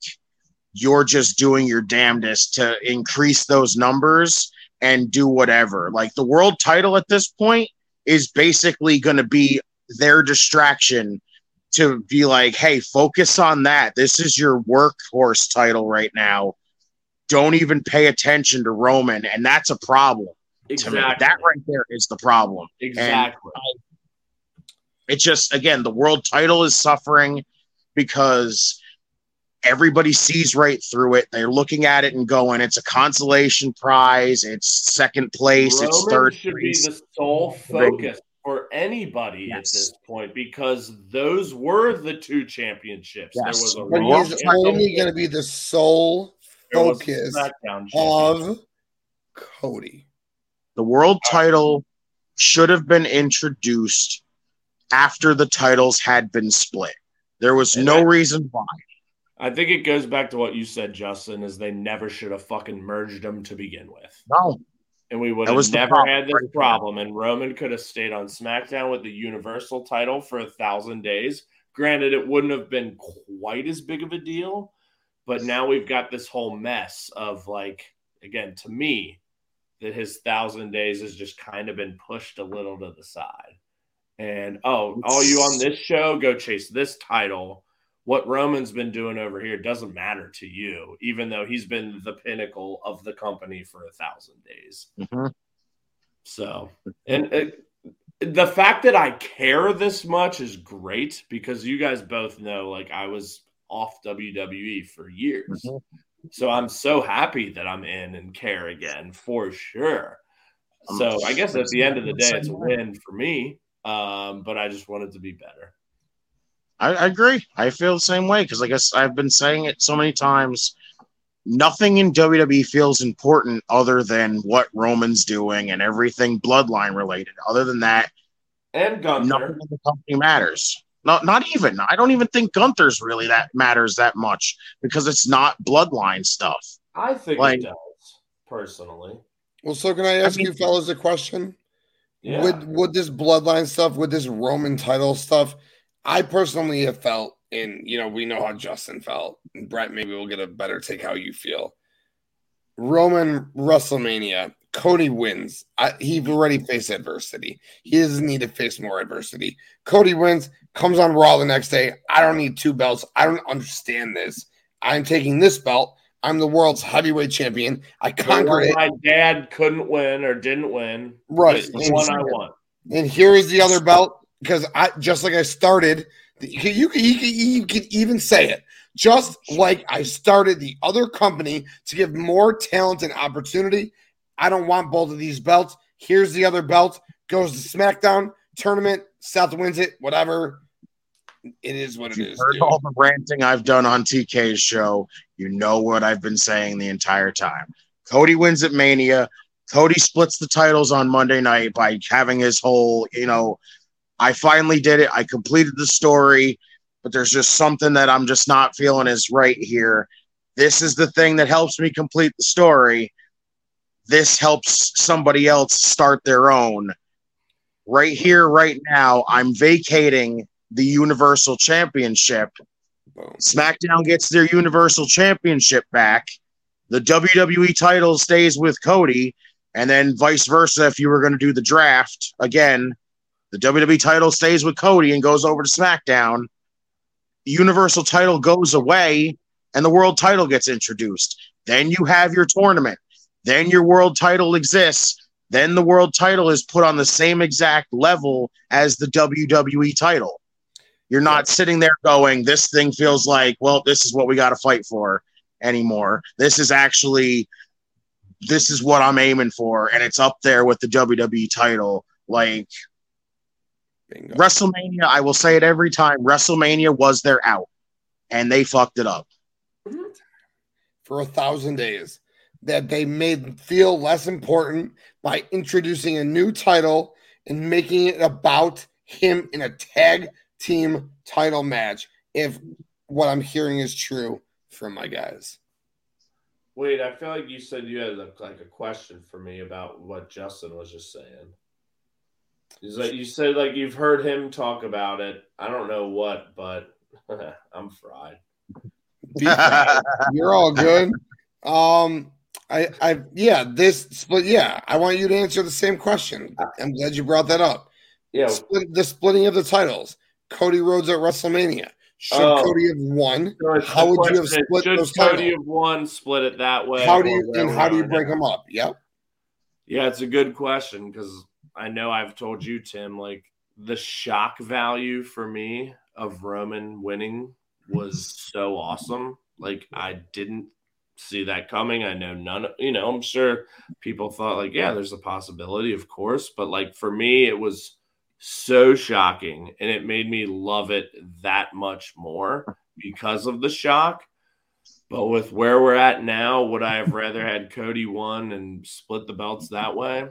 you're just doing your damnedest to increase those numbers and do whatever. Like the world title at this point is basically going to be their distraction to be like, hey, focus on that. This is your workhorse title right now. Don't even pay attention to Roman. And that's a problem Exactly. That right there is the problem. exactly. It's just, again, the world title is suffering because everybody sees right through it. They're looking at it and going, it's a consolation prize. It's second place. it's Roman third should place. be the sole focus for anybody at this point because those were the two championships. Yes. There was a But Raw he's championship, only going to be the sole there was a focus of Cody. The world title should have been introduced after the titles had been split. There was And no I- reason why. I think it goes back to what you said, Justin, is they never should have fucking merged them to begin with. No, And we would That have never had this right problem. And Roman could have stayed on SmackDown with the Universal title for a thousand days. Granted, it wouldn't have been quite as big of a deal, but now we've got this whole mess of like, again, to me, that his thousand days has just kind of been pushed a little to the side. And oh, all you on this show, go chase this title. What Roman's been doing over here doesn't matter to you, even though he's been the pinnacle of the company for a thousand days. Mhm. So, and uh, the fact that I care this much is great because you guys both know, like, I was off WWE for years. Mhm. So I'm so happy that I'm in and care again for sure. So I guess at the end of the day, it's a win for me. Um, but I just wanted to be better. I, I agree. I feel the same way because, like I've been saying it so many times, nothing in WWE feels important other than what Roman's doing and everything bloodline related. Other than that, And Gunther, nothing in the company matters. Not, not even. I don't even think Gunther's really that matters that much because it's not bloodline stuff. I think Like- it does, personally. Well, so can I ask mean- you fellas a question? Yeah. With with this bloodline stuff, with this Roman title stuff, I personally have felt, and you know, we know how Justin felt. Brett, maybe we'll get a better take how you feel. Roman WrestleMania, Cody wins. I, he already faced adversity. He doesn't need to face more adversity. Cody wins, comes on Raw the next day. I don't need two belts. I don't understand this. I'm taking this belt. I'm the world's heavyweight champion. I conquered it. My dad couldn't win or didn't win. Right. The one I want. And here is the other belt because I just like I started. You can, you can you can even say it just like I started the other company to give more talent and opportunity. I don't want both of these belts. Here's the other belt. Goes to SmackDown tournament. South wins it. Whatever. It is what it is. heard dude. all the ranting I've done on TK's show. You know what I've been saying the entire time. Cody wins at Mania. Cody splits the titles on Monday night by having his whole, you know, I finally did it. I completed the story, but there's just something that I'm just not feeling is right here. This is the thing that helps me complete the story. This helps somebody else start their own. Right here, right now, I'm vacating the Universal Championship. SmackDown gets their Universal Championship back. The WWE title stays with Cody, and then vice versa. If you were going to do the draft again, the WWE title stays with Cody and goes over to SmackDown. The Universal title goes away, and the world title gets introduced. Then you have your tournament. Then your world title exists. Then the world title is put on the same exact level as the WWE title. You're not sitting there going, this thing feels like, well, this is what we got to fight for anymore. This is actually, this is what I'm aiming for. And it's up there with the WWE title. Like Bingo. WrestleMania, I will say it every time WrestleMania was their out and they fucked it up. for a thousand days that they made feel less important by introducing a new title and making it about him in a tag team title match. If what I'm hearing is true from my guys, Wait, I feel like you said you had a, like a question for me about what Justin was just saying. Is that you said like you've heard him talk about it? I don't know what, but I'm fried. You're all good. Um, I, I, yeah, this split. Yeah, I want you to answer the same question. I'm glad you brought that up. Yeah, Split, the splitting of the titles. Cody Rhodes at WrestleMania. Should Oh. Cody have won? How would you have split should those Cody titles? have won, split it that way? How do you and how do you break them up? Yep. Yeah, it's a good question because I know I've told you, Tim, like the shock value for me of Roman winning was so awesome. Like I didn't see that coming. I know none you know, I'm sure people thought like, yeah, there's a possibility, of course. But like for me, it was so shocking and it made me love it that much more because of the shock. But with where we're at now, would I have rather had Cody won and split the belts that way?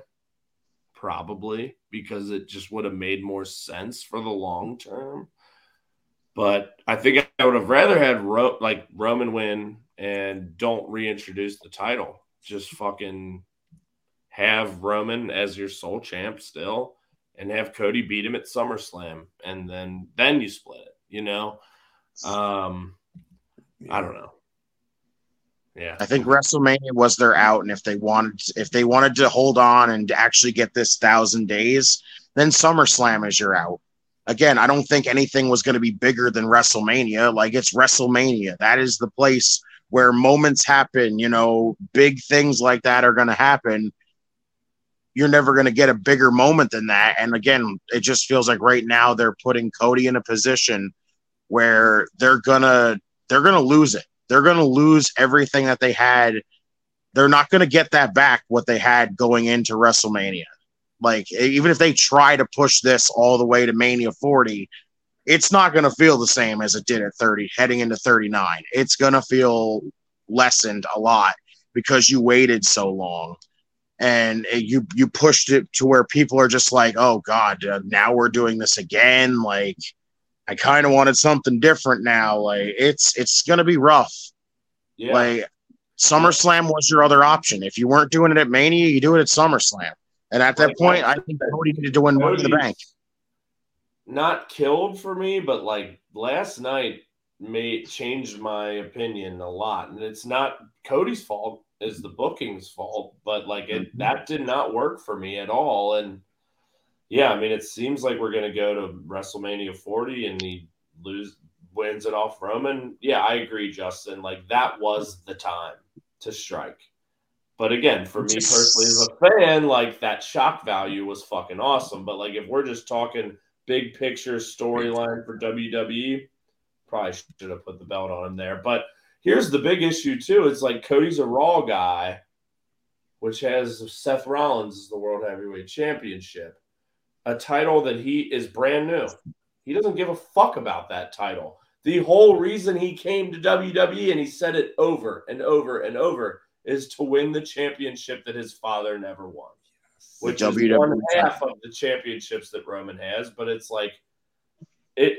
Probably because it just would have made more sense for the long term. But I think I would have rather had Ro- like Roman win and don't reintroduce the title. Just fucking have Roman as your sole champ still and have Cody beat him at SummerSlam and then then you split it, you know? Um I don't know. Yeah. I think WrestleMania was their out, and if they wanted, if they wanted to hold on and actually get this thousand days, then SummerSlam is your out. Again, I don't think anything was going to be bigger than WrestleMania. Like it's WrestleMania. That is the place where moments happen. You know, big things like that are going to happen. You're never going to get a bigger moment than that. And again, it just feels like right now they're putting Cody in a position where they're gonna they're gonna lose it they're going to lose everything that they had. They're not going to get that back what they had going into WrestleMania. Like even if they try to push this all the way to Mania 40, it's not going to feel the same as it did at 30 heading into 39. It's going to feel lessened a lot because you waited so long and it- you you pushed it to where people are just like, "Oh god, uh, now we're doing this again." Like I kind of wanted something different now. Like it's it's gonna be rough. Yeah. Like SummerSlam was your other option. If you weren't doing it at Mania, you do it at SummerSlam. And at that Right. point, I think Cody needed to win in the Bank. Not killed for me, but like last night made changed my opinion a lot. And it's not Cody's fault, it's the booking's fault. But like it Mm-hmm. that did not work for me at all. And yeah, I mean it seems like we're gonna go to WrestleMania 40 and he lose wins it off Roman. Yeah, I agree, Justin. Like that was the time to strike. But again, for me personally as a fan, like that shock value was fucking awesome. But like if we're just talking big picture storyline for WWE, probably should have put the belt on him there. But here's the big issue too. It's like Cody's a Raw guy, which has Seth Rollins as the World Heavyweight Championship, a title that he is brand new. He doesn't give a fuck about that title. The whole reason he came to WWE and he said it over and over and over is to win the championship that his father never won, which is WWE one half of the championships that Roman has. But it's like it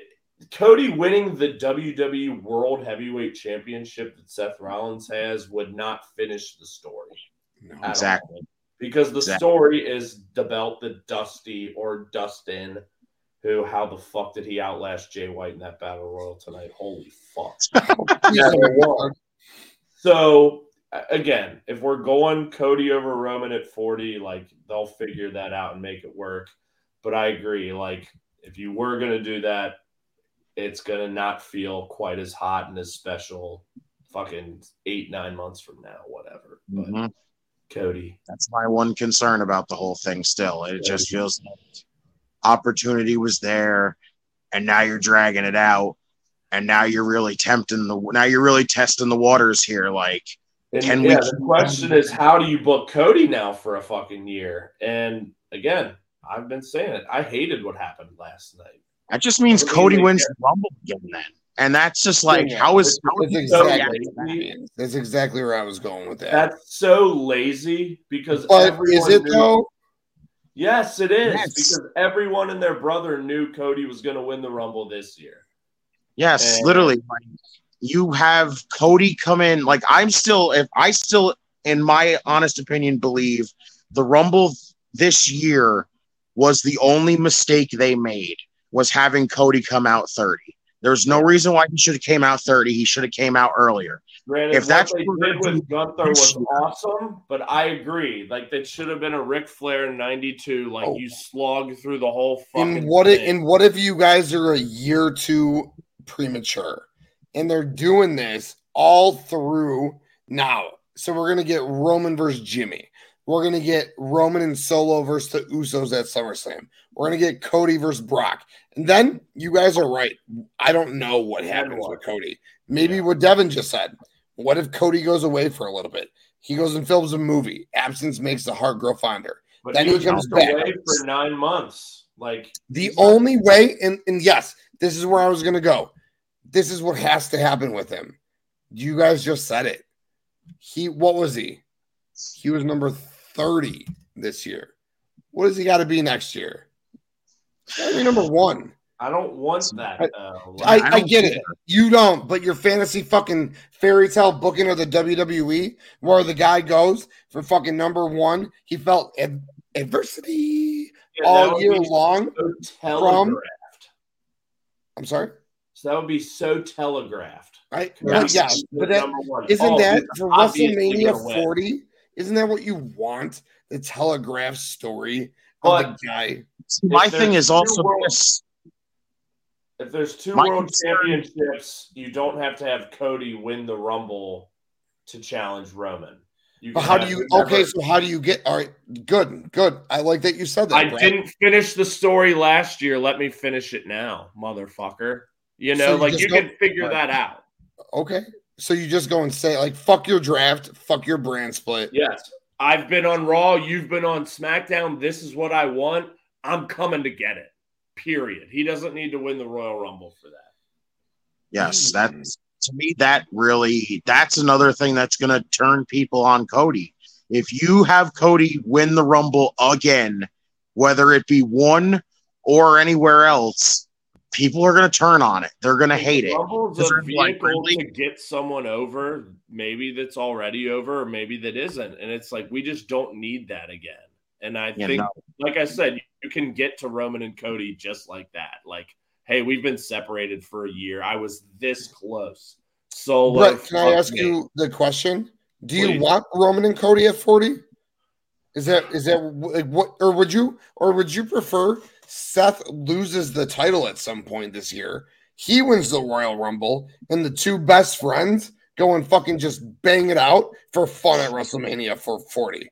Cody winning the WWE World Heavyweight Championship that Seth Rollins has would not finish the story. at all. Exactly. Because the Exactly. story is about the Dusty or Dustin, who how the fuck did he outlast Jay White in that battle royal tonight? Holy fuck. Never. So again, if we're going Cody over Roman at 40, like they'll figure that out and make it work. But I agree, like if you were gonna do that, it's gonna not feel quite as hot and as special fucking eight, nine months from now, whatever. But Mhm. Cody. That's my one concern about the whole thing. Still, it just feels like opportunity was there, and now you're dragging it out, and now you're really tempting the. Now you're really testing the waters here. Like, And Can we yeah, keep the question is how do you book Cody now for a fucking year? And again, I've been saying it. I hated what happened last night. that just means Cody wins the Rumble again. Then, and that's just like, Yeah, how is how That's So exactly, lazy. that's exactly where I was going with that. That's so lazy because but is it knew- though? Yes, it is Yes. because everyone and their brother knew Cody was going to win the Rumble this year. Yes, And- literally. Like, you have Cody come in. Like I'm still, if I still, in my honest opinion, believe the Rumble this year was the only mistake they made was having Cody come out 30. There's no reason why he should have came out 30. He should have came out earlier. Granted, If that's what they did with Gunther was awesome, but I agree. Like that should have been a Ric Flair '92. Like Oh. you slog through the whole fucking. And what if thing. and what if you guys are a year too premature and they're doing this all through now? So we're gonna get Roman versus Jimmy. We're gonna get Roman and Solo versus the Usos at SummerSlam. We're gonna get Cody versus Brock. And then you guys are right. I don't know what happens with Cody. Maybe what Devin just said. What if Cody goes away for a little bit? He goes and films a movie. Absence makes the heart grow fonder. But then he, he comes back. away for nine months. Like The only way, and, and yes, this is where I was going to go. This is what has to happen with him. You guys just said it. He, what was he? He was number 30 this year. What does he got to be next year? Gotta be number one. I don't want that. though. I, Like, I, don't get think it. You don't, but your fantasy fucking fairy tale booking of the WWE, where the guy goes for fucking number one, he felt ad- adversity yeah, all year long. so telegraphed. I'm sorry. So that would be so telegraphed. Right? Yeah. But yeah, but that, Number one. Isn't Oh, that for WrestleMania gonna win. 40? Isn't that what you want? The telegraph story of the guy. My thing is also world- this. If there's two My world concern- championships, you don't have to have Cody win the Rumble to challenge Roman. You But how do you whoever- okay? So how do you get all right? Good, good. I like that you said that. I Brad. didn't finish the story last year. Let me finish it now, motherfucker. You So know, you like you can figure that out. Okay, so you just go and say like fuck your draft, fuck your brand split. Yes. I've been on Raw. You've been on SmackDown. This is what I want. I'm coming to get it. Period. He doesn't need to win the Royal Rumble for that. Yes, that's to me that really that's another thing that's going to turn people on Cody. If you have Cody win the Rumble again, whether it be one or anywhere else, people are going to turn on it. They're going to hate it. Rumble's Because a they're like, vehicle to get someone over, maybe that's already over, or maybe that isn't. And it's like we just don't need that again. And I Yeah, think, no. like I said, you can get to Roman and Cody just like that. Like, hey, we've been separated for a year. I was this close. So, Brett, can I ask me. you the question? Do you Please. want Roman and Cody at forty? Is that is that like what or would you or would you prefer Seth loses the title at some point this year? He wins the Royal Rumble, and the two best friends go and fucking just bang it out for fun at WrestleMania for 40.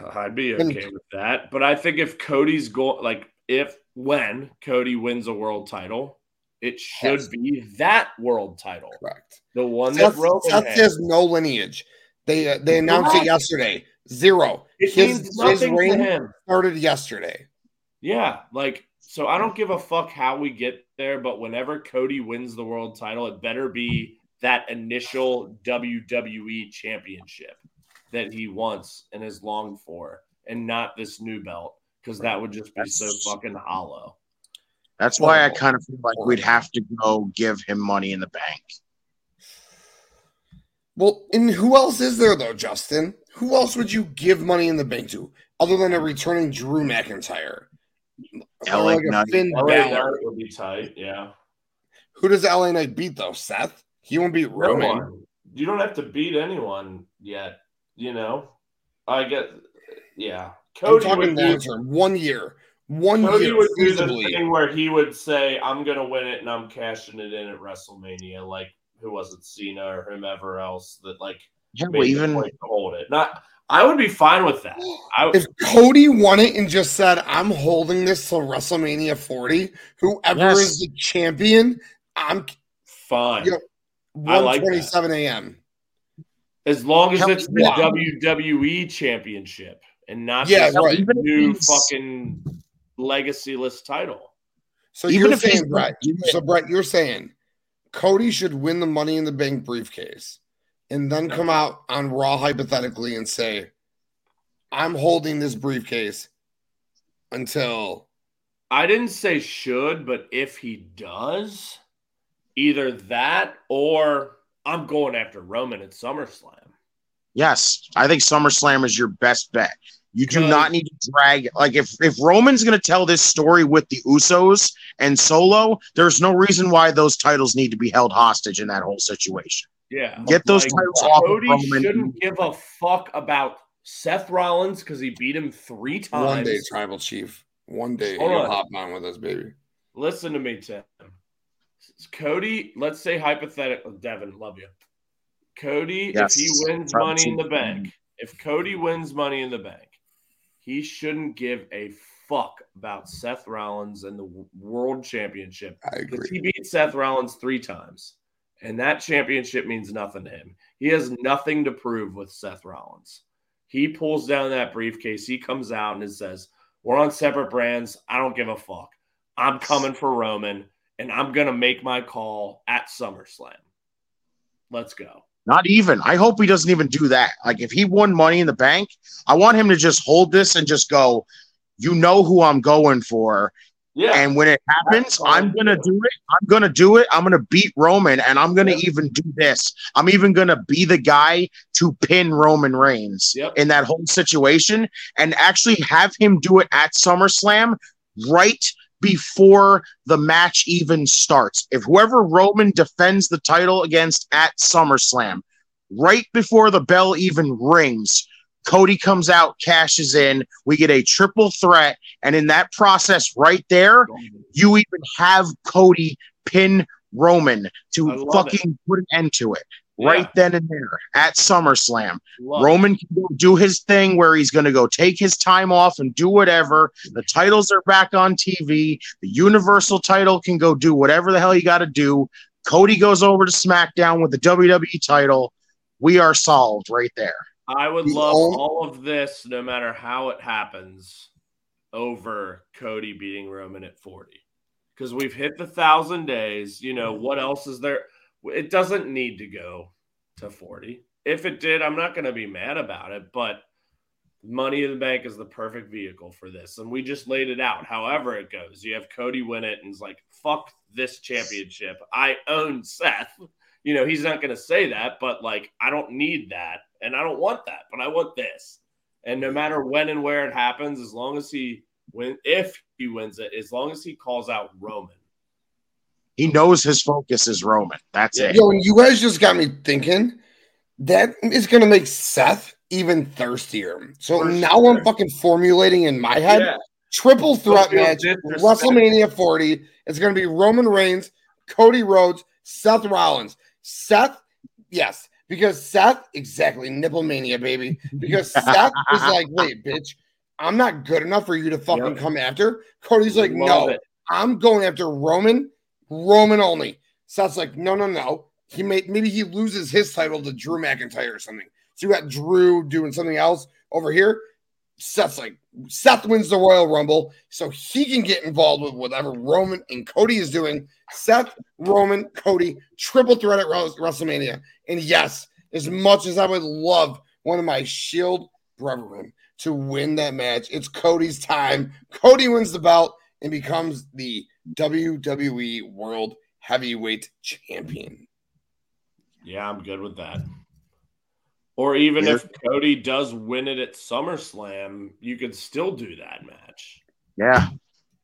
I'd be okay with that. But I think if Cody's going, like, if when Cody wins a world title, it should Yes. be that world title, Correct. the one Seth, that Roman Seth had. has no lineage. They uh, they announced it yesterday. Zero. It his means his nothing to reign him. started yesterday. Yeah, like so I don't give a fuck how we get there, but whenever Cody wins the world title, it better be that initial WWE championship that he wants and has longed for, and not this new belt, because that would just be so fucking hollow. That's why I kind of feel like we'd have to go give him money in the bank. Well, and who else is there though, Justin? Who else would you give money in the bank to other than a returning Drew McIntyre? Or LA like a Knight. Finn LA Balor. Knight would be tight, yeah. Who does LA Knight beat though? Seth? He won't beat No Roman. one. You don't have to beat anyone yet, you know. I get, yeah. I'm Cody talking would do long term. One year. One Cody year would do the thing where he would say, "I'm going to win it and I'm cashing it in at WrestleMania." Like who was it, Cena or whomever else that like Yeah, well, even point to hold it. Not, I would be fine with that. I If Cody won it and just said, I'm holding this till WrestleMania 40, whoever Yes. is the champion, I'm fine Yeah. I like that. 127 a.m. as long as Hell, it's the wow. WWE Championship and not Yeah, this right. New he's- fucking legacyless title. So Even you're if he's saying, Brett, do so Brett, you're saying Cody should win the money in the bank briefcase and then come out on Raw hypothetically and say, I'm holding this briefcase until I didn't say should, but if he does, either that or I'm going after Roman at SummerSlam. Yes, I think SummerSlam is your best bet. You do not need to drag like if if Roman's going to tell this story with the Usos and Solo, there's no reason why those titles need to be held hostage in that whole situation. Yeah. Get those titles off of Cody Roman. shouldn't give a fuck about Seth Rollins because he beat him three times. one day, tribal chief. One day Hold you'll on. hop on with us, baby. Listen to me, Tim. Cody, let's say hypothetical, oh, Devin, love you. Cody, Yes. if he wins Tribal money in the bank, if Cody wins money in the bank, he shouldn't give a fuck about Seth Rollins and the world championship I because agree. he beat Seth Rollins three times, and that championship means nothing to him. He has nothing to prove with Seth Rollins. He pulls down that briefcase. He comes out and it says, "We're on separate brands. I don't give a fuck. I'm coming for Roman, and I'm gonna make my call at SummerSlam. Let's go." Not even. I hope he doesn't even do that. Like if he won money in the bank, I want him to just hold this and just go, you know who I'm going for. Yeah, And when it happens, I'm gonna do it. I'm gonna do it. I'm gonna beat Roman, and I'm gonna Yep. even do this. I'm even gonna be the guy to pin Roman Reigns Yep. in that whole situation, and actually have him do it at SummerSlam right before the match even starts. If whoever Roman defends the title against at SummerSlam, right before the bell even rings, Cody comes out, cashes in. We get a triple threat. And in that process, right there, you even have Cody pin Roman to fucking put an end to it. Right Yeah. then and there at SummerSlam. Love. Roman can go do his thing where he's going to go take his time off and do whatever. The titles are back on TV. The Universal title can go do whatever the hell you got to do. Cody goes over to SmackDown with the WWE title. We are solved right there. I would love all of this, no matter how it happens, over Cody beating Roman at 40. Because we've hit the thousand days. You know, mm-hmm. what else is there? It doesn't need to go to 40. If it did, I'm not going to be mad about it, but Money in the Bank is the perfect vehicle for this. And we just laid it out. However, it goes, you have Cody win it and it's like, fuck this championship. I own Seth. You know, he's not going to say that, but like, I don't need that. And I don't want that, but I want this. And no matter when and where it happens, as long as he win, if he wins it, as long as he calls out Roman. He knows his focus is Roman. That's Yeah. it. Yo, and you guys just got me thinking that is going to make Seth even thirstier. So For now sure. I'm fucking formulating in my head Yeah. triple threat feel match. WrestleMania 40. It's going to be Roman Reigns, Cody Rhodes, Seth Rollins. Seth, yes, because Seth, exactly, nipple mania, baby. Because Seth is like, wait, bitch, I'm not good enough for you to fucking Yep. come after. Cody's like, Love no, it. I'm going after Roman, Roman only. Seth's like, no, no, no. He may maybe he loses his title to Drew McIntyre or something. So you got Drew doing something else over here. Seth's like, Seth wins the Royal Rumble, so he can get involved with whatever Roman and Cody is doing. Seth, Roman, Cody, triple threat at WrestleMania. And yes, as much as I would love one of my Shield brethren to win that match, it's Cody's time. Cody wins the belt and becomes the WWE World Heavyweight Champion. Yeah, I'm good with that. Or even Yeah. if Cody does win it at SummerSlam, you could still do that match. Yeah.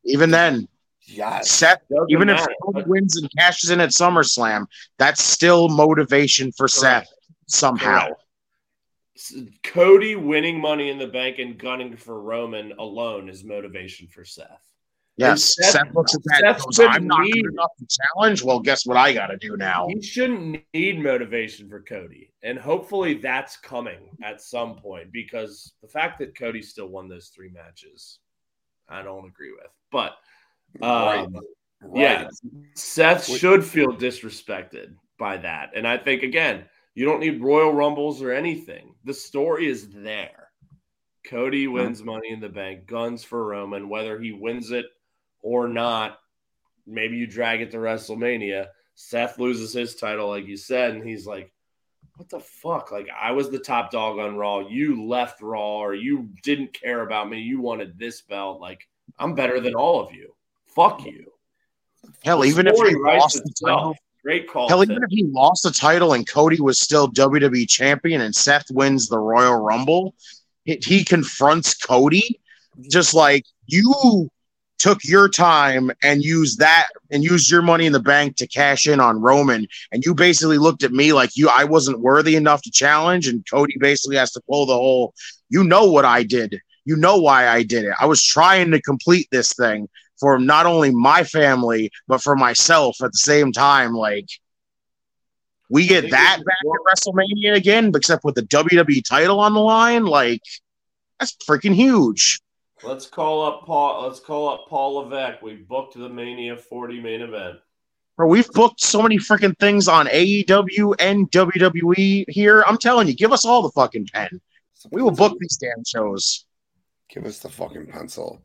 Even then, Yes. Seth, even if. Cody wins and cashes in at SummerSlam, that's still motivation for Seth somehow. Correct. Cody winning Money in the Bank and gunning for Roman alone is motivation for Seth. Yes. Seth- Seth, looks at that and goes, I'm not need- good enough to challenge. Well, guess what I got to do now? He shouldn't need motivation for Cody. And hopefully that's coming at some point because the fact that Cody still won those three matches, I don't agree with. But um, Right. yeah, Seth Wait. should feel disrespected by that. And I think, again, you don't need Royal Rumbles or anything. The story is there. Cody wins Money in the Bank, guns for Roman, whether he wins it or not. Maybe you drag it to WrestleMania. Seth loses his title, like you said, and he's like, what the fuck? Like, I was the top dog on Raw. You left Raw, or you didn't care about me. You wanted this belt. Like, I'm better than all of you. Fuck you. Hell, The even if he lost the title, Great call. hell, even if he lost the title and Cody was still WWE champion and Seth wins the Royal Rumble, he, he confronts Cody just like you took your time and used that and used your money in the bank to cash in on Roman. And you basically looked at me like you I wasn't worthy enough to challenge. And Cody basically has to pull the whole you know what I did. You know why I did it. I was trying to complete this thing for not only my family but for myself at the same time. Like we get that back at WrestleMania again except with the WWE title on the line. Like that's freaking huge Let's call up Paul. Let's call up Paul Levesque. We booked the Mania 40 main event. Bro, we've booked so many freaking things on AEW and WWE here. I'm telling you, give us all the fucking pen. We will book these damn shows. Give us the fucking pencil.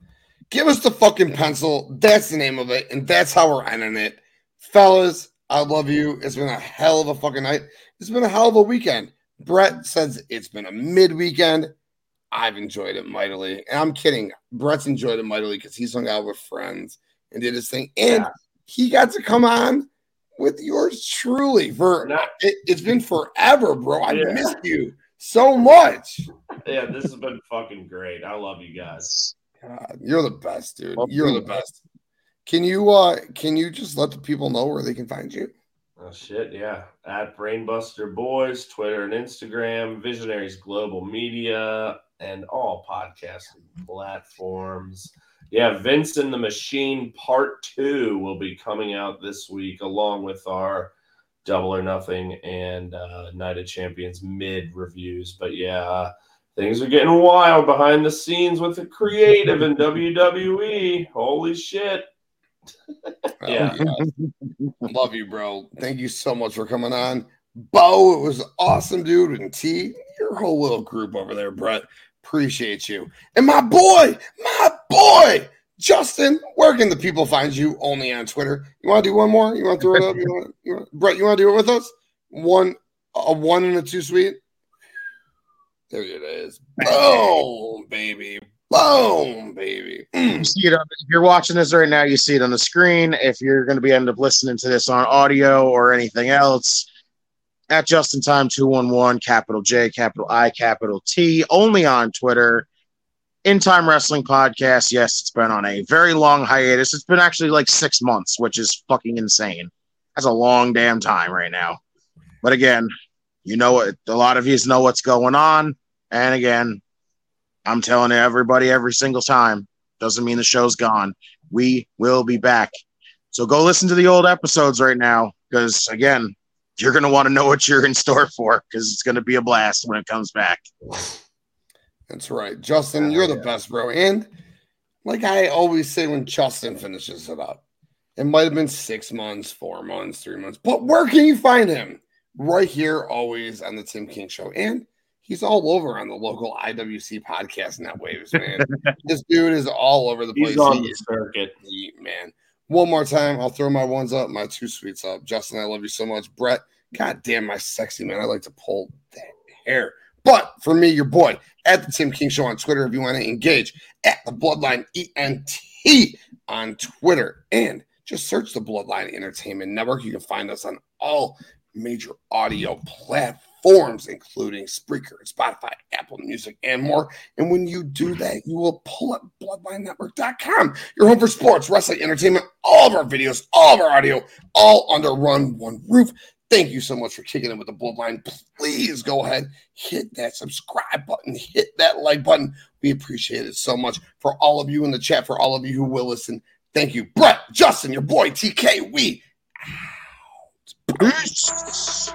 Give us the fucking pencil. That's the name of it. And that's how we're ending it. Fellas, I love you. It's been a hell of a fucking night. It's been a hell of a weekend. Brett says it's been a mid weekend. I've enjoyed it mightily. And I'm kidding. Brett's enjoyed it mightily because he's hung out with friends and did his thing. And he got to come on with yours truly for Not- it, it's been forever, bro. I Yeah. missed you so much. Yeah, this has been fucking great. I love you guys. God, you're the best, dude. Well, You're the dude. best. Can you uh can you just let the people know where they can find you? Oh shit, yeah. At Brainbuster Boys, Twitter and Instagram, Visionaries Global Media, and all podcasting platforms. Yeah, Vince and the Machine Part Two will be coming out this week, along with our Double or Nothing and uh, Night of Champions mid reviews. But yeah, things are getting wild behind the scenes with the creative in WWE. Holy shit! Yeah. Oh, yes. Love you, bro. Thank you so much for coming on. Bo, it was awesome, dude. And T, your whole little group over there, Brett. Appreciate you. And my boy, my boy, Justin, where can the people find you? Only on Twitter. You want to do one more? You want to throw it up? You want, you want, Brett, you want to do it with us? One, a one and a two sweet. There it is. Boom, baby. Boom, baby. Mm. You see it on, if you're watching this right now, you see it on the screen. If you're going to be end up listening to this on audio or anything else, at Justin Time 211, capital J, capital I, capital T, only on Twitter. In Time Wrestling Podcast. Yes, it's been on a very long hiatus. It's been actually like six months, which is fucking insane. That's a long damn time right now. But again, you know what? A lot of you know what's going on. And again, I'm telling everybody every single time doesn't mean the show's gone. We will be back. So go listen to the old episodes right now because again, you're going to want to know what you're in store for because it's going to be a blast when it comes back. That's right. Justin, you're the best, bro. And like I always say when Justin finishes it up, it might have been six months, four months, three months, but where can you find him? Right here, always on the Tim King Show. And he's all over on the local IWC podcast net waves, man. this dude is all over the place. He's on He the circuit. elite, man. One more time, I'll throw my ones up, my two sweets up. Justin, I love you so much. Brett, god damn my sexy man. I like to pull that hair. But for me, your boy, at the Tim King Show on Twitter, if you want to engage, at the Bloodline ENT on Twitter. And just search the Bloodline Entertainment Network. You can find us on all major audio platforms, including Spreaker, Spotify, Apple Music, and more. And when you do that, you will pull up bloodlinenetwork.com, your home for sports, wrestling, entertainment, all of our videos, all of our audio, all under run one roof. Thank you so much for kicking in with the bloodline. Please go ahead, hit that subscribe button, hit that like button. We appreciate it so much for all of you in the chat, for all of you who will listen. Thank you, Brett, Justin, your boy TK. We out. Peace.